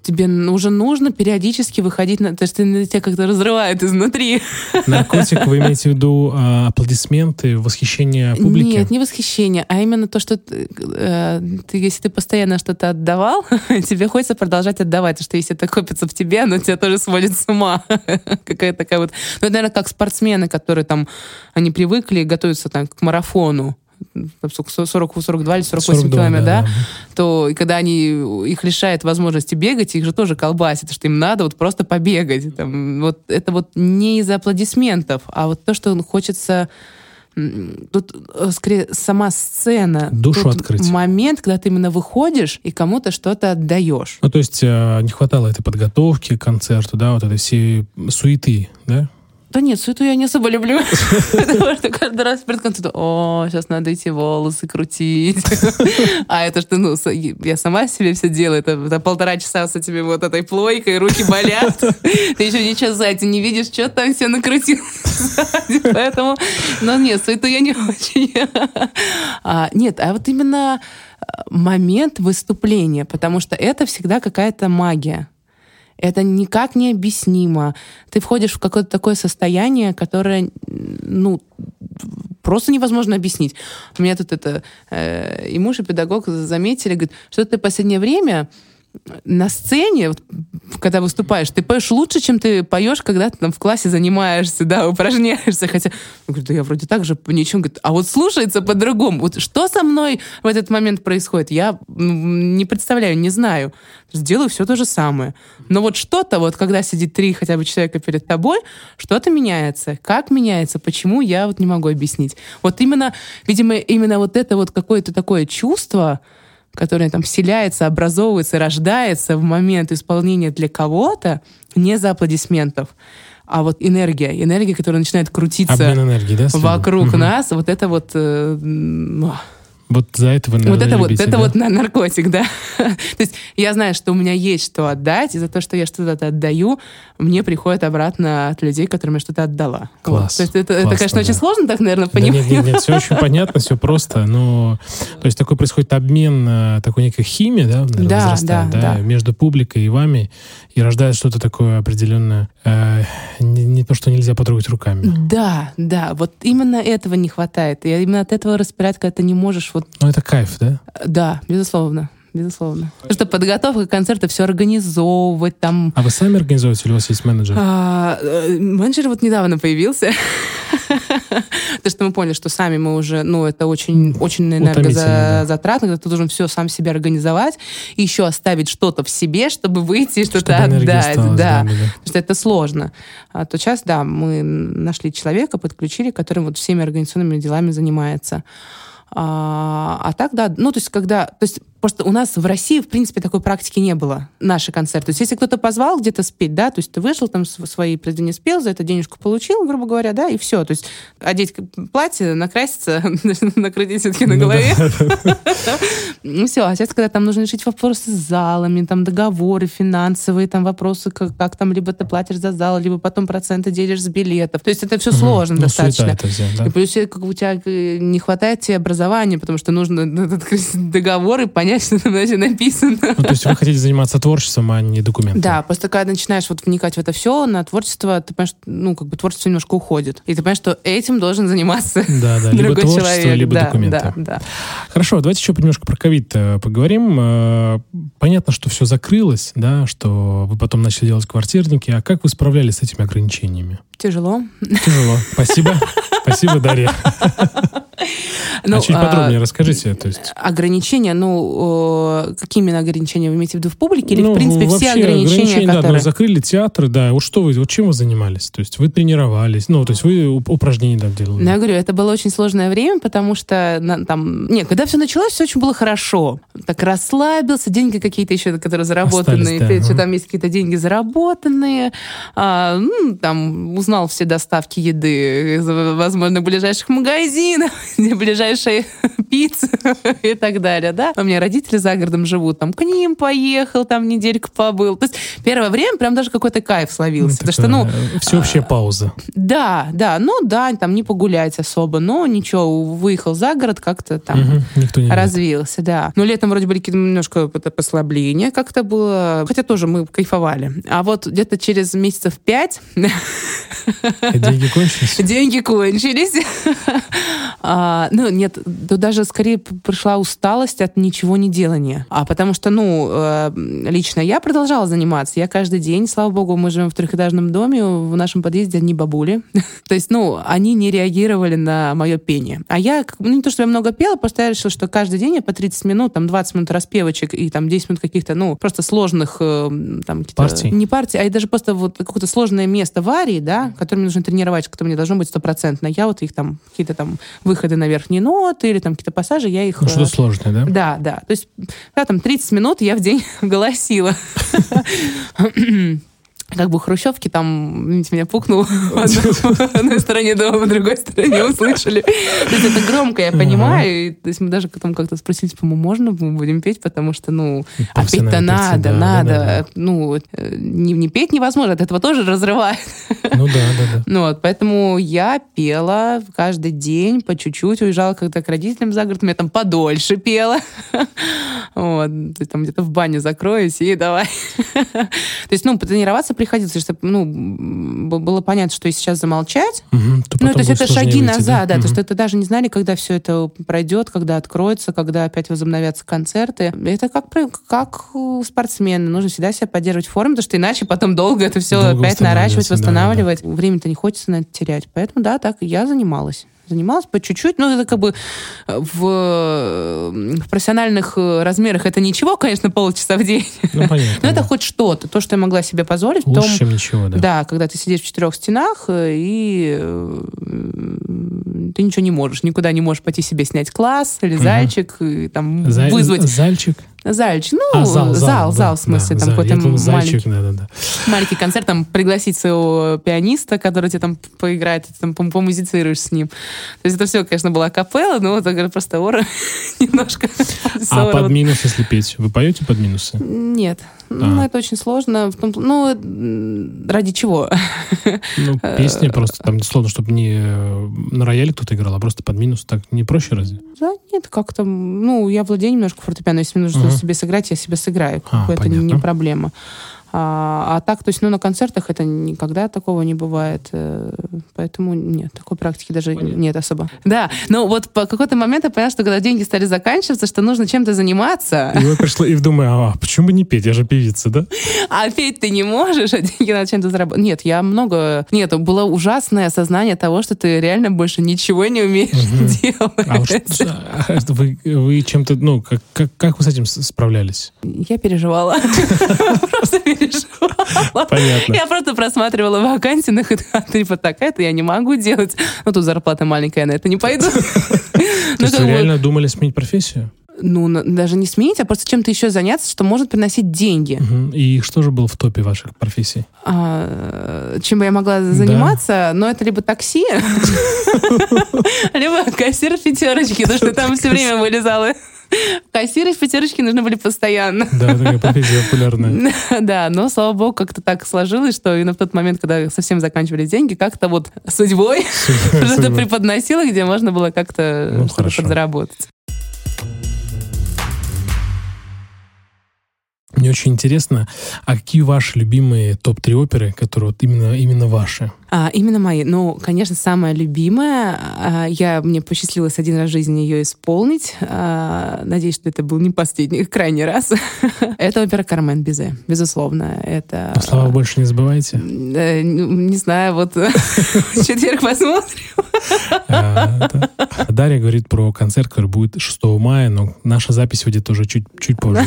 Тебе уже нужно периодически выходить на... То есть ты- тебя как-то разрывает изнутри. Наркотик, вы имеете в виду а, аплодисменты, восхищение публики? Нет, не восхищение, а именно то, что ты, э, ты, если ты постоянно что-то отдавал, тебе хочется продолжать отдавать, потому что если это копится в тебе, оно тебя тоже сводит с ума. Какая такая вот... Ну, это, наверное, как спортсмены, которые там, они привыкли готовиться там к марафону. Там, сколько, 40, 42 или 48 42, километров, да, да. то и когда они их лишают возможности бегать, их же тоже колбасит, что им надо вот просто побегать. Там, вот это вот не из-за аплодисментов, а вот то, что хочется Тут э, скорее сама сцена. Душу Тут открыть. момент, когда ты именно выходишь и кому-то что-то отдаешь. Ну, то есть э, не хватало этой подготовки к концерту, да, вот этой всей суеты, да? Да нет, суету я не особо люблю. Потому что каждый раз перед концертом, о, сейчас надо идти волосы крутить. А это что, ну, я сама себе все делаю. Это, полтора часа с этими вот этой плойкой, руки болят. Ты еще ничего сзади не видишь, что там все накрутил. Поэтому, ну нет, суету я не очень. А, Нет, а вот именно а, момент выступления, потому что это всегда какая-то магия. Это никак не объяснимо. Ты входишь в какое-то такое состояние, которое, ну, просто невозможно объяснить. У меня тут это э, и муж, и педагог заметили, говорит, что ты в последнее время на сцене, вот, когда выступаешь, ты поешь лучше, чем ты поешь, когда ты там в классе занимаешься, да, упражняешься. Хотя, я говорю, да я вроде так же ничего. Говорит, а вот слушается по-другому. Вот что со мной в этот момент происходит, я м, не представляю, не знаю. Сделаю все то же самое. Но вот что-то, вот когда сидит три хотя бы человека перед тобой, что-то меняется. Как меняется, почему, я вот не могу объяснить. Вот именно, видимо, именно вот это вот какое-то такое чувство, которое там вселяется, образовывается, рождается в момент исполнения для кого-то, не за аплодисментов, а вот энергия, энергия, которая начинает крутиться энергией, да? вокруг Мгм. нас, вот это вот... э, Вот за это вы, Вот это вот, любите, это да? вот на наркотик, да. То есть я знаю, что у меня есть что отдать, и за то, что я что-то отдаю, мне приходит обратно от людей, которым я что-то отдала. Класс. Вот. То есть это, это, Классно, конечно, очень да. сложно так, наверное, Да понимать. нет, нет, нет, все очень понятно, все просто, но то есть такой происходит обмен, э, такой некой химии, да, наверное, Да, возрастает, да, да. между публикой и вами, и рождает что-то такое определенное, э, не, не то, что нельзя потрогать руками. Да, да, вот именно этого не хватает. И именно от этого распирать, когда ты не можешь вот Ну, это кайф, да? Да, безусловно. Безусловно. Потому что подготовка концерта, все организовывать там. А вы сами организуете или у вас есть менеджер? А, э, менеджер вот недавно появился. Потому что мы поняли, что сами мы уже, ну, это очень, очень энергозатратно, когда ты должен все сам себе организовать, и еще оставить что-то в себе, чтобы выйти и что-то отдать. да. Потому что это сложно. А то сейчас, да, мы нашли человека, подключили, который вот всеми организационными делами занимается. А, а так, да, ну, то есть, когда... То есть, просто у нас в России, в принципе, такой практики не было, наши концерты. То есть, если кто-то позвал где-то спеть, да, то есть, ты вышел, там, св- свои произведения спел, за это денежку получил, грубо говоря, да, и все. То есть, одеть платье, накраситься, накрутить все-таки на Ну голове. Ну все, а сейчас, когда там нужно решить вопросы с залами, там договоры финансовые, там вопросы, как, там либо ты платишь за зал, либо потом проценты делишь с билетов. То есть это все сложно Ну, достаточно. И плюс э, у тебя э, не хватает тебе образования, потому что нужно открыть договор и понять, что там значит, написано. Ну, то есть вы хотите заниматься творчеством, а не документом? Да, просто когда начинаешь вот вникать в это все, на творчество, ты понимаешь, ну, как бы творчество немножко уходит. И ты понимаешь, что этим должен заниматься Да, да, либо другой творчество, человек. либо да, документы. Да, да. Хорошо, давайте еще немножко про ковид э, поговорим. Э, Понятно, что все закрылось, да, что вы потом начали делать квартирники. А как вы справлялись с этими ограничениями? Тяжело. Тяжело. Спасибо. Спасибо, Дарья. Ну, а чуть а, подробнее расскажите. То есть, Ограничения, ну, какие именно ограничения вы имеете в виду в публике? Или, ну, в принципе, все ограничения, да, которые... ну, закрыли театры, да. Вот что вы, вот чем вы занимались? То есть вы тренировались, ну, то есть вы уп- упражнения там делали. Ну, я говорю, это было очень сложное время, потому что на- там... Не, когда все началось, все очень было хорошо. Так расслабился, деньги какие-то еще, которые заработанные. Остались, да, ага. там есть какие-то деньги заработанные. А, ну, там узнал все доставки еды возможно, ближайших магазинов, где ближайшая пицца и так далее, да. У меня родители за городом живут, там к ним поехал, там недельку побыл. То есть первое время прям даже какой-то кайф словился. потому что, ну, всеобщая пауза. да, да, ну да, там не погулять особо, но ничего, выехал за город, как-то там Мгм, Никто не развился, да. Но летом вроде были какие-то немножко это послабления как-то было, хотя тоже мы кайфовали. А вот где-то через месяцев пять А Деньги кончились? деньги кончились. А, ну, нет, тут даже скорее пришла усталость от ничего не делания. А потому что, ну, э, лично я продолжала заниматься. Я каждый день, слава богу, мы живем в трехэтажном доме, в нашем подъезде одни бабули. То есть, ну, они не реагировали на мое пение. А я, ну, не то, что я много пела, просто я решила, что каждый день я по 30 минут, там, 20 минут распевочек и там 10 минут каких-то, ну, просто сложных, э, там, Партий. Не партии, а и даже просто вот какое-то сложное место в арии, да, которое мне нужно тренировать, которое мне должно быть стопроцентно. Я вот их там, какие-то там выходы на верхние ноты или там какие-то пассажи, я их... Ну, э, что сложное, да? да, да. То есть, да, там 30 минут я в день голосила. Как бы хрущевки там, видите, меня пукнул в одной- стороне дома, в другой стороне услышали. То есть это громко, я понимаю. То есть мы даже потом как-то спросили, типа, мы можно мы будем петь, потому что, ну, а петь-то надо, надо. Ну, э, не, петь невозможно, от этого тоже разрывает. Ну да, да, да. Ну вот, поэтому я пела каждый день по чуть-чуть, уезжала когда к родителям за город, я там подольше пела. Вот, там где-то в бане закроюсь и давай. То есть, ну, потренироваться приходилось, чтобы, ну, было понятно, что если сейчас замолчать, Мгм, то ну, то есть это шаги выйти, назад, да, то Мгм. есть это даже не знали, когда все это пройдет, когда откроется, когда опять возобновятся концерты. Это как, как у спортсмена, нужно всегда себя поддерживать в форме, потому что иначе потом долго это все Долго опять наращивать, восстанавливаться, да, восстанавливать. Времени-то не хочется на это терять. Поэтому, да, так я занималась. Занималась по чуть-чуть, но это как бы в, в профессиональных э, размерах это ничего, конечно, полчаса в день. Ну, понятно. Но это да. хоть что-то, то, что я могла себе позволить. в том- Лучше, чем ничего, да. да, когда ты сидишь в четырех стенах, э, и э, ты ничего не можешь. Никуда не можешь пойти себе снять класс или зальчик, и там За- вызвать. Зальчик. Зальчик. Ну, А, зал, зал, зал, зал, да, в смысле, да, там зал. какой-то маленький, да, да, да. маленький концерт, там пригласить своего пианиста, который тебе там поиграет, ты там пом- помузицируешь с ним. То есть это все, конечно, была капелла, но говорю, просто ора немножко. А под вот. минус, если петь, вы поете под минусы? Нет. Ну, А. это очень сложно. Ну, ради чего? Ну, Э, песни просто там сложно, чтобы не э, на рояле кто-то играл, а просто под минус. Так не проще разве? Да, нет, как-то, ну, я владею немножко фортепиано, если мне нужно Мгм. себе сыграть, я себе сыграю, А, это не понятно. проблема. А, а так, то есть, ну, на концертах это никогда такого не бывает, э, поэтому нет, такой практики даже нет особо. Да, но вот по какой-то момент я поняла, что когда деньги стали заканчиваться, что нужно чем-то заниматься, И вы пришли, и думаю, а почему бы не петь? Я же певица, да? а петь ты не можешь, а деньги надо чем-то заработать. Нет, я много... Нет, было ужасное осознание того, что ты реально больше ничего не умеешь делать. А вот что- а вы, вы чем-то, ну, как, как, как вы с этим справлялись? Я переживала. Просто переживала. Понятно. Я просто просматривала вакансии, на типа, так, это я не могу делать. Ну, тут зарплата маленькая, я на это не пойду. То Ну, есть вы реально думали сменить профессию? Ну, даже не сменить, а просто чем-то еще заняться, что может приносить деньги. Мгм. И что же было в топе ваших профессий? А, чем бы я могла заниматься, но это либо такси, либо кассир в пятерочке, потому что там все время вылезала. Кассиры в пятерочке нужны были постоянно. Да, такая профессия популярная. Да, но, слава богу, как-то так сложилось, что именно в тот момент, когда совсем заканчивались деньги, как-то вот судьбой что-то преподносило, где можно было как-то Ну, что-то подзаработать. Мне очень интересно, а какие ваши любимые топ-3 оперы, которые вот именно, именно ваши? А, именно мои. Ну, конечно, самая любимая. а, Я, мне посчастливилось один раз в жизни ее исполнить. А, Надеюсь, что это был не последний, крайний раз. Это опера «Кармен Бизе», безусловно. Это... А слова больше не забывайте. Ну, Не знаю, вот в четверг посмотрим. А, да. Дарья говорит про концерт, который будет 6 мая, но наша запись выйдет уже чуть, чуть позже.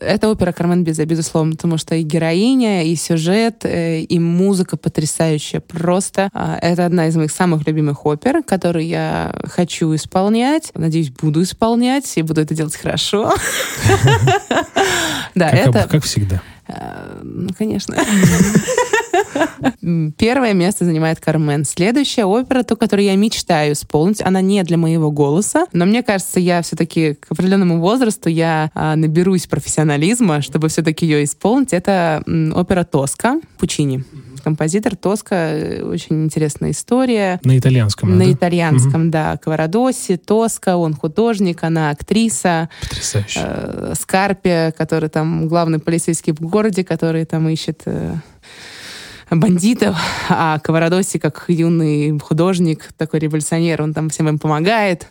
Это опера «Кармен Бизе», безусловно, потому что и героиня, и сюжет, э, и музыка потрясающая просто. А, Это одна из моих самых любимых опер, которую я хочу исполнять. Надеюсь, буду исполнять, и буду это делать хорошо. Да, это... как всегда. э, Ну, конечно. Первое место занимает Кармен. Следующая опера, ту, которую я мечтаю исполнить, она не для моего голоса, но мне кажется, я все-таки к определенному возрасту я а, наберусь профессионализма, чтобы все-таки ее исполнить. Это опера «Тоска» Пучини. Композитор Тоска, э, очень интересная история. На итальянском, На да? итальянском, да. Каварадоси, Тоска, он художник, она актриса. Потрясающе. Э, Скарпе, который там главный полицейский в городе, который там ищет э, бандитов, а Каварадоси, как юный художник, такой революционер, он там всем им помогает,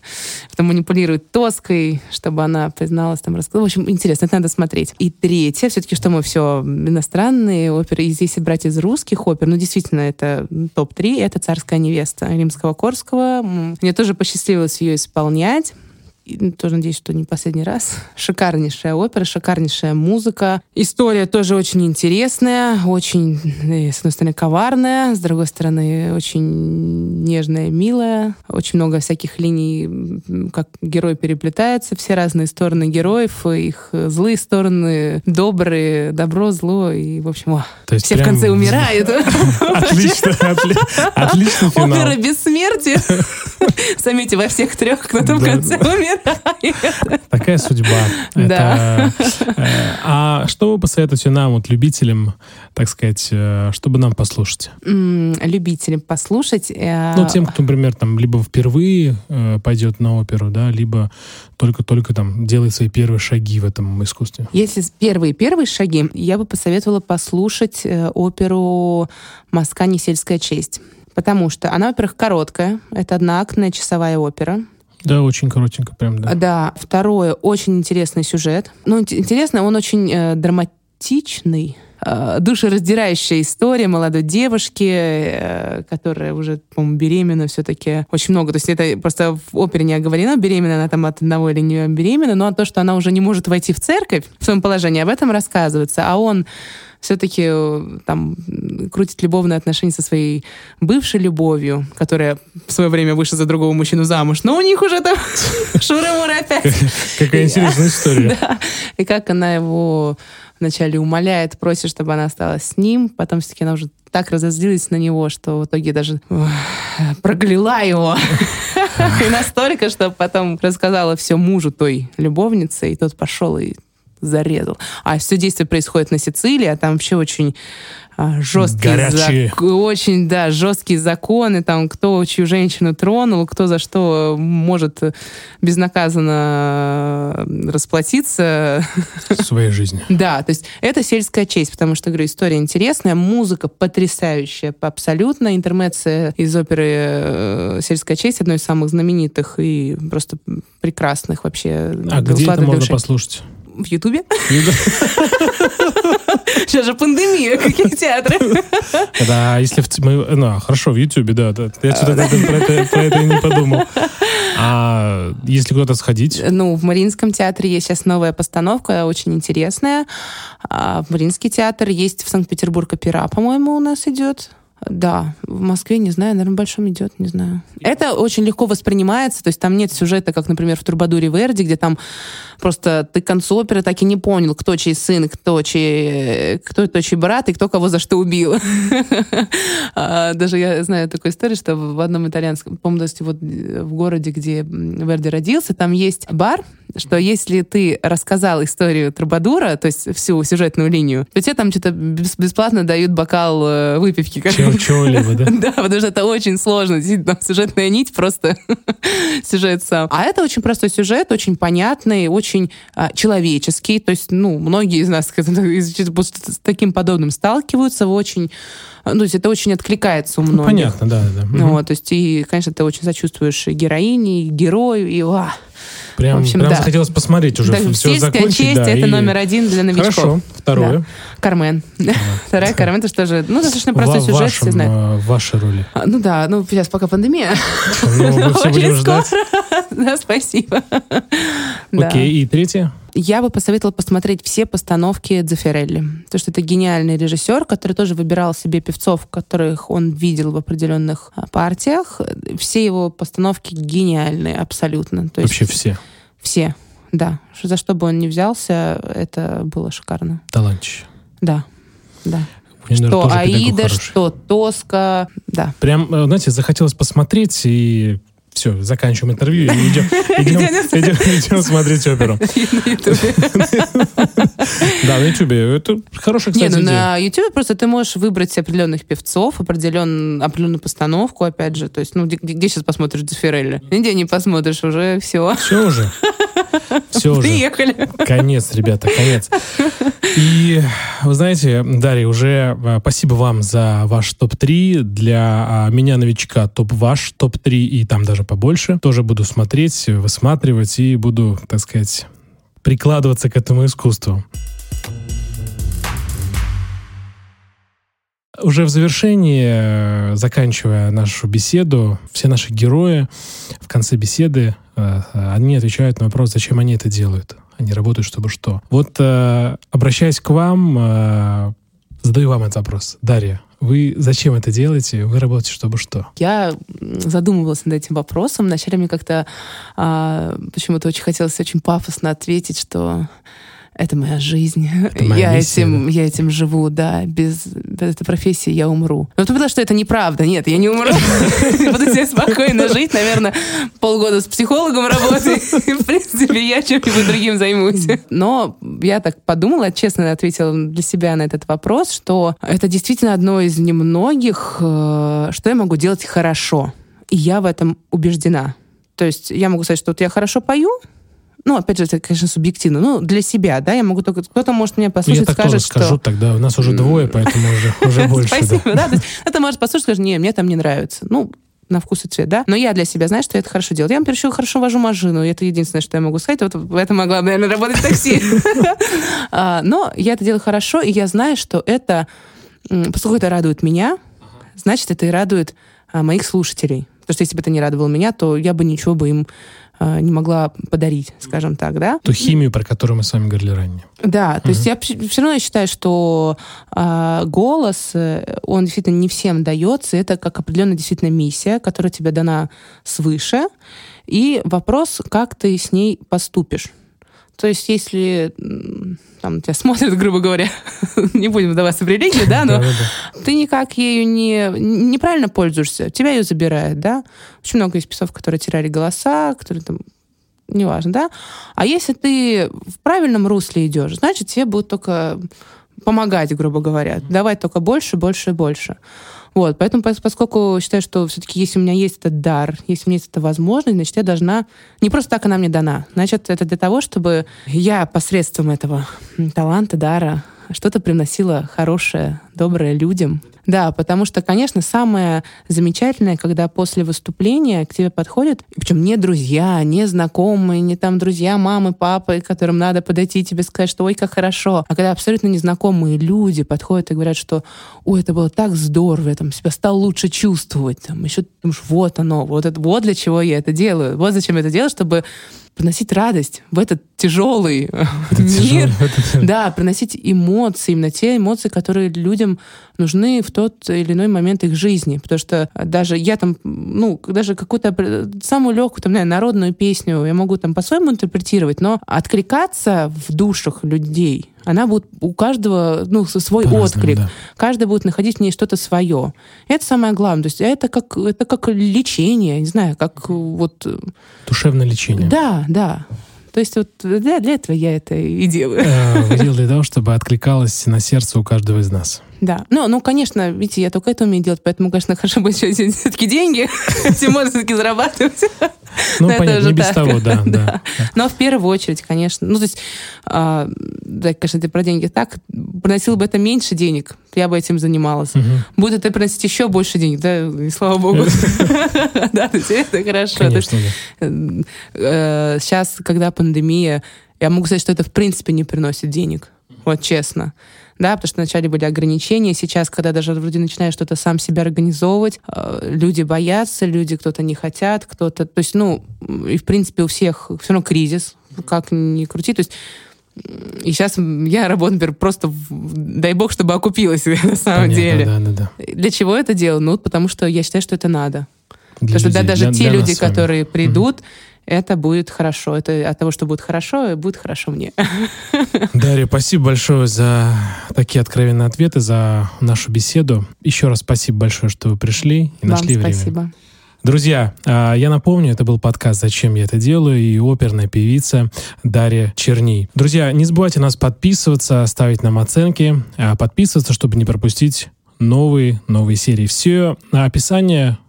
потом манипулирует Тоской, чтобы она призналась, там рассказала. В общем, интересно, это надо смотреть. И третье, все-таки, что мы все иностранные оперы, и здесь брать из русских опер, ну, действительно, это топ-3, это «Царская невеста» Римского-Корского. Мне тоже посчастливилось ее исполнять. И тоже надеюсь, что не последний раз. Шикарнейшая опера, шикарнейшая музыка. История тоже очень интересная, очень, э, с одной стороны, коварная, с другой стороны, очень нежная, милая. Очень много всяких линий, как герои переплетаются, все разные стороны героев, их злые стороны, добрые, добро, зло, и, в общем, о, все в прям конце умирают. Отлично, отли- отличный финал. Опера бессмертия. Заметьте, во всех трех кто-то в конце умирает. Такая судьба. Да. Э, а что вы посоветуете нам, вот любителям, так сказать, э, чтобы нам послушать? Любителям послушать. э, Ну, тем, кто, например, там либо впервые пойдет на оперу, да, либо только-только там делает свои первые шаги в этом искусстве. Если первые-первые шаги, я бы посоветовала послушать оперу «Москва не сельская честь». Потому что она, во-первых, короткая. Это одноактная часовая опера. Да, очень коротенько прям, да. Да. Второе, очень интересный сюжет. Ну, ин- интересно, он очень э, драматичный. Э, душераздирающая история молодой девушки, э, которая уже, по-моему, беременна все-таки очень много. То есть это просто в опере не оговорено, беременна она там от одного или не беременна, но то, что она уже не может войти в церковь в своем положении, об этом рассказывается. А он все-таки э, там крутит любовные отношения со своей бывшей любовью, которая в свое время вышла за другого мужчину замуж, но у них уже там шура опять. Какая интересная история. И как она его вначале умоляет, просит, чтобы она осталась с ним, потом все-таки она уже так разозлилась на него, что в итоге даже прогляла его. И настолько, что потом рассказала все мужу той любовницы, и тот пошел и зарезал. А все действие происходит на Сицилии, а там вообще очень а, жесткие, зак... очень, да, жесткие законы, там, кто чью женщину тронул, кто за что может безнаказанно расплатиться. В своей жизни. Да, то есть это сельская честь, потому что, говорю, история интересная, музыка потрясающая, абсолютно. Интермеция из оперы э, «Сельская честь» одной из самых знаменитых и просто прекрасных вообще. А где это можно послушать? В Ютубе? Сейчас же пандемия, какие театры. Да, если мы... Ну, хорошо, в Ютубе, да. Я что-то про это не подумал. А если куда-то сходить? Ну, в Мариинском театре есть сейчас новая постановка, очень интересная. А в Мариинский театр есть в Санкт-Петербург опера, по-моему, у нас идет. Да, в Москве, не знаю, наверное, в Большом идет, не знаю. Это очень легко воспринимается, то есть там нет сюжета, как, например, в Турбадуре Верди, где там просто ты к концу оперы так и не понял, кто чей сын, кто чей, кто, кто чей брат и кто кого за что убил. А, даже я знаю такую историю, что в одном итальянском, по-моему, вот в городе, где Верди родился, там есть бар, что если ты рассказал историю Трубадура, то есть всю сюжетную линию, то тебе там что-то бесплатно дают бокал э, выпивки. Чего-либо, да? Да, потому что это очень сложно. Там сюжетная нить просто сюжет сам. А это очень простой сюжет, очень понятный, очень а, человеческий. То есть, ну, многие из нас с таким подобным сталкиваются, очень ну, то есть это очень откликается у ну, многих. понятно, да, да. Ну, вот, то есть и, конечно, ты очень сочувствуешь героине, и герою, и ва. Прям, общем, прям да. захотелось посмотреть уже, да, все закончить. честь да, это и... номер один для новичков. Хорошо, второе. Да. Кармен. Вторая Кармен, это что же, ну, достаточно простой сюжет, вашем, все знают. Э, в вашей роли. А, ну да, ну сейчас пока пандемия. Ну, мы все будем ждать. Да, спасибо. Окей, и третье? Я бы посоветовала посмотреть все постановки Дзефирелли. Потому что это гениальный режиссер, который тоже выбирал себе певцов, которых он видел в определенных а, партиях. Все его постановки гениальные абсолютно. То Вообще все? Все, да. За что бы он ни взялся, это было шикарно. Талантище. Да, да. Мне, что Аида, что Тоска, да. Прям, э, знаете, захотелось посмотреть и все, заканчиваем интервью и идем, идем, идем, идем смотреть оперу. Да, на Ютубе. Это хорошая, кстати, Не, ну на Ютубе просто ты можешь выбрать определенных певцов, определен, определенную постановку, опять же. То есть, ну, где, где сейчас посмотришь Дефирелли? Нигде не посмотришь, уже все. Все уже. Все уже. Приехали. Конец, ребята, конец. И, вы знаете, Дарья, уже а, спасибо вам за ваш топ-3. Для а, меня, новичка, топ ваш топ-3 и там даже побольше. Тоже буду смотреть, высматривать и буду, так сказать, прикладываться к этому искусству. Уже в завершении, э, заканчивая нашу беседу, все наши герои в конце беседы, э, они отвечают на вопрос, зачем они это делают. Они работают, чтобы что. Вот, э, обращаясь к вам, задаю вам этот вопрос. Дарья, вы зачем это делаете? Вы работаете, чтобы что? Я задумывалась над этим вопросом. Вначале мне как-то а, почему-то очень хотелось очень пафосно ответить, что это моя жизнь. Это моя я, миссия, этим, да? я этим живу, да. Без, без этой профессии я умру. Но ты поняла, что это неправда. Нет, я не умру. Буду себе спокойно жить, наверное, полгода с психологом работать. В принципе, я чем-нибудь другим займусь. Но я так подумала, честно ответила для себя на этот вопрос, что это действительно одно из немногих, э, что я могу делать хорошо. И я в этом убеждена. То есть я могу сказать, что вот я хорошо пою, ну, опять же, это, конечно, субъективно. Ну, для себя, да, я могу только... Кто-то может меня послушать, я так скажет, тоже скажу тогда. У нас уже двое, поэтому уже, уже больше. Спасибо, да. Это может послушать, скажет, не, мне там не нравится. Ну, на вкус и цвет, да. Но я для себя знаю, что я это хорошо делаю. Я, например, еще хорошо вожу машину, и это единственное, что я могу сказать. Вот в этом могла, наверное, работать в такси. А, но я это делаю хорошо, и я знаю, что это, поскольку это радует меня, значит, это и радует а, моих слушателей. Потому что если бы это не радовало меня, то я бы ничего бы им не могла подарить, скажем так, да? Ту химию, про которую мы с вами говорили ранее. Да, то есть я все равно считаю, что э, голос, он действительно не всем дается, это как определенная действительно миссия, которая тебе дана свыше, и вопрос, как ты с ней поступишь. То есть, если там тебя смотрят, грубо говоря, не будем вдаваться в религию, да, но ты никак ею не, неправильно пользуешься, тебя ее забирают, да. Очень много есть писцов, которые теряли голоса, которые там неважно, да. А если ты в правильном русле идешь, значит, тебе будут только помогать, грубо говоря, давать только больше, больше и больше. Вот, поэтому, поскольку считаю, что все-таки если у меня есть этот дар, если у меня есть эта возможность, значит, я должна... Не просто так она мне дана. Значит, это для того, чтобы я посредством этого таланта, дара что-то приносила хорошее, доброе людям. Да, потому что, конечно, самое замечательное, когда после выступления к тебе подходят, причем не друзья, не знакомые, не там друзья, мамы, папы, которым надо подойти и тебе сказать, что ой, как хорошо, а когда абсолютно незнакомые люди подходят и говорят, что ой, это было так здорово, я там себя стал лучше чувствовать, там еще, думаешь, вот оно, вот это, вот для чего я это делаю, вот зачем я это делаю, чтобы приносить радость в этот тяжелый это мир. Тяжелый, это... Да, приносить эмоции, именно те эмоции, которые людям нужны в тот или иной момент их жизни. Потому что даже я там, ну, даже какую-то самую легкую, там, наверное, народную песню я могу там по-своему интерпретировать, но откликаться в душах людей, она будет у каждого ну, свой отклик. Да. Каждый будет находить в ней что-то свое. это самое главное. То есть это как, это как лечение, не знаю, как вот... Душевное лечение. Да, да. То есть вот для, для этого я это и делаю. Э, делали для того, чтобы откликалось на сердце у каждого из нас. Да. Ну, ну, конечно, видите, я только это умею делать, поэтому, конечно, хорошо бы еще все-таки деньги. Все можно все-таки зарабатывать. Ну, понятно, не без того, да, да. Но в первую очередь, конечно, ну, то есть, а, да, конечно, ты про деньги так, приносил бы это меньше денег, я бы этим занималась. Будет это приносить еще больше денег, да, и слава богу. Да, то есть это хорошо. Сейчас, э, когда пандемия, я могу сказать, что это в принципе не приносит денег. Вот честно да, потому что вначале были ограничения, сейчас, когда даже вроде начинаешь что-то сам себя организовывать, э, люди боятся, люди кто-то не хотят, кто-то, то есть, ну, и в принципе у всех все равно кризис, как ни крути, то есть и сейчас я работаю, например, просто, дай бог, чтобы окупилась на самом Понятно, деле. Да, да, да. Для чего это делаю? Ну, потому что я считаю, что это надо. Для Потому людей, что да, даже для, те для люди, которые придут, угу это будет хорошо. Это от того, что будет хорошо, будет хорошо мне. Дарья, спасибо большое за такие откровенные ответы, за нашу беседу. Еще раз спасибо большое, что вы пришли и Вам нашли время. спасибо. Друзья, а, я напомню, это был подкаст «Зачем я это делаю» и оперная певица Дарья Черней. Друзья, не забывайте нас подписываться, ставить нам оценки, а, подписываться, чтобы не пропустить новые, новые серии. Все описание Э,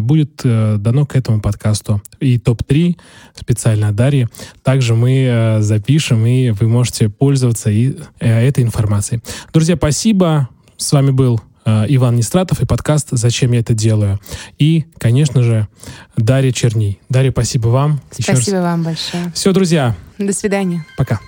будет э, дано к этому подкасту. И топ-3 специально Дарьи также мы э, запишем, и вы можете пользоваться и этой информацией. Друзья, спасибо. С вами был Иван Нестратов и подкаст «Зачем я это делаю?» И, конечно же, Дарья Черней. Дарья, спасибо вам. Спасибо вам большое. Все, друзья. До свидания. Пока.